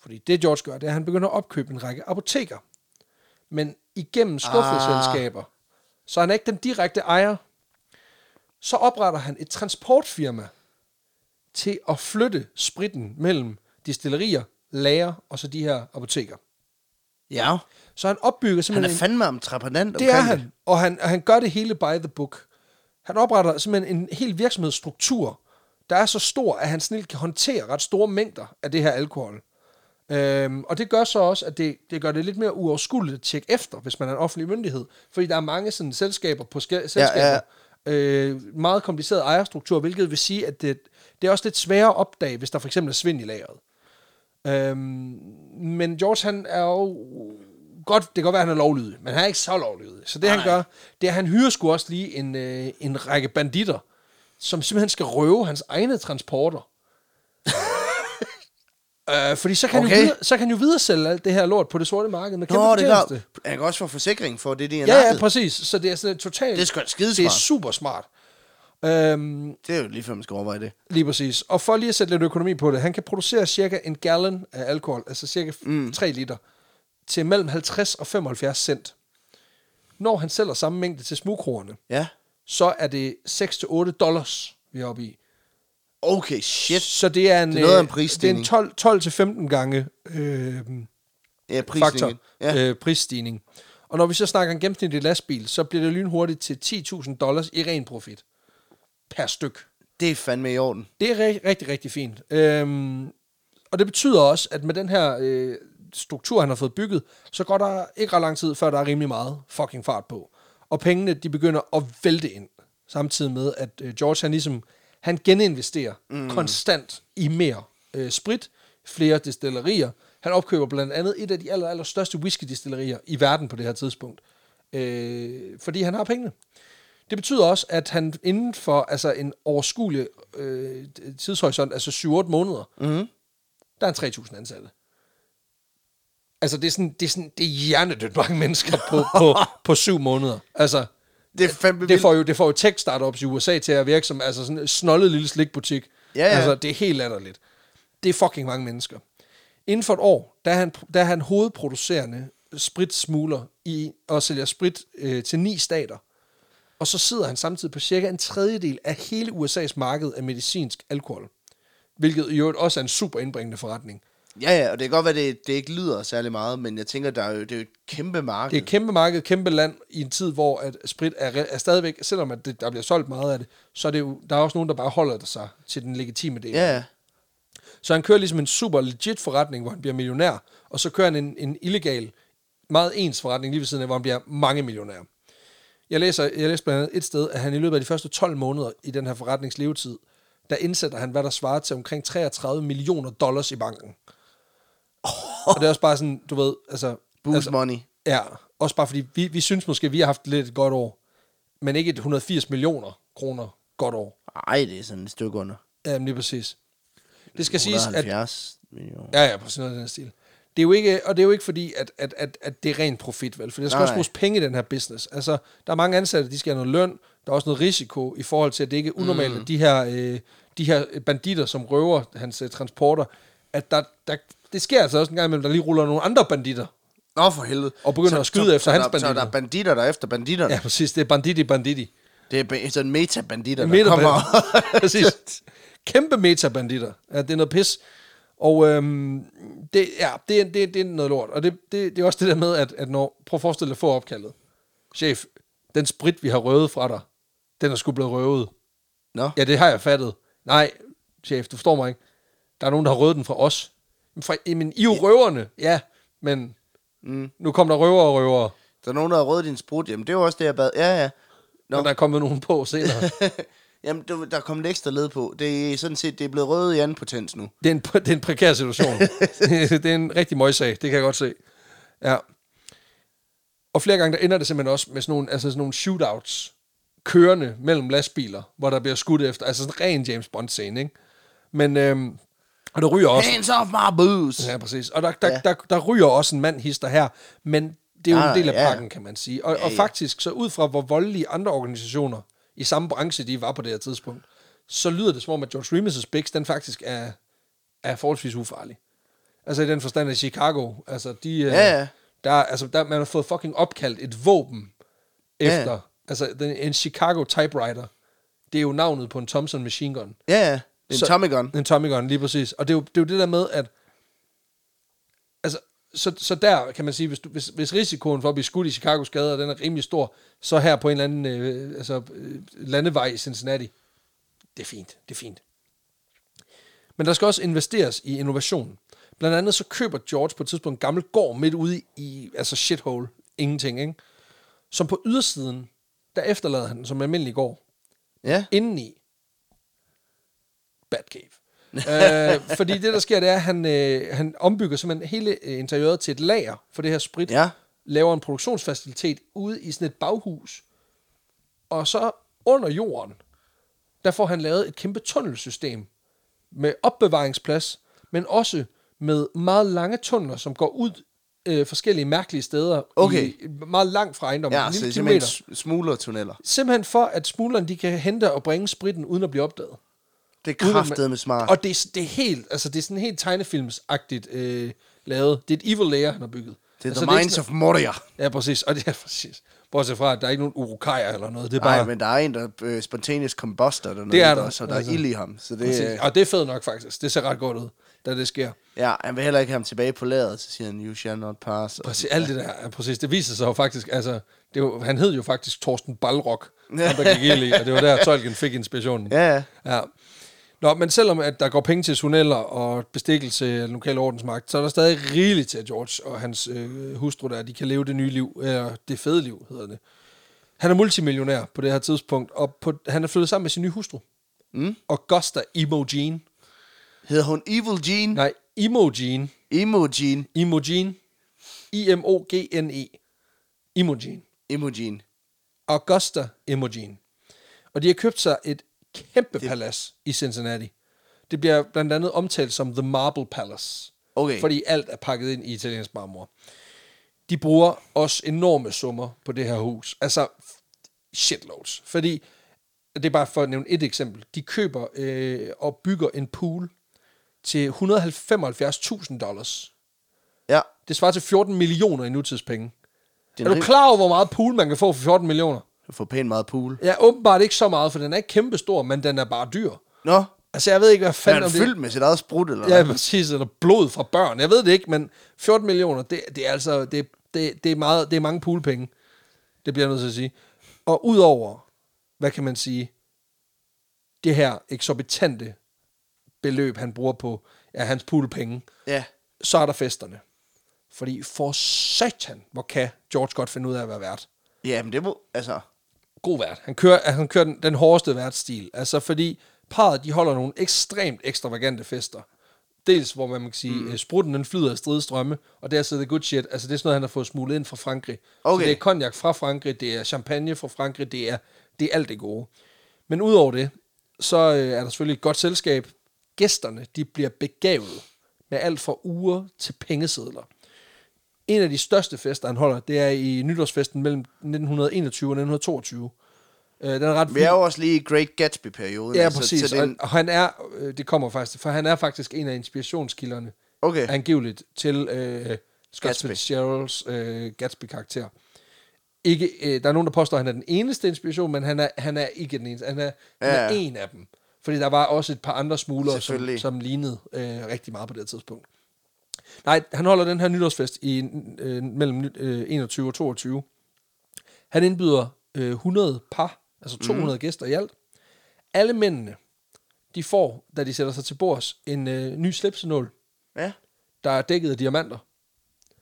B: Fordi det George gør, det er, at han begynder at opkøbe en række apoteker. Men igennem skuffeselskaber. Ah. Så han er ikke den direkte ejer. Så opretter han et transportfirma til at flytte spritten mellem distillerier, lager og så de her apoteker.
A: Ja.
B: Så han opbygger
A: Han er
B: simpelthen...
A: fandme entreprenant
B: det er han, og han, og han gør det hele by the book. Han opretter simpelthen en hel virksomhedsstruktur, der er så stor, at han snilt kan håndtere ret store mængder af det her alkohol. Øhm, og det gør så også, at det, det gør det lidt mere uoverskueligt at tjekke efter, hvis man er en offentlig myndighed. Fordi der er mange sådan selskaber på selskaber, ja, ja. Øh, meget kompliceret ejerstruktur, hvilket vil sige, at det, det er også lidt sværere at opdage, hvis der for eksempel er svind i lageret. Øhm, men George, han er jo godt, det kan godt være, at han er lovlydig, men han er ikke så lovlydig. Så det, Nej. han gør, det er, at han hyrer sgu også lige en, øh, en række banditter, som simpelthen skal røve hans egne transporter. Øh, fordi så kan, okay. Han jo videre, så kan han jo videre sælge alt det her lort på det sorte marked med kæmpe
A: Nå, det er
B: fortjeneste.
A: Han kan også få forsikring for det, de er
B: Ja, ja, præcis. Så det er sådan totalt...
A: Det er sgu da
B: det er super smart. Øhm,
A: Det er jo lige før, man skal overveje det.
B: Lige præcis. Og for lige at sætte lidt økonomi på det, han kan producere cirka en gallon af alkohol, altså cirka mm. 3 liter, til mellem 50 og 75 cent. Når han sælger samme mængde til smugkroerne,
A: Ja.
B: så er det 6-8 dollars, vi er oppe i.
A: Okay, shit.
B: Så det er en,
A: Det er noget af en
B: øh,
A: prisstigning.
B: Det er en 12, 12 til 15 gange øh,
A: Ja,
B: faktor.
A: Ja.
B: øh, prisstigning. Og når vi så snakker en gennemsnitlig lastbil, så bliver det lynhurtigt til 10.000 dollars i ren profit per styk.
A: Det er fandme i orden.
B: Det er rigtig, rigtig, rigtig fint. Øhm, og det betyder også, at med den her øh, struktur, han har fået bygget, så går der ikke ret lang tid, før der er rimelig meget fucking fart på. Og pengene, de begynder at vælte ind, samtidig med, at øh, George, han ligesom, han geninvesterer mm. konstant i mere øh, sprit, flere destillerier. Han opkøber blandt andet et af de aller, aller største whiskydestillerier i verden på det her tidspunkt. Øh, fordi han har pengene. Det betyder også, at han inden for altså en overskuelig øh, tidshorisont, altså 7-8 måneder,
A: Mhm.
B: der er han 3.000 ansatte. Altså, det er sådan, det er sådan, det er hjernedødt mange mennesker på, på, på syv måneder. Altså,
A: Det er fandme
B: det får jo, det får jo tech-startups i USA til at virke som altså sådan en snollet lille slikbutik.
A: Ja, ja.
B: Altså, det er helt latterligt. Det er fucking mange mennesker. Inden for et år, der er han, der er han hovedproducerende spritsmugler i og sælger sprit øh, til ni stater. Og så sidder han samtidig på cirka en tredjedel af hele USA's marked af medicinsk alkohol. Hvilket i øvrigt også er en super indbringende forretning.
A: Ja, ja, og det kan godt være, det, det ikke lyder særlig meget, men jeg tænker, der er jo, det er jo et kæmpe marked.
B: Det er et kæmpe marked, kæmpe land i en tid, hvor at sprit er, er stadigvæk, selvom at det, der bliver solgt meget af det, så er det jo, der er også nogen, der bare holder det sig til den legitime del.
A: Ja, ja.
B: Så han kører ligesom en super legit forretning, hvor han bliver millionær, og så kører han en, en illegal, meget ens forretning lige ved siden af, hvor han bliver mange millionær. Jeg læser, jeg læser blandt andet et sted, at han i løbet af de første 12 måneder i den her forretnings levetid, der indsætter han, hvad der svarer til omkring 33 millioner dollars i banken. Og det er også bare sådan, du ved, altså...
A: Boost
B: altså,
A: money.
B: Ja, også bare fordi, vi, vi synes måske, vi har haft lidt et godt år, men ikke et 180 millioner kroner godt år.
A: Ej, det er sådan et stykke under.
B: Ja, lige præcis. Det skal siges, at
A: 170 millioner.
B: Ja, ja, på sådan noget den stil. Det er jo ikke, og det er jo ikke fordi, at, at, at, at det er ren profit, vel? For der skal
A: Nej,
B: også
A: nej.
B: bruges penge i den her business. Altså, der er mange ansatte, de skal have noget løn. Der er også noget risiko i forhold til, at det ikke er unormalt, mm. at de her, øh, de her banditter, som røver hans øh, transporter, at der, der, det sker altså også en gang imellem, der lige ruller nogle andre banditter.
A: Nå, for helvede.
B: Og begynder at skyde efter
A: så
B: hans
A: der, Så
B: banditter.
A: der er banditter, der er efter banditterne.
B: Ja, præcis. Det er banditi banditi.
A: Det er sådan meta-banditter, der
B: Meta
A: kommer.
B: Præcis. Kæmpe metabanditter. Ja, det er noget pis. Og øhm, det, ja, det, er, det, det er noget lort. Og det, det, det er også det der med, at, at når... Prøv at forestille dig at få opkaldet. Chef, den sprit, vi har røvet fra dig, den er sgu blevet røvet.
A: Nå,
B: Ja, det har jeg fattet. Nej, chef, du forstår mig ikke. Der er nogen, der har røvet den fra os. Men, fra, men I er jo røverne. Ja, men mm. nu kommer der røver og røvere.
A: der er nogen, der har rødt din sprut. Jamen, det var også det, jeg bad. Ja, ja. Nå.
B: Og der er kommet nogen på senere.
A: Jamen, du, der er kommet ekstra led på. Det er sådan set, det er blevet røget i anden potens nu.
B: Det er en, det er en prekær situation. det er en rigtig møjsag, det kan jeg godt se. Ja. Og flere gange, der ender det simpelthen også med sådan nogle, altså sådan nogle shootouts kørende mellem lastbiler, hvor der bliver skudt efter. Altså sådan en ren James Bond-scene, ikke? Men, øhm, og der ryger også...
A: Hands off my booze!
B: Ja, præcis. Og der, der,
A: Ja.
B: ja. der, der ryger også en mand hister her, men det er jo
A: Nej,
B: en del af
A: ja,
B: pakken, kan man sige. Og,
A: Ja,
B: og
A: ja.
B: faktisk, så ud fra hvor voldelige andre organisationer i samme branche, de var på det her tidspunkt, så lyder det som om, at George Remus' Bix, den faktisk er, er forholdsvis ufarlig. Altså i den forstand af Chicago, altså de... øh,
A: Ja, ja.
B: Der, er- altså, der, man har fået fucking opkaldt et våben
A: Ja, ja.
B: efter. Altså den, en Chicago typewriter, det er jo navnet på en Thompson machine gun.
A: Ja, ja. En
B: Så-
A: Tommy gun.
B: En Tommy gun, lige præcis. Og det er, jo, det er jo det der med, at... Altså, så, så der kan man sige, hvis, du, hvis, hvis risikoen for at blive skudt i Chicagos gader, den er rimelig stor, så her på en eller anden øh, altså, øh, landevej i Cincinnati, det er fint, det er fint. Men der skal også investeres i innovation. Blandt andet så køber George på et tidspunkt en gammel gård midt ude i, altså shithole, ingenting, ikke? Som på ydersiden, der efterlader han den som en almindelig gård
A: Ja.
B: indeni. Batcave. øh, fordi det, der sker, det er, at han, øh, han ombygger simpelthen hele interiøret til et lager for det her sprit.
A: Ja.
B: Laver en produktionsfacilitet ude i sådan et baghus. Og så under jorden, der får han lavet et kæmpe tunnelsystem med opbevaringsplads, men også med meget lange tunneler, som går ud øh, forskellige mærkelige steder.
A: Okay.
B: I, meget langt fra ejendommen.
A: Ja,
B: en
A: så det
B: lille
A: er simpelthen smuglertunneller.
B: Simpelthen for, at smuglerne de kan hente og bringe spritten, uden at blive opdaget.
A: Det er med smart.
B: Og det, er- det er helt, altså det er sådan helt tegnefilmsagtigt øh, lavet. Det er et evil layer, han har bygget.
A: Det er
B: altså,
A: The
B: ikke
A: Minds
B: sådan-
A: of Moria.
B: Ja, præcis. Og det er præcis. Bortset fra, at der er ikke nogen urukajer eller noget. Det er
A: Nej,
B: bare...
A: men der er en, der øh, spontaneous combuster dernede,
B: Det er der,
A: og der
B: altså.
A: er ild i ham. Så det,
B: Præcis. Og det er fedt nok, faktisk. Det ser ret godt ud, da det sker.
A: ja, han vil heller ikke have ham tilbage på lageret, så siger han, you shall not pass.
B: Præcis, alt det der, ja, præcis. Det viser sig jo faktisk, altså, det var, han hed jo faktisk Torsten Balrog, ham der gik ild i, og det var der, Tolkien fik inspirationen.
A: ja, ja.
B: Ja. Nå, men selvom at der går penge til tunneller og bestikkelse af den lokale ordensmagt, så er der stadig rigeligt til, at George og hans øh, hustru der, de kan leve det nye liv, eller det fede liv, hedder det. Han er multimillionær på det her tidspunkt, og på, han er flyttet sammen med sin nye hustru.
A: Mm.
B: Augusta Imogen.
A: Hedder hun Evil Jean?
B: Nej, Imogen.
A: Imogen.
B: Imogen. I-M-O-G-N-E. Imogen.
A: Imogen.
B: Augusta Imogen. Og de har købt sig et kæmpe palads i Cincinnati. Det bliver blandt andet omtalt som The Marble Palace.
A: Okay.
B: Fordi alt er pakket ind i italiensk marmor. De bruger også enorme summer på det her hus. Altså shitloads. Fordi, det er bare for at nævne et eksempel. De køber øh, og bygger en pool til 175.000 dollars.
A: Ja.
B: Det svarer til 14 millioner i nutidspenge.
A: Det
B: Er du
A: rim-
B: klar over, hvor meget pool man kan få for 14 millioner?
A: Får pænt meget pool.
B: Ja, åbenbart ikke så meget, for den er ikke kæmpestor, men den er bare dyr.
A: Nå,
B: Altså, jeg ved ikke, hvad
A: er
B: fanden om det
A: fyldt med sit eget sprut, eller
B: Ja,
A: hvad?
B: præcis, eller blod fra børn. Jeg ved det ikke, men 14 millioner, det, det er altså, det, det, det, er meget, det er mange poolpenge. Det bliver jeg nødt til at sige. Og udover, hvad kan man sige, det her eksorbitante beløb, han bruger på ja, hans poolpenge,
A: Ja.
B: så er der festerne. Fordi for satan, hvor kan George godt finde ud af at være vært.
A: Ja, men det må, altså...
B: god vært. Han kører, han kører den, den hårdeste værtsstil. Altså fordi parret, de holder nogle ekstremt ekstravagante fester. Dels, hvor man kan sige, mm. sprutten den flyder af stridstrømme, og der sidder good shit. Altså det er sådan noget, han har fået smuglet ind fra Frankrig.
A: Okay.
B: Så det er cognac fra Frankrig, det er champagne fra Frankrig, det er, det er alt det gode. Men udover det, så øh, er der selvfølgelig et godt selskab. Gæsterne, de bliver begavet med alt fra uger til pengesedler. En af de største fester, han holder, det er i nytårsfesten mellem 1921 og 1922. Øh, den er ret
A: Vi er jo også lige i Great Gatsby-perioden.
B: Ja,
A: altså,
B: præcis.
A: Så det er en,
B: Og, og han er, øh, det kommer faktisk, for han er faktisk en af inspirationskilderne,
A: okay,
B: angiveligt, til øh, Scott
A: Gatsby.
B: Fitzgeralds øh, Gatsby-karakter. Ikke, øh, der er nogen, der påstår, at han er den eneste inspiration, men han er, han er ikke den eneste. Han er, ja. han er en af dem. Fordi der var også et par andre smuglere, som, som lignede øh, rigtig meget på det tidspunkt. Nej, han holder den her nytårsfest i øh, mellem øh, 21 og 22. Han indbyder øh, 100 par, altså 200 mm. gæster i alt. Alle mændene, de får, da de sætter sig til bords, en øh, ny slipsenål,
A: ja.
B: der er dækket af diamanter.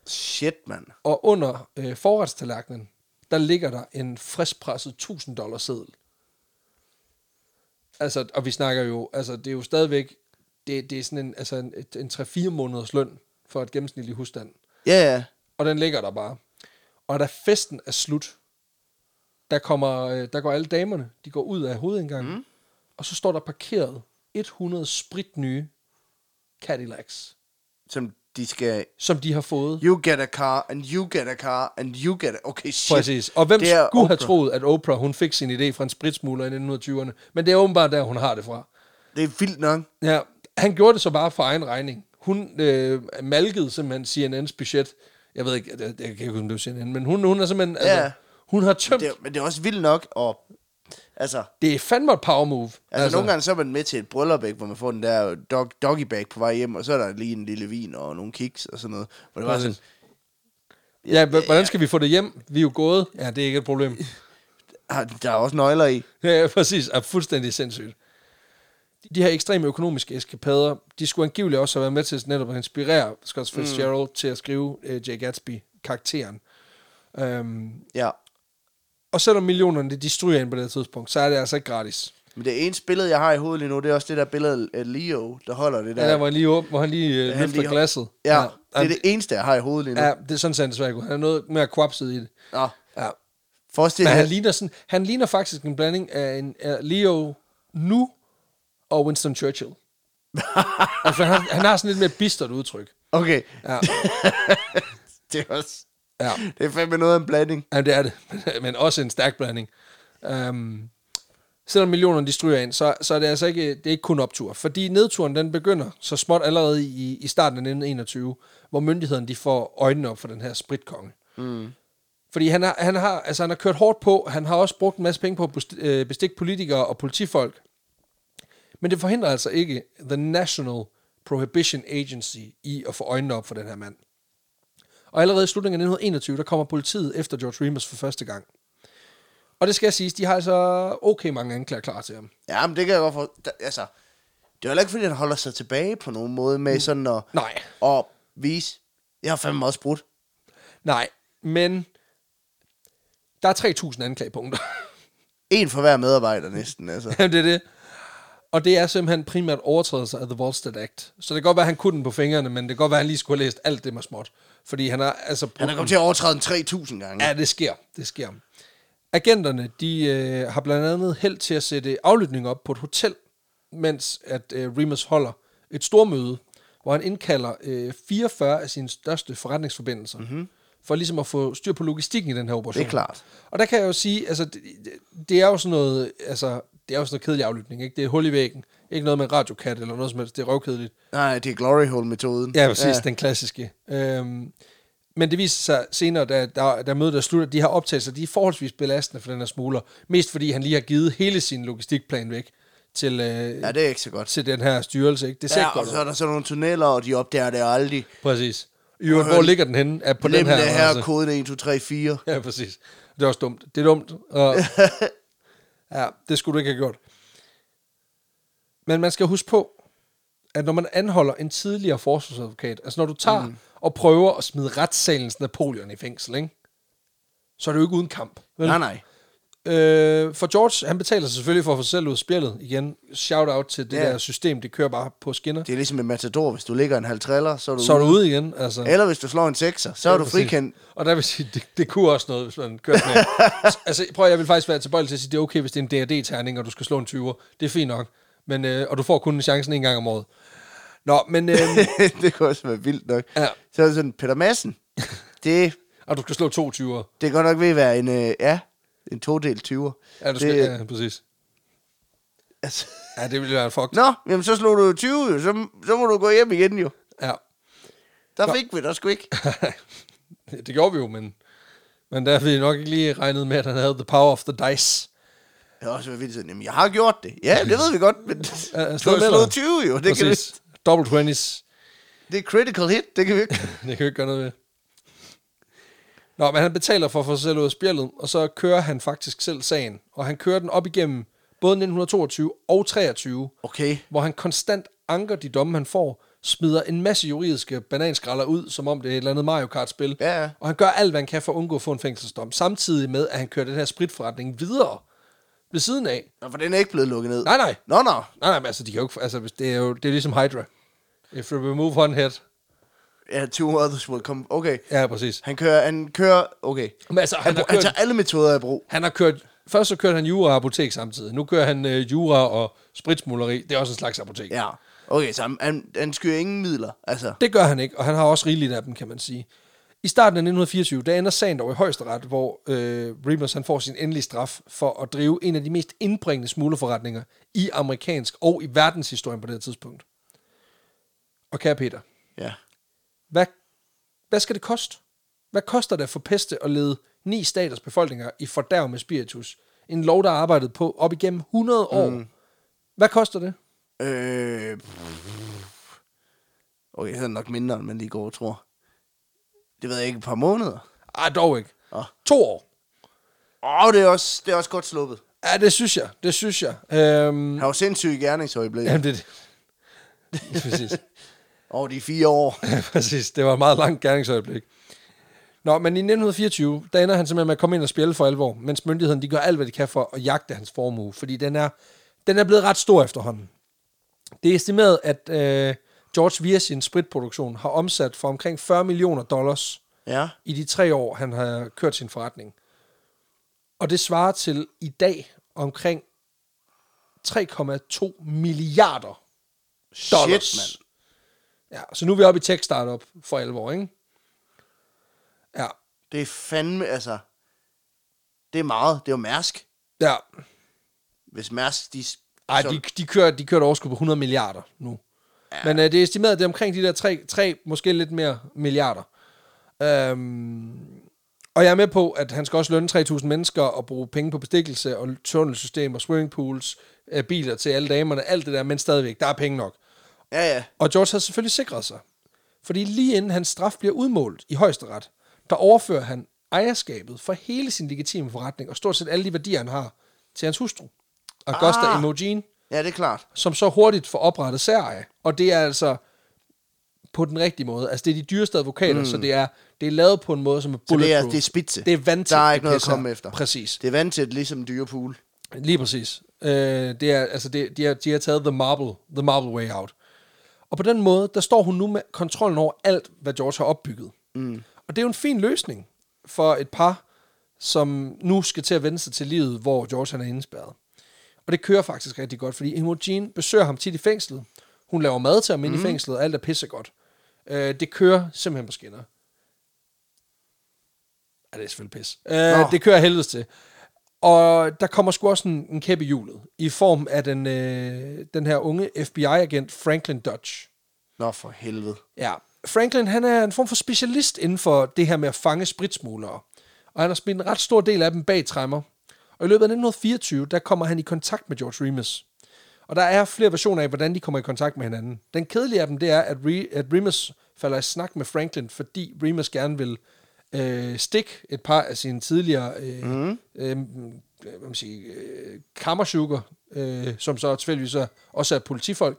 A: Shit, mand.
B: Og under øh, forretstallerkenen, der ligger der en friskpresset 1000 dollars seddel. Altså, og vi snakker jo, altså det er jo stadigvæk, det, det er sådan en, altså en, et- en 3-4 måneders løn for et gennemsnitlig husstand.
A: Ja, ja.
B: Og den ligger der bare. Og da festen er slut, der, kommer, øh, der går alle damerne, de går ud af hovedindgangen, mm. og så står der parkeret 100 spritnye Cadillacs,
A: Som de skal...
B: som de har fået.
A: You get a car, and you get a car, and you get a... Okay, shit.
B: Præcis. Og hvem
A: Det
B: skulle have
A: Oprah.
B: troet, at Oprah hun fik sin idé fra en spritsmugler i 1920'erne? Men det er åbenbart der, hun har det fra.
A: Det er vildt nok.
B: Ja, han gjorde det så bare for egen regning. Hun øh, malkede simpelthen CNN's budget. Jeg ved ikke, jeg, jeg kan ikke huske, om det var CNN, men hun, hun er simpelthen...
A: Ja.
B: Altså, hun har tømt...
A: Det, men det er også vildt nok, og... Altså,
B: Det er fandme et power move.
A: altså, altså nogle gange så er man med til et bryllup, ikke, hvor man får den der dog, doggy bag på vej hjem, og så er der lige en lille vin og nogle kiks og sådan noget. Hvor det var sådan.
B: Ja, h- hvordan skal vi få det hjem? Vi er jo gået. Ja, det er ikke et problem.
A: ah, der er også nøgler i.
B: Ja, præcis. Er fuldstændig sindssygt. De her ekstreme økonomiske eskapader, de skulle angiveligt også have været med til netop at inspirere Scott Fitzgerald mm. til at skrive uh, Jay Gatsby-karakteren. Um,
A: Ja.
B: og selvom millionerne de stryger ind på det tidspunkt, så er det altså ikke gratis.
A: Men det eneste billede, jeg har i hovedet lige nu, det er også det der billede af Leo, der holder det der.
B: Ja, der var jeg lige åben, hvor han lige
A: han
B: løfter
A: lige-
B: glasset.
A: ja, det er
B: ja,
A: det eneste, jeg har i hovedet lige nu.
B: Ja, det er sådan set desværre. Han er noget mere kvapset i det.
A: Nå,
B: Ja.
A: forestil
B: Men han ligner, sådan, han ligner faktisk en blanding af en af Leo nu og Winston Churchill. altså, han, han har sådan lidt mere bistert udtryk.
A: okay,
B: Ja,
A: det er også,
B: ja.
A: det er fandme noget af en blanding.
B: ja det er det. Men også en stærk blanding. Um, selvom millionerne de stryger ind, så, så er det altså ikke, det er ikke kun optur. Fordi nedturen den begynder så småt allerede i, i starten af 1921, hvor myndighederne de får øjnene op for den her spritkonge. Mm. Fordi han har, han, har, altså han har kørt hårdt på, han har også brugt en masse penge på at øh, bestikke politikere og politifolk. Men det forhindrer altså ikke The National Prohibition Agency i at få øjnene op for den her mand. Og allerede i slutningen af 1921, der kommer politiet efter George Remus for første gang. Og det skal jeg sige, de har altså okay mange anklager klar til ham.
A: Ja, men det kan jeg godt for... Da, altså, det er jo ikke, fordi han holder sig tilbage på nogen måde med sådan at,
B: Nej,
A: at vise, jeg har fandme også brudt.
B: nej, men der er 3.000 anklagepunkter.
A: En for hver medarbejder næsten, altså.
B: Jamen, det er det. Og det er simpelthen primært overtrædelser af The Volstead Act. Så det kan godt være, at han kunne den på fingrene, men det kan godt være, at han lige skulle have læst alt det med småt. Fordi han har altså...
A: Han er kommet til at overtræde den 3.000 gange.
B: Ja, det sker. Det sker. Agenterne, de øh, har blandt andet held til at sætte aflytning op på et hotel, mens at øh, Remus holder et stormøde, hvor han indkalder øh, 44 af sine største forretningsforbindelser, mm-hmm. for ligesom at få styr på logistikken i den her operation.
A: Det er klart.
B: Og der kan jeg jo sige, altså, det, det- det er jo sådan noget, altså, det er jo sådan noget kedelig aflytning, ikke? Det er hul i væggen. Ikke noget med en radiokat eller noget som helst. Det er røvkedeligt.
A: Nej, det er glory hole-metoden.
B: Ja, præcis, ja. den klassiske. Øhm, men det viser sig senere, da, da, da mødet er slut, at de her optagelser, de er forholdsvis belastende for den her smugler. Mest fordi han lige har givet hele sin logistikplan væk til, øh,
A: Ja, det er ikke så godt.
B: til den her styrelse. Ikke? Det ser
A: Ja,
B: ikke
A: og
B: godt
A: så
B: ud.
A: er der sådan nogle tunneller, og de opdager det aldrig.
B: Præcis. Jo, hvor ligger den henne? Er på den her.
A: det her
B: altså.
A: koden 1, 2, 3, 4.
B: Ja, præcis. Det er også dumt. Det er dumt. Og, ja, det skulle du ikke have gjort. Men man skal huske på, at når man anholder en tidligere forsvarsadvokat, altså når du tager mm. og prøver at smide retssalens Napoleon i fængsel, ikke? så er det jo ikke uden kamp. Vel?
A: Nej, nej.
B: Øh, for George, han betaler sig selvfølgelig for at få sig selv ud af spillet igen. Shout out til det
A: Ja.
B: der system, det kører bare på skinner.
A: Det er ligesom med Matador. Hvis du ligger en halv triller, så er du
B: Så er du
A: ude.
B: igen. Altså.
A: Eller hvis du slår en sekser, så er du frikendt.
B: Og der vil sige, det, det kunne også noget, hvis man kørte med. altså, prøv at- jeg vil faktisk være tilbøjelig til at sige, det er okay, hvis det er en D&D-terning, og du skal slå en 20'er. Det er fint nok. Men, øh, og du får kun chancen en gang om året. Nå, men... Øh,
A: det kunne også være vildt nok.
B: ja,
A: Så er det sådan, Peter Madsen, det,
B: og du skal slå to 20'er.
A: det kan godt nok ved at være en, øh, ja, en todel 20'er.
B: Ja, du skal,
A: det,
B: ja, præcis.
A: altså,
B: Ja, det ville være fucked.
A: Nå, jamen så slog du jo 20, jo. Så, så må du gå hjem igen jo.
B: Ja,
A: Der fik vi dig sgu ikke.
B: det gjorde vi jo, men, men der havde vi nok ikke lige regnet med, at han havde the power of the dice.
A: Det har også vildt sådan, jamen jeg har gjort det. Ja, det ved vi godt, men
B: Ja,
A: du har
B: dig.
A: 20 jo. Det, kan vi,
B: Præcis. Double 20's.
A: det er critical hit, det kan vi ikke.
B: Det kan vi ikke gøre noget ved. Nå, men han betaler for at få sig selv ud af spjældet, og så kører han faktisk selv sagen. Og han kører den op igennem både 1922 og 23,
A: Okay.
B: hvor han konstant anker de domme, han får, smider en masse juridiske bananskralder ud, som om det er et eller andet Mario Kart-spil.
A: Ja, ja.
B: Og han gør alt, hvad han kan for at undgå at få en fængselsdom, samtidig med, at han kører den her spritforretning videre ved siden af.
A: Nå, for den er ikke blevet lukket ned.
B: Nej, nej.
A: Nå, nå.
B: Nej, nej, men altså, de kan jo ikke, altså, hvis det er jo det er ligesom Hydra. If you remove one head.
A: Ja, two others will come. Okay.
B: Ja, præcis.
A: Han kører, han kører, okay.
B: Men altså, han,
A: Han,
B: har
A: han
B: kørt,
A: tager alle metoder i brug.
B: han har kørt, først så kørte han jura og apotek samtidig. Nu kører han øh, jura og spritsmugleri. Det er også en slags apotek.
A: Ja. Okay, så han, han, han skyr ingen midler. Altså,
B: Det gør han ikke, og han har også rigeligt af dem, kan man sige. I starten af 1924, der ender sagen dog i højesteret, hvor øh, Remus han får sin endelige straf for at drive en af de mest indbringende smuglerforretninger i amerikansk og i verdenshistorien på det tidspunkt. Og kære Peter,
A: ja.
B: Hvad, hvad skal det koste? Hvad koster det for peste at lede ni staters befolkninger i fordærv med spiritus? En lov, der har arbejdet på op igennem 100 år. Mm. Hvad koster det?
A: Øh, okay, det er nok mindre, end man lige går og tror. Det ved jeg ikke, et par måneder.
B: Ej, dog ikke.
A: Åh.
B: To år.
A: Åh, oh, det, er også, det er også godt sluppet.
B: Ja, det synes jeg. Det synes jeg. Øhm,
A: Han var sindssyg i gerningsøjeblik.
B: Jamen, det, det. Præcis.
A: Over de fire år.
B: Præcis. Det var et meget langt gerningsøjeblik. Nå, men i 1924, der ender han simpelthen med at komme ind og spille for alvor, mens myndighederne de gør alt, hvad de kan for at jagte hans formue, fordi den er, den er blevet ret stor efterhånden. Det er estimeret, at øh, George via sin spritproduktion har omsat for omkring 40 millioner dollars
A: Ja.
B: i de tre år, han har kørt sin forretning. Og det svarer til i dag omkring 3,2 milliarder dollars.
A: Shit, mand.
B: Ja, så nu er vi oppe i tech startup for alvor, ikke? Ja,
A: Det er fandme, altså... Det er meget. Det er jo Mærsk.
B: ja.
A: Hvis Mærsk, de...
B: Ej, de, de, kører, de kører et overskud på 100 milliarder nu. Ja. Men øh, det er estimeret, at det er omkring de der tre, tre måske lidt mere milliarder. Øhm, og jeg er med på, at han skal også lønne 3.000 mennesker og bruge penge på bestikkelse og tunnelsystem og swimmingpools, øh, biler til alle damerne, alt det der, men stadigvæk, der er penge nok.
A: Ja, ja.
B: Og George havde selvfølgelig sikret sig. Fordi lige inden hans straf bliver udmålt i højesteret, der overfører han ejerskabet for hele sin legitime forretning og stort set alle de værdier, han har, til hans hustru, Augusta
A: Ah.
B: Imogen,
A: Ja, det er klart.
B: som så hurtigt får oprettet særeje. Og det er altså på den rigtige måde. Altså, det er de dyreste advokater, mm. så det er, det er lavet på en måde, som er
A: Så det er,
B: bulletproof.
A: det er spidse.
B: det er vant
A: Der er ikke noget at komme efter.
B: Præcis.
A: Det er vant til, ligesom dyrepool.
B: Lige præcis. Øh, det er, altså det, de, har, de har taget the marble, the marble way out. Og på den måde, der står hun nu med kontrollen over alt, hvad George har opbygget. Mm. Og det er jo en fin løsning for et par, som nu skal til at vende sig til livet, hvor George han er indespærret. Og det kører faktisk rigtig godt, fordi Imogen besøger ham tit i fængslet. Hun laver mad til ham inde i fængslet, og alt er pissegodt. Øh, det kører simpelthen på skinner. Ja, det er selvfølgelig pis. Øh,
A: Nå.
B: det kører helvedes til. Og der kommer sgu også en, en kæp i hjulet, i form af den, øh, den her unge FBI-agent Franklin Dodge.
A: Nå, for helvede.
B: Ja, Franklin han er en form for specialist inden for det her med at fange spritsmuglere. Og han har spillet en ret stor del af dem bag træmmer. Og i løbet af 1924, der kommer han i kontakt med George Remus. Og der er flere versioner af, hvordan de kommer i kontakt med hinanden. Den kedelige af dem, det er, at, Re- at Remus falder i snak med Franklin, fordi Remus gerne vil øh, stikke et par af sine tidligere øh, mm. øh, hvad man siger, øh, kammersugar, øh, som så tilfældigvis er- også er politifolk,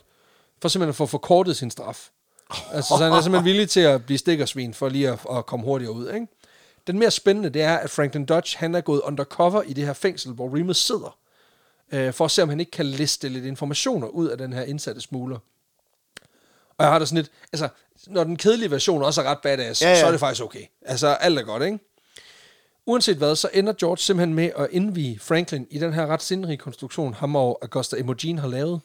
B: for simpelthen at få forkortet sin straf. Altså, så han er simpelthen villig til at blive stikkersvin for lige at, at komme hurtigere ud. Ikke? Den mere spændende, det er, at Franklin Dodge, han er gået undercover i det her fængsel, hvor Remus sidder, øh, for at se, om han ikke kan liste lidt informationer ud af den her indsatte smugler. Og jeg har da sådan lidt, altså, når den kedelige version også er ret badass,
A: Ja,
B: ja, så er det faktisk okay. Altså, alt er godt, ikke? Uanset hvad, så ender George simpelthen med at indvige Franklin i den her ret sindrige konstruktion, ham og Augusta Imogen har lavet.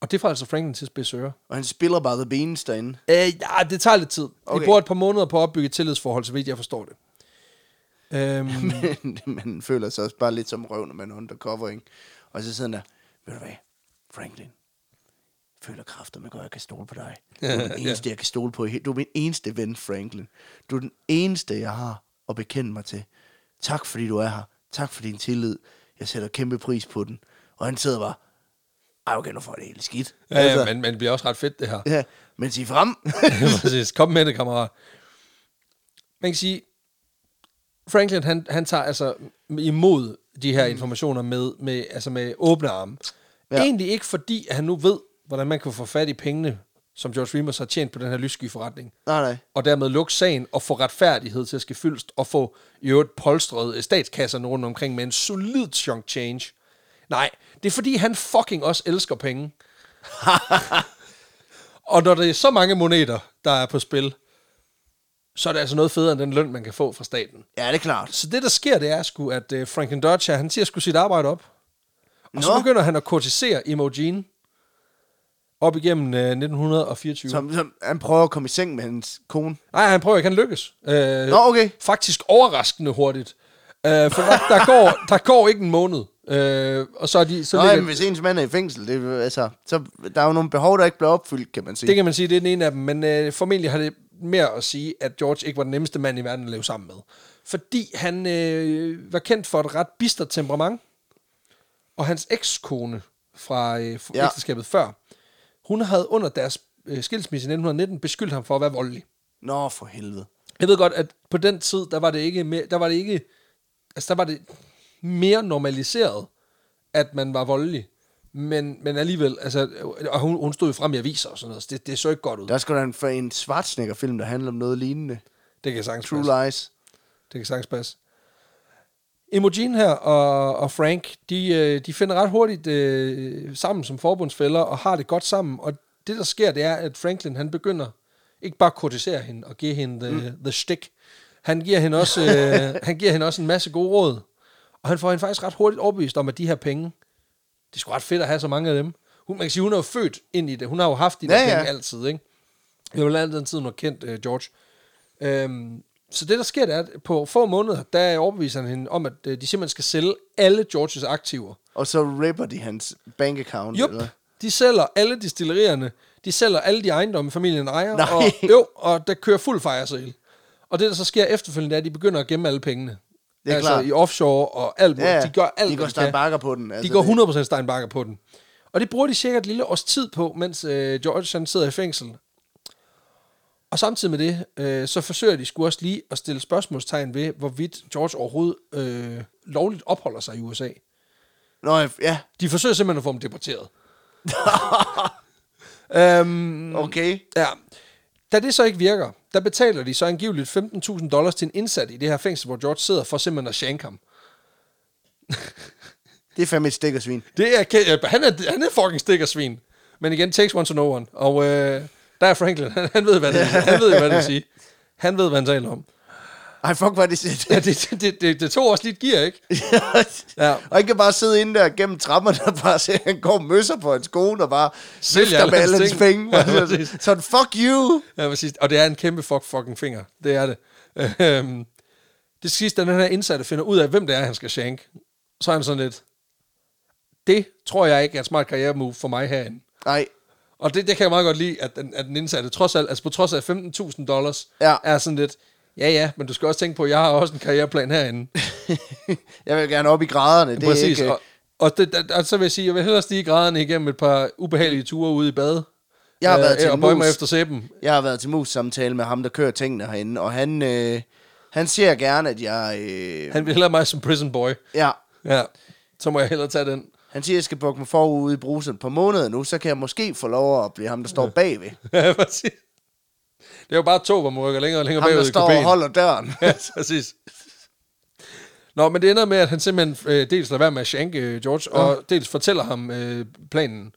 B: Og det får altså Franklin til at spidse ører.
A: Og han spiller bare The Beans derinde.
B: Øh, ja, det tager lidt tid. Okay. De bruger et par måneder på at opbygge et tillidsforhold, så vidt jeg forstår det. Øhm,
A: Men man føler sig også bare lidt som røv, når man er undercover, ikke? Og så sidder der, ved du hvad, Franklin, føler kræfter med, at jeg kan stole på dig. Du er den eneste, jeg kan stole på. Du er min eneste ven, Franklin. Du er den eneste, jeg har at bekende mig til. Tak, fordi du er her. Tak for din tillid. Jeg sætter kæmpe pris på den. Og han sidder bare, ej, okay, nu får det helt skidt.
B: ja, ja, men, men det bliver også ret fedt, det her.
A: ja, men sig frem.
B: Præcis. Kom med det, kammerat. Man kan sige, Franklin, han, han tager altså imod de her informationer med, med, altså med åbne arme.
A: Ja.
B: Egentlig ikke fordi, at han nu ved, hvordan man kan få fat i pengene, som George Remus har tjent på den her lyssky forretning.
A: nej, nej.
B: Og dermed lukke sagen og få retfærdighed til at ske fyldst, og få i øvrigt polstret øh, statskasserne rundt omkring med en solid chunk change. Nej, det er fordi, han fucking også elsker penge. og når det er så mange moneter, der er på spil, så er det altså noget federe end den løn, man kan få fra staten.
A: Ja, det er klart.
B: Så det, der sker, det er sgu, at uh, Franklin Dodge, her, han siger sgu sit arbejde op. Og Nå. så begynder han at kortisere Imogen op igennem uh, 1924.
A: Som, som, han prøver at komme i seng med hans kone.
B: Nej, han prøver ikke, han lykkes. Uh,
A: Nå, okay.
B: Faktisk overraskende hurtigt. Uh, for der, der, går, der går ikke en måned. Uh, og så er de... Så
A: Nå,
B: ligger,
A: jamen, hvis ens mand er i fængsel, det, altså, så der er jo nogle behov, der ikke bliver opfyldt, kan man sige.
B: det kan man sige, det er den ene af dem. Men uh, formentlig har det mere at sige, at George ikke var den nemmeste mand i verden at leve sammen med. Fordi han øh, var kendt for et ret bistert temperament. Og hans ekskone fra øh, fra
A: Ja.
B: ægteskabet før, hun havde under deres øh, skilsmisse i 1919 beskyldt ham for at være voldelig.
A: Nå, for helvede.
B: Jeg ved godt, at på den tid, der var det ikke mere, der var det ikke, altså der var det mere normaliseret, at man var voldelig. Men, men alligevel, altså, og hun, hun stod jo frem i aviser og sådan noget, så det, det så ikke godt ud.
A: Der skal der en, for en Schwarzenegger-film, der handler om noget lignende.
B: Det kan sagtens
A: True
B: passe.
A: Lies.
B: Det kan sagtens passe. Imogen her og, og Frank, de, øh, de finder ret hurtigt øh, sammen som forbundsfælder og har det godt sammen. Og det, der sker, det er, at Franklin, han begynder ikke bare at kortisere hende og give hende the, mm. the stick. Han giver, hende også, øh, han giver hende også en masse gode råd. Og han får hende faktisk ret hurtigt overbevist om, at de her penge, det er sgu ret fedt at have så mange af dem. Hun, man kan sige, hun er jo født ind i det. Hun har jo haft de der
A: Ja,
B: ja,
A: ja.
B: penge altid, ikke? Det var blandt andet den tid, hun har kendt uh, George. Øhm, så det, der sker, det er, at på få måneder, der overbeviser han hende om, at uh, de simpelthen skal sælge alle Georges aktiver.
A: Og så ripper de hans bank account.
B: Jup,
A: Eller?
B: de sælger alle distillerierne, de sælger alle de ejendomme, familien ejer,
A: Nej.
B: og, jo, og der kører fuld fejresel. Og det, der så sker efterfølgende, er, at de begynder at gemme alle pengene.
A: Det er
B: altså
A: klart.
B: i offshore og alt muligt.
A: Ja,
B: de gør alt,
A: de går. Steinbacher på den.
B: De
A: Altså,
B: går
A: det-
B: 100% Steinbacher på den. Og det bruger de cirka et lille års tid på, mens øh, George han sidder i fængsel. Og samtidig med det, øh, så forsøger de sgu også lige at stille spørgsmålstegn ved, hvorvidt George overhovedet øh, lovligt opholder sig i USA.
A: Nå, ja,
B: De forsøger simpelthen at få ham deporteret. øhm,
A: okay.
B: ja. Da det så ikke virker, der betaler de så angiveligt 15.000 dollars til en indsat i det her fængsel, hvor George sidder for simpelthen at shank ham.
A: Det er fandme et stikkersvin.
B: Det er, han, er, han er fucking stikkersvin. Men igen, takes one to know one. Og øh, der er Franklin, han, han ved, hvad det, han ved, hvad det vil sige. Han ved, hvad han taler om.
A: Ej, fuck, hvad det sæt.
B: Ja, det, det, det, det tog også lidt gear, ikke? Ja.
A: Og kan bare sidde inde der gennem trapperne og bare se, at han går møsser på hans kone og bare
B: alle
A: med alle hans penge.
B: Ja, præcis.
A: Sådan, fuck you.
B: Ja, præcis. Og det er en kæmpe fuck fucking finger. Det er det. Øhm, det sidste, da den her indsatte finder ud af, hvem det er, han skal shank, så er han sådan lidt, det tror jeg ikke er et smart karrieremove for mig herinde.
A: Nej,
B: Og det, det kan jeg meget godt lide, at den, at den indsatte, trods alt, altså på trods af 15.000 dollars,
A: Ja.
B: er sådan lidt, ja ja, men du skal også tænke på, at jeg har også en karriereplan herinde.
A: jeg vil gerne op i graderne. Det
B: Præcis.
A: er ikke,
B: og, og, det, og, så vil jeg sige, jeg vil hellere stige graderne igennem et par ubehagelige ture ude i bad.
A: Jeg har været
B: øh,
A: til
B: og
A: en
B: bøje
A: mus.
B: mig efter sæben.
A: Jeg har været til mus-samtale med ham, der kører tingene herinde, og han, øh, han ser gerne, at jeg... Øh,
B: Han vil hellere mig som prison boy.
A: ja,
B: Ja, så må jeg hellere tage den.
A: Han siger, at jeg skal bukke mig forud i brusen et par måneder nu, så kan jeg måske få lov at blive ham, der står bagved.
B: Ja, præcis. Det er jo bare tog, hvor man rykker længere og længere
A: Ham, der
B: bagud i
A: står og holder døren.
B: Ja, præcis. Nå, men det ender med, at han simpelthen øh, dels lader være med at shanke øh, George, og dels fortæller ham øh, planen.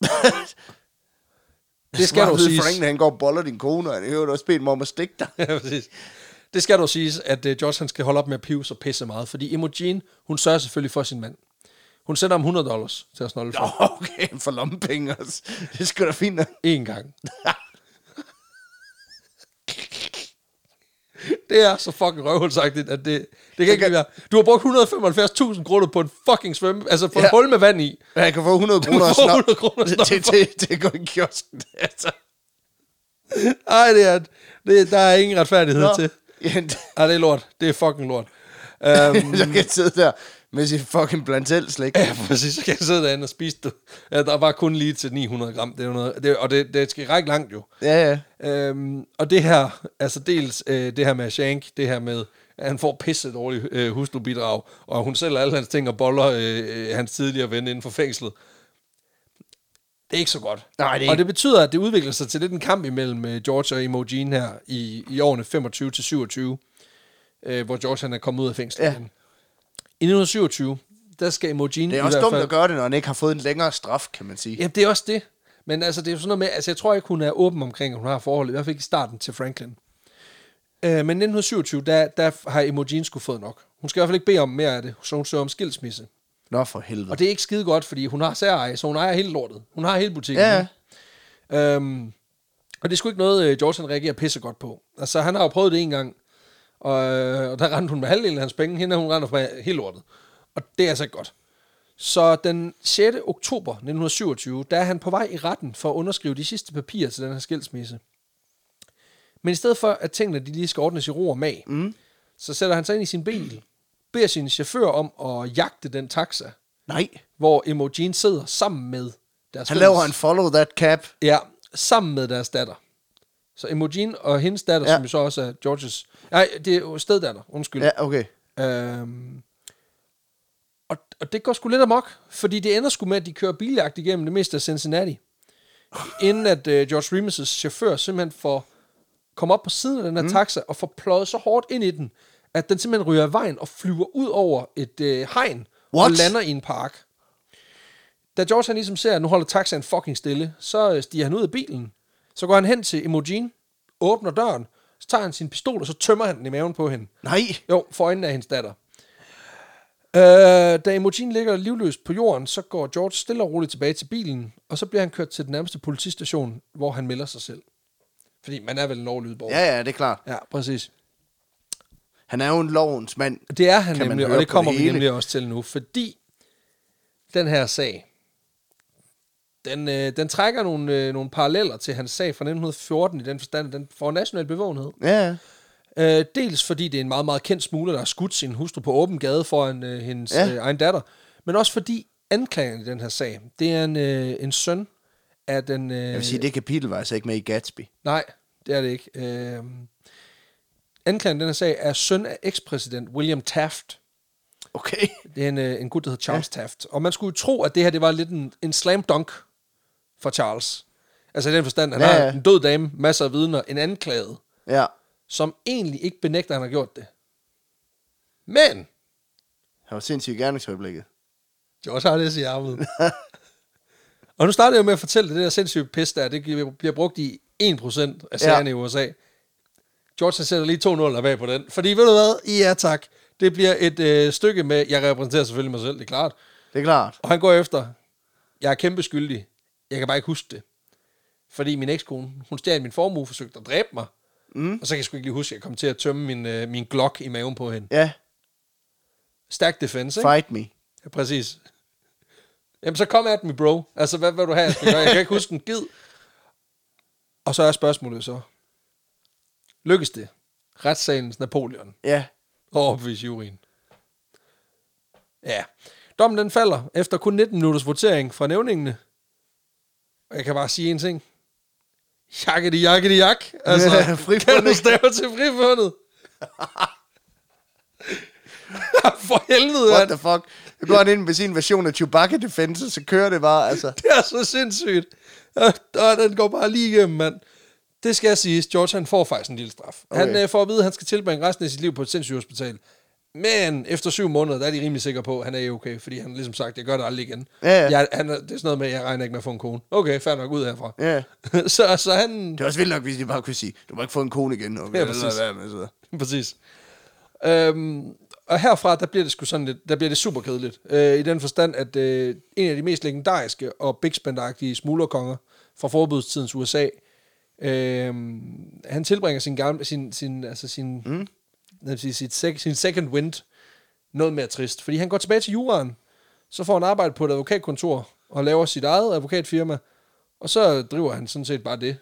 B: det skal dog siges.
A: Frank, han går og boller din kone, og han hører også bedt mig om at stikke dig.
B: ja, præcis. Det skal dog siges, at øh, George han skal holde op med at pive så pisse meget, fordi Imogen, hun sørger selvfølgelig for sin mand. Hun sender ham 100 dollars til at snolde for.
A: Nå, okay, for lommepenge også. Det skal da fint. nok.
B: En gang. det er så fucking røvhulsagtigt, at det, det kan ikke være. Du har brugt 175.000 kroner på en fucking svømme, altså på ja.
A: Ja.
B: et hul med vand i.
A: Jeg kan få 100
B: kan
A: kroner og snop.
B: 100 kroner og snop
A: til,
B: for.
A: til, til at gå i kiosken. Altså.
B: Ej, det er, det, der er ingen retfærdighed
A: Nå,
B: til. Ej, det er lort. Det er fucking lort. Um,
A: så kan jeg sidde der med sit fucking blantel slik.
B: ja, præcis. Så kan jeg sidde derinde og spise det. Ja, der var kun lige til 900 gram. Det er noget, det, og det, det skal række langt jo.
A: Ja, ja.
B: Øhm, og det her, altså dels øh, det her med Shank, det her med, at han får pisse dårligt øh, huslubidrag, og hun sælger alle hans ting og boller øh, øh, hans tidligere ven inden for fængslet. Det er ikke så godt.
A: Nej, det er
B: og det betyder, at det udvikler sig til lidt en kamp imellem øh, George og Imogen her i, i årene 25 til 27, øh, hvor George han er kommet ud af fængslet
A: Ja.
B: igen. I 1927, der skal Imogen
A: Det er også dumt
B: fald...
A: at gøre det, når han ikke har fået en længere straf, kan man sige.
B: Jamen, det er også det. Men altså, det er jo sådan noget med, altså jeg tror ikke, hun er åben omkring, at hun har forhold, i hvert fald ikke i starten til Franklin. Øh, men 1927, der, der har Imogen skulle fået nok. Hun skal i hvert fald ikke bede om mere af det, så hun søger om skilsmisse.
A: Nå, for helvede.
B: Og det er ikke skide godt, fordi hun har særeje, så hun ejer hele lortet. Hun har hele butikken.
A: Ja.
B: Øhm, og det er sgu ikke noget, øh, George han reagerer pisse godt på. Altså, han har jo prøvet det en gang, og, øh, og der rendte hun med halvdelen af hans penge, hende hun render med hele lortet. Og det er altså ikke godt. Så den 6. oktober 1927, der er han på vej i retten for at underskrive de sidste papirer til den her skilsmisse. Men i stedet for, at tingene de lige skal ordnes i ro og mag, mm. så sætter han sig ind i sin bil, beder sin chauffør om at jagte den taxa,
A: Nej.
B: hvor Imogen sidder sammen med deres
A: Han
B: fælles-
A: laver en follow that cap.
B: Ja, sammen med deres datter. Så Imogen og hendes datter, ja. Som jo så også er Georges... Nej, det er jo steddatter, undskyld.
A: Ja, okay.
B: Øhm, og, og det går sgu lidt amok, fordi det ender sgu med, at de kører biljagt igennem det meste af Cincinnati. Inden at uh, George Remus' chauffør simpelthen får komme op på siden af den her mm. taxa og får pløjet så hårdt ind i den, at den simpelthen ryger af vejen og flyver ud over et uh, hegn
A: What?
B: og lander i en park. Da George han ligesom ser, at nu holder taxaen fucking stille, så øh, stiger han ud af bilen. Så går han hen til Imogen, åbner døren, så tager han sin pistol, og så tømmer han den i maven på hende.
A: Nej.
B: Jo, for øjnene af hendes datter. Øh, da Imogen ligger livløst på jorden, så går George stille og roligt tilbage til bilen, og så bliver han kørt til den nærmeste politistation, hvor han melder sig selv. Fordi man er vel en lovlydig borger.
A: Ja, ja, det er klart.
B: ja, præcis.
A: Han er jo en lovens mand.
B: Det er han
A: Kan
B: nemlig, og det kommer
A: det
B: vi
A: hele?
B: nemlig også til nu, fordi den her sag, den, øh, den trækker nogle, øh, nogle paralleller til hans sag fra 1914 i den forstand, den får national bevågenhed.
A: Ja.
B: Øh, dels fordi det er en meget, meget kendt smugler, der har skudt sin hustru på åben gade foran øh, hendes
A: Ja.
B: ja. øh, egen datter. Men også fordi anklageren i den her sag, det er en, øh, en søn af den... Øh,
A: Jeg vil sige, det kapitel var altså ikke med i Gatsby.
B: Nej, det er det ikke. Øh, anklageren i den her sag er søn af ekspræsident William Taft.
A: Okay.
B: Det er en, øh, en gut, der hedder Charles ja. Taft. Og man skulle jo tro, at det her det var lidt en, en slam dunk for Charles. Altså i den forstand, han
A: Ja,
B: ja, har en død dame, masser af vidner, en anklaget,
A: Ja.
B: som egentlig ikke benægter, at han har gjort det. Men,
A: Han var sindssygt i gerningsøjeblikket.
B: George har det i armet. og nu starter jeg med at fortælle dig, det der sindssyge pis der, det bliver brugt i 1% af sagerne ja. i USA. George han sætter lige to nuller bag på den. Fordi ved du hvad? Ja tak. Det bliver et øh, stykke med, jeg repræsenterer selvfølgelig mig selv, det er klart.
A: Det er klart.
B: Og han går efter, jeg er kæmpe skyldig. Jeg kan bare ikke huske det. Fordi min ekskone, hun stjal min formue, forsøgte at dræbe mig. Mm. Og så kan jeg sgu ikke lige huske, at jeg kom til at tømme min, øh, min Glock i maven på hende.
A: Ja.
B: Stærk defense, ikke?
A: Fight me.
B: Ja, præcis. Jamen, så kom at me, bro. Altså, hvad vil du have, jeg skal gøre? Jeg kan ikke huske en gid. Og så er spørgsmålet så. Lykkes det? Retssagens Napoleon
A: Ja.
B: og overbevise juryen. Ja. Dommen den falder efter kun 19 minutters votering fra nævningene. Og jeg kan bare sige en ting. Jakkedi, jakkedi, jak. Altså,
A: Ja,
B: kan du stave til frifundet? For helvede,
A: What the fuck? Så går han ind med sin version af Chewbacca Defense, så kører det bare, altså.
B: Det er så sindssygt. Og og den går bare lige igennem, mand. Det skal jeg sige. George, han får faktisk en lille straf. Okay. Han øh, får at vide, at han skal tilbringe resten af sit liv på et sindssygt hospital. Men efter syv måneder, der er de rimelig sikre på, at han er okay, fordi han ligesom sagt, jeg gør det aldrig igen.
A: Ja, ja.
B: Jeg, han, er- det er sådan noget med, at jeg regner ikke med at få en kone. Okay, fair nok, ud herfra.
A: Ja.
B: så, så han...
A: Det er også vildt nok, hvis de bare kunne sige, du må ikke få en kone igen. Okay,
B: Ja, præcis.
A: Være med, så.
B: Præcis. Øhm, og herfra, der bliver det sgu sådan lidt, der bliver det super kedeligt. Øh, I den forstand, at øh, en af de mest legendariske og big spend smuglerkonger fra forbudstidens USA, øh, han tilbringer sin, gamle, sin, sin, altså sin, mm. Sige, sit sec, sin second wind noget mere trist. Fordi han går tilbage til juraen, så får han arbejde på et advokatkontor og laver sit eget advokatfirma, og så driver han sådan set bare det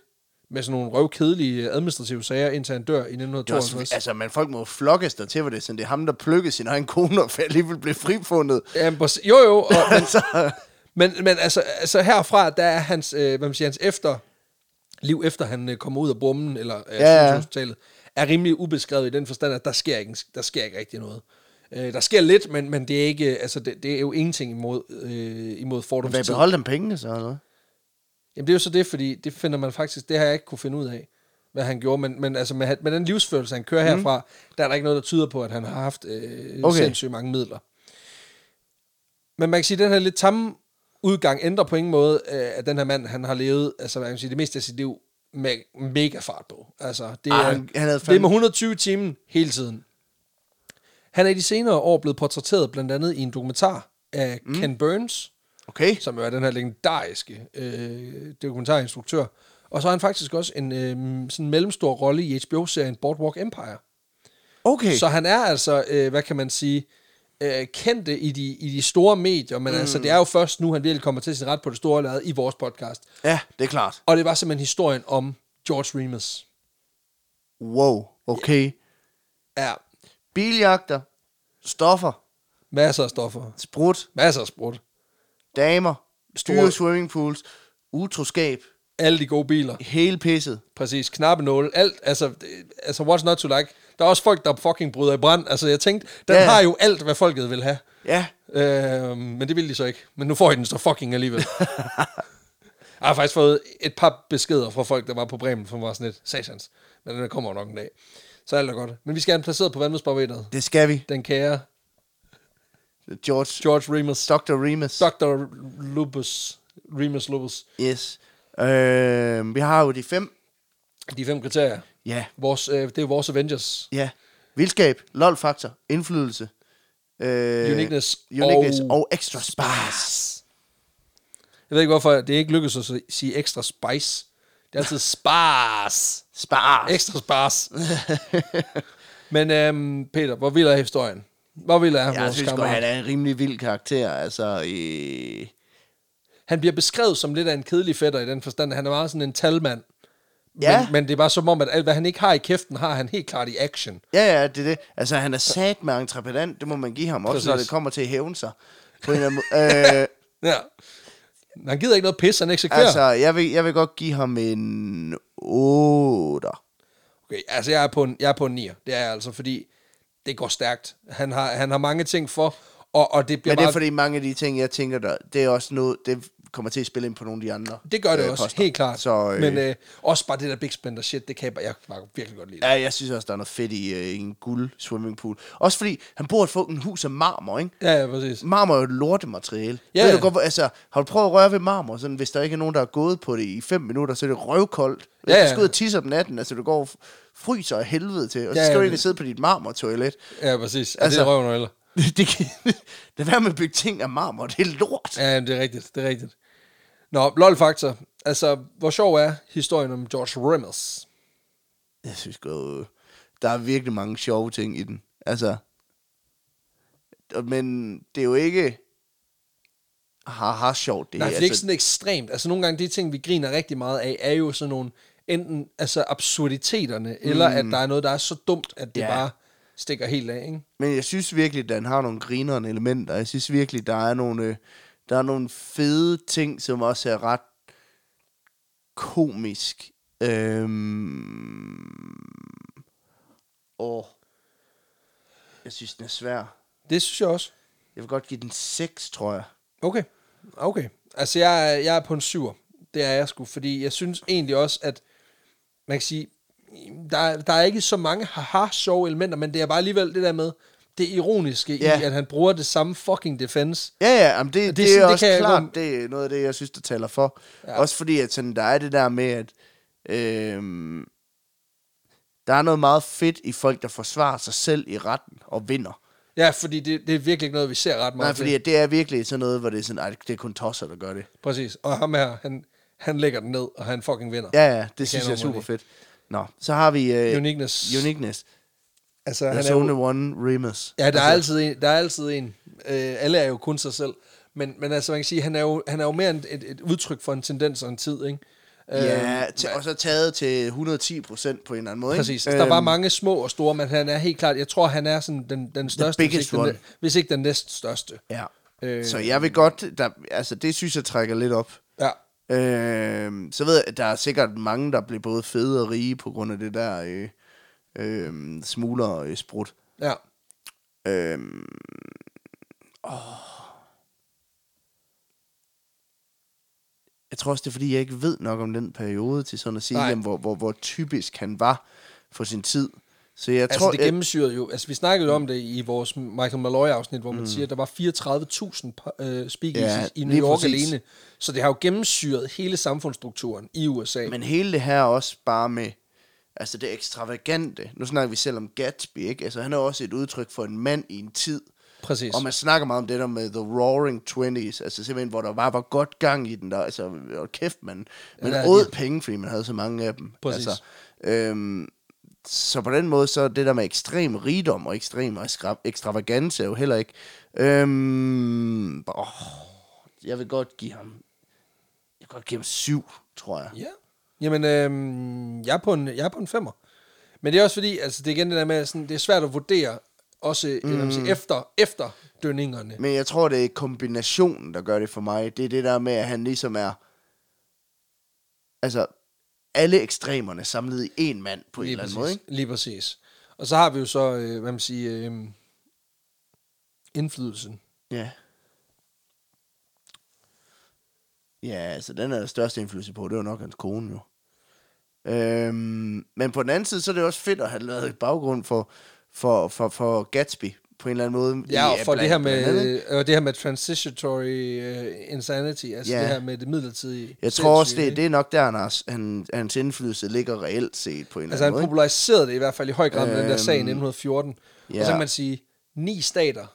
B: med sådan nogle røvkedelige administrative sager, indtil han dør i
A: Det er
B: 1952.
A: også, altså, men folk må flokkes der til, hvor det er sådan, det er ham, der plukkede sin egen kone, og alligevel blev frifundet.
B: Ja, præcis. jo, jo. Og, men,
A: altså,
B: men, men altså, altså herfra, der er hans, øh, hvad man siger, hans efter, liv efter han øh, kommer ud af brummen, eller øh,
A: ja. ja.
B: hospitalet, er rimelig ubeskrevet i den forstand, at der sker ikke, der sker ikke rigtig noget. Øh, der sker lidt, men, men det er ikke, altså det, det er jo ingenting imod, øh, imod
A: hvad
B: fordomstid.
A: beholdt dem pengene så, eller noget?
B: Jamen det er jo så det, fordi det finder man faktisk, det har jeg ikke kunne finde ud af, hvad han gjorde, men, men altså med, med den livsførelse, han kører herfra, mm. der er der ikke noget, der tyder på, at han har haft øh,
A: Okay.
B: sindssygt mange midler. Men man kan sige, at den her lidt tamme udgang ændrer på ingen måde, øh, at den her mand, han har levet, altså hvad kan man sige, det meste af sit liv med mega fart på. Altså, det er,
A: Ah, han- han havde
B: det er med
A: fandme-
B: 120 timer hele tiden. Han er i de senere år blevet portrætteret blandt andet i en dokumentar af mm. Ken Burns,
A: Okay.
B: som jo er den her legendariske øh, dokumentarinstruktør. Og så har han faktisk også en øh, sådan mellemstor rolle i HBO-serien Boardwalk Empire.
A: Okay.
B: Så han er altså, øh, hvad kan man sige, øh, kendte i de, i de store medier, men mm. altså, det er jo først nu, han virkelig kommer til sin ret på det store lade i vores podcast.
A: Ja, det er klart.
B: Og det var simpelthen historien om George Remus.
A: Wow. Okay.
B: Ja,
A: Biljagter, stoffer,
B: masser af stoffer,
A: sprut,
B: masser af sprut,
A: damer,
B: Store-
A: dyre swimmingpools, utroskab,
B: alle de gode biler,
A: hele pisset.
B: præcis, knappenåle, alt, altså, altså what's not to like. Der er også folk, der fucking bryder i brand. Altså, jeg tænkte, den
A: Ja,
B: har jo alt, hvad folket vil have.
A: Ja,
B: Øh, men det ville de så ikke. Men nu får I den så fucking alligevel. jeg har faktisk fået et par beskeder fra folk, der var på Bremen, som var sådan lidt satans. Men den kommer jo nok en dag. Så alt er godt. Men vi skal have den placeret på vandmodsbarometeret.
A: det skal vi.
B: Den kære
A: George,
B: George Remus.
A: Dr. Remus.
B: Dr. Lupus. Remus Lupus.
A: Yes. Øh, vi har jo de fem.
B: De fem kriterier.
A: Ja,
B: Vores, øh, det er vores Avengers.
A: ja. Vildskab, lol-faktor, indflydelse. Øh,
B: Uniqueness
A: uniqueness
B: og-
A: og, extra spice.
B: Jeg ved ikke, hvorfor det ikke lykkedes at sige ekstra spice. Det er altid spars.
A: Spars.
B: Ekstra spars. Men øhm, Peter, hvor vild er historien? Hvor vild er
A: Jeg
B: vores
A: synes godt, han er en rimelig vild karakter. Altså, øh,
B: Han bliver beskrevet som lidt af en kedelig fætter i den forstand, han er meget sådan en talmand.
A: Ja.
B: Men, men det er bare som om, at alt, hvad han ikke har i kæften, har han helt klart i action.
A: Ja, ja, det er det. Altså, han er sat med entreprenant, det må man give ham. Også
B: Præcis.
A: når det kommer til at hævne sig. På en eller anden øh,
B: Ja. Han gider ikke noget pis, han eksekverer.
A: altså, jeg vil, jeg vil godt give ham en 8.
B: Okay, altså jeg er på en, jeg er på en 9. Det er jeg altså, fordi det går stærkt. Han har, han har mange ting for, og, og det bliver
A: Men det er
B: bare...
A: fordi mange af de ting, jeg tænker, der, det er også noget, det kommer til at spille ind på nogle af de andre.
B: Det gør det
A: øh,
B: også,
A: poster.
B: helt klart.
A: Så, øh,
B: Men øh, også bare det der Big Spender shit, det kan jeg, bare, jeg bare virkelig godt lide. det.
A: Ja, jeg synes også, der er noget fedt i øh, en guld swimmingpool. Også fordi, han burde få en hus af marmor, ikke?
B: Ja, ja, præcis.
A: Marmor er jo et lortemateriale.
B: Ja,
A: Ved du godt, altså, har du prøvet at røre ved marmor, sådan, hvis der ikke er nogen, der er gået på det i 5 minutter, så er det røvkoldt. Hvis
B: Ja,
A: ja, du skal ud og tisse om natten, altså du går og fryser af helvede til, og så
B: Ja,
A: skal
B: ja,
A: du
B: det-
A: egentlig sidde på dit marmortoilet.
B: Ja, præcis. Altså,
A: Altså-
B: det er røven eller.
A: det kan, det være med at bygge ting af marmor, det er lort.
B: Ja, det er rigtigt, det er rigtigt. Nå, lol-faktor. Altså, hvor sjov er historien om George Rimmels?
A: Jeg synes godt, der er virkelig mange sjove ting i den. Altså, men det er jo ikke haha sjovt. Det
B: Nej,
A: er,
B: for det er ikke sådan ekstremt. Altså, nogle gange de ting, vi griner rigtig meget af, er jo sådan nogle, enten altså absurditeterne, mm. eller at der er noget, der er så dumt, at det
A: Ja.
B: bare stikker helt af, ikke?
A: Men jeg synes virkelig, at den har nogle grinerende elementer. Jeg synes virkelig, der er nogle, øh, der er nogle fede ting, som også er ret komisk. Øhm... Og jeg synes, den er svær.
B: Det synes jeg også.
A: Jeg vil godt give den 6, tror jeg.
B: Okay, okay. Altså, jeg, er- jeg er på en syver. Det er jeg sgu, fordi jeg synes egentlig også, at man kan sige, der, er- der er ikke så mange haha sjove elementer, men det er bare alligevel det der med det ironiske
A: Ja.
B: i, at han bruger det samme fucking defense.
A: Ja, ja, jamen det,
B: det er
A: det, det er
B: sådan, det
A: også
B: kan jeg
A: klart,
B: godt-
A: det er noget af det, jeg synes, der taler for.
B: Ja.
A: Også fordi, at sådan, der er det der med, at øhm, der er noget meget fedt i folk, der forsvarer sig selv i retten og vinder.
B: Ja, fordi det, det er virkelig ikke noget, vi ser ret meget
A: Nej, fordi det er virkelig sådan noget, hvor det er sådan, ej, det er kun tosser, der gør det.
B: Præcis. Og ham her, han, han lægger den ned, og han fucking vinder.
A: Ja, ja, det synes
B: jeg
A: jeg er super fedt. Nå, så har vi øh,
B: Uniqueness.
A: Uniqueness.
B: Altså, han
A: There's
B: er
A: only
B: jo,
A: one Remus.
B: ja, der er,
A: altså,
B: altid en, der er altid en. Øh, alle er jo kun sig selv. Men, men altså, man kan sige, han er jo, han er jo mere et, et udtryk for en tendens og en tid, ikke?
A: Ja,
B: Øhm,
A: til, og så taget til 110 procent på en eller anden måde.
B: Præcis.
A: Ikke?
B: Altså, der var
A: Øhm,
B: mange små og store, men han er helt klart, jeg tror, han er sådan den, den største, hvis ikke, den, hvis ikke den næst største.
A: Ja.
B: Øh,
A: Så jeg vil godt, der, altså det synes jeg trækker lidt op.
B: Ja,
A: Øh, så ved jeg, at der er sikkert mange, der bliver både fede og rige på grund af det der øh, øh, smugler og øh, sprut.
B: ja.
A: Øh, jeg tror også, det er fordi, jeg ikke ved nok om den periode til sådan at sige,
B: Nej.
A: jamen, hvor, hvor, hvor typisk han var for sin tid. Så jeg
B: Altså,
A: tror,
B: det gennemsyrede jo... Altså, vi snakkede jo om det i vores Michael Malloy-afsnit, hvor man mm. siger, at der var 34.000 øh, speakeasies
A: Ja,
B: i New York
A: præcis.
B: alene. Så det har jo gennemsyret hele samfundsstrukturen i USA.
A: Men hele det her også bare med, altså det ekstravagante. Nu snakker vi selv om Gatsby, ikke? Altså han er også et udtryk for en mand i en tid.
B: Præcis.
A: Og man snakker meget om det der med The Roaring Twenties, altså simpelthen, hvor der bare var godt gang i den der, altså, og kæft, man, man
B: Ja,
A: åd
B: ja.
A: penge, fordi man havde så mange af dem.
B: Præcis.
A: Altså, øhm, så på den måde, så det der med ekstrem rigdom og ekstrem ekstra- ekstravagance er jo heller ikke... Øhm, åh, jeg vil godt give ham... Jeg vil godt give ham syv, tror jeg.
B: Ja. Jamen, øhm, jeg, er på en, jeg er på en femmer. Men det er også fordi, altså det er igen det der med, sådan, det er svært at vurdere, også mm. sige, efter, efter dønningerne.
A: Men jeg tror, det er kombinationen, der gør det for mig. Det er det der med, at han ligesom er... Altså, alle ekstremerne samlet i én mand på en
B: Lige
A: eller
B: præcis.
A: anden måde, ikke?
B: Lige præcis. Og så har vi jo så, øh, hvad man siger, øh, indflydelsen.
A: Ja. Ja, altså den er der største indflydelse på, det var nok hans kone jo. Øhm, men på den anden side, så er det også fedt at have lavet et baggrund for, for, for, for Gatsby på en eller anden måde.
B: Ja, og for det her
A: andet,
B: med,
A: ikke?
B: øh, det her med transitory uh, insanity, altså
A: Ja.
B: det her med det midlertidige.
A: Jeg tror også, det, det er nok der, han, han, hans indflydelse ligger reelt set på en
B: Altså
A: eller
B: han
A: anden måde. ikke?
B: populariserede det i hvert fald i høj grad med den der sag i
A: Øhm,
B: 1914.
A: ja.
B: Og så kan man sige, ni stater,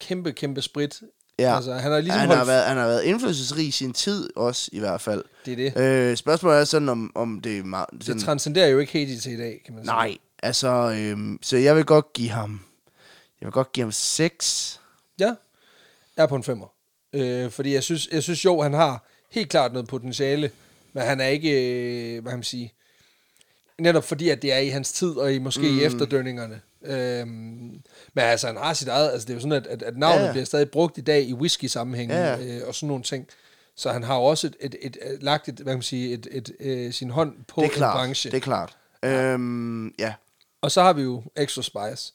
B: kæmpe, kæmpe sprit.
A: Ja.
B: Altså han har ligesom
A: han,
B: holdt...
A: har været, han har været indflydelsesrig i sin tid også, i hvert fald.
B: Det er det.
A: Øh, spørgsmålet er sådan, om, om det er meget... Sådan,
B: Det transcenderer jo ikke helt til i dag, kan man sige.
A: nej, altså... Øhm, så jeg vil godt give ham... Jeg vil godt give ham 6.
B: Ja, jeg er på en femmer. Øh, fordi jeg synes, jeg synes jo, han har helt klart noget potentiale, men han er ikke, øh, hvad kan man sige, netop fordi, at det er i hans tid, og i måske mm. i efterdønningerne. Øhm, men altså, han har sit eget, altså det er jo sådan, at, at, at navnet
A: Ja,
B: ja.
A: ja.
B: bliver stadig brugt i dag i whisky-sammenhæng,
A: Ja,
B: ja. øh, og sådan nogle ting. Så han har jo også et, et, et, et, lagt et, hvad kan man sige, et, et, øh, sin hånd på
A: Det er
B: en
A: klart.
B: branche.
A: Det er klart. Øhm, ja.
B: Og så har vi jo Extra Spice.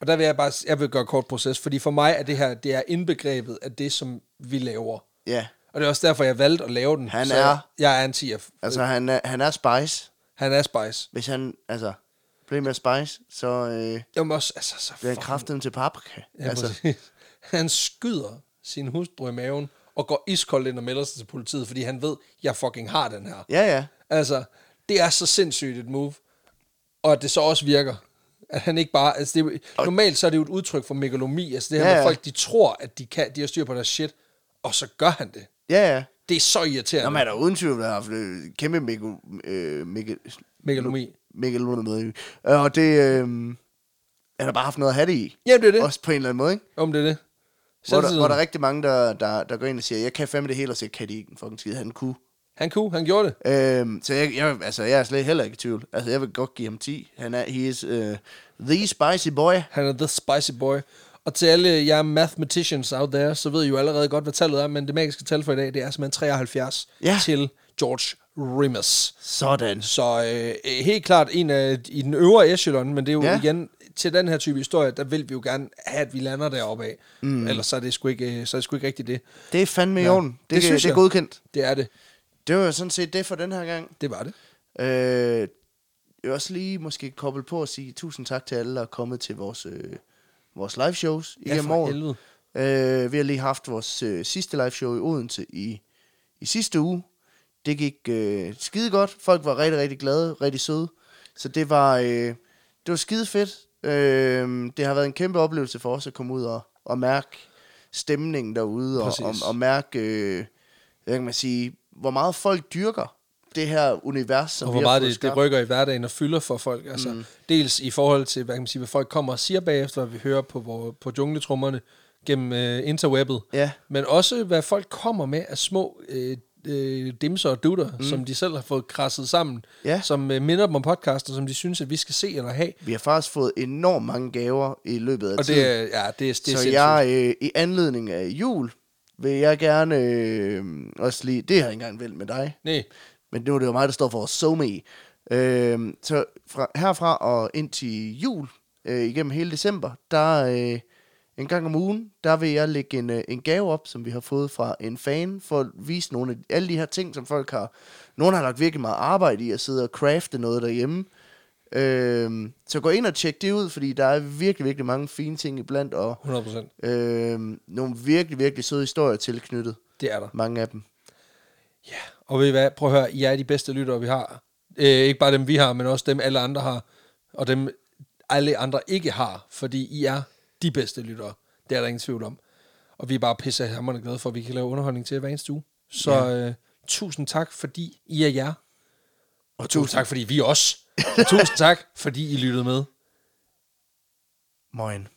B: Og der vil jeg bare, jeg vil gøre kort proces, fordi for mig er det her, det er indbegrebet af det, som vi laver.
A: Ja.
B: Og det er også derfor, jeg valgte at lave den.
A: Han
B: så
A: er-
B: Jeg er en 10'er.
A: Altså, han er, han er Spice.
B: Han er Spice.
A: Hvis han, altså, bliver med Spice, så øh,
B: må også, altså, så
A: bliver han
B: fucking-
A: kraften til paprika.
B: Ja,
A: altså,
B: altså. Han skyder sin hustru i maven, og går iskoldt ind og melder sig til politiet, fordi han ved, jeg fucking har den her.
A: ja, ja.
B: Altså, det er så sindssygt et move. Og at det så også virker. At han ikke bare... Altså det, er jo- normalt så er det jo et udtryk for megalomi. Altså det her
A: Ja,
B: ja, med
A: ja.
B: folk, de tror, at de, kan, de har styr på deres shit, og så gør han det.
A: Ja, ja.
B: Det er så irriterende.
A: Nå, man er der uden tvivl har haft øh, kæmpe mega, øh, mega,
B: Megalomi.
A: Megalomi. Øh, Og det øh, er der bare haft noget at have det i.
B: Jamen, det er det.
A: Også på en eller anden måde, ikke?
B: Om det er det.
A: Hvor der, hvor der er rigtig mange, der, der, der går ind og siger, jeg kan fandme det hele, og så kan de ikke en fucking skid. Han kunne.
B: Han kunne, han gjorde det.
A: Øhm, så jeg, jeg, altså, jeg er slet heller ikke i tvivl. Altså, jeg vil godt give ham 10. Han er, he is uh, the spicy boy.
B: Han er the spicy boy. Og til alle jer mathematicians out there, så ved I jo allerede godt, hvad tallet er, men det magiske tal for i dag, det er simpelthen 73
A: Ja.
B: til George Rimmers.
A: Sådan.
B: Så øh, helt klart en af i den øvre echelon, men det er jo
A: Ja.
B: igen, til den her type historie, der vil vi jo gerne have, at vi lander deroppe af. Mm. Ellers så er det sgu ikke, øh, så er det sgu ikke rigtigt det.
A: Det er fandme i
B: Ja.
A: orden. Det,
B: Det
A: det,
B: synes
A: det er godkendt.
B: Det er det.
A: Det var jo sådan set det for den her gang.
B: Det var det.
A: Øh, jeg vil også lige måske koble på og sige tusind tak til alle, der er kommet til vores, øh, vores live shows
B: Ja,
A: igennem året.
B: helvede.
A: Øh, vi har lige haft vores øh, sidste live show i Odense i, i sidste uge. Det gik øh, skide godt. Folk var rigtig, rigtig glade, rigtig søde. Så det var, øh, det var skide fedt. Øh, det har været en kæmpe oplevelse for os at komme ud og, og mærke stemningen derude. Og,
B: Præcis.
A: og, og mærke, øh, hvad kan man sige, hvor meget folk dyrker det her univers, som
B: og
A: vi
B: hvor meget det, det rykker i hverdagen og fylder for folk. Altså, mm. Dels i forhold til, hvad, kan man sige, hvad folk kommer og siger bagefter, hvad vi hører på, vor- på jungletrummerne gennem øh, interwebbet,
A: Ja.
B: men også hvad folk kommer med af små øh, øh, dimser og dutter, mm. som de selv har fået krasset sammen,
A: Ja.
B: som øh, minder dem om podcaster, som de synes, at vi skal se eller have.
A: Vi har faktisk fået enormt mange gaver i løbet af
B: Og
A: tiden.
B: det er, ja, det er, det er
A: så jeg, øh, i anledning af jul, vil jeg gerne øh, også lige... Det har jeg ikke engang vel med dig,
B: Nej,
A: men nu er det jo mig, der står for SoMe. Øh, så fra, herfra og ind til jul, øh, igennem hele december, der øh, en gang om ugen, der vil jeg lægge en, øh, en gave op, som vi har fået fra en fan, for at vise nogle af alle de her ting, som folk har... Nogen har lagt virkelig meget arbejde i at sidde og crafte noget derhjemme. Øh, så gå ind og tjek det ud, fordi der er virkelig, virkelig mange fine ting iblandt, og
B: 100 procent.
A: øh, nogle virkelig, virkelig søde historier tilknyttet.
B: Det er der.
A: Mange af dem.
B: Og ved I hvad? Prøv at høre, I er de bedste lyttere, vi har. Øh, ikke bare dem, vi har, men også dem, alle andre har. Og dem, alle andre ikke har. Fordi I er de bedste lyttere. Det er der ingen tvivl om. Og vi er bare pisse hammerende glade for, at vi kan lave underholdning til hver eneste uge. Så
A: Ja.
B: øh, tusind tak, fordi I er jer. Og
A: Og
B: tusind tak, fordi vi er os. Og tusind tak, fordi I lyttede med.
A: Moin.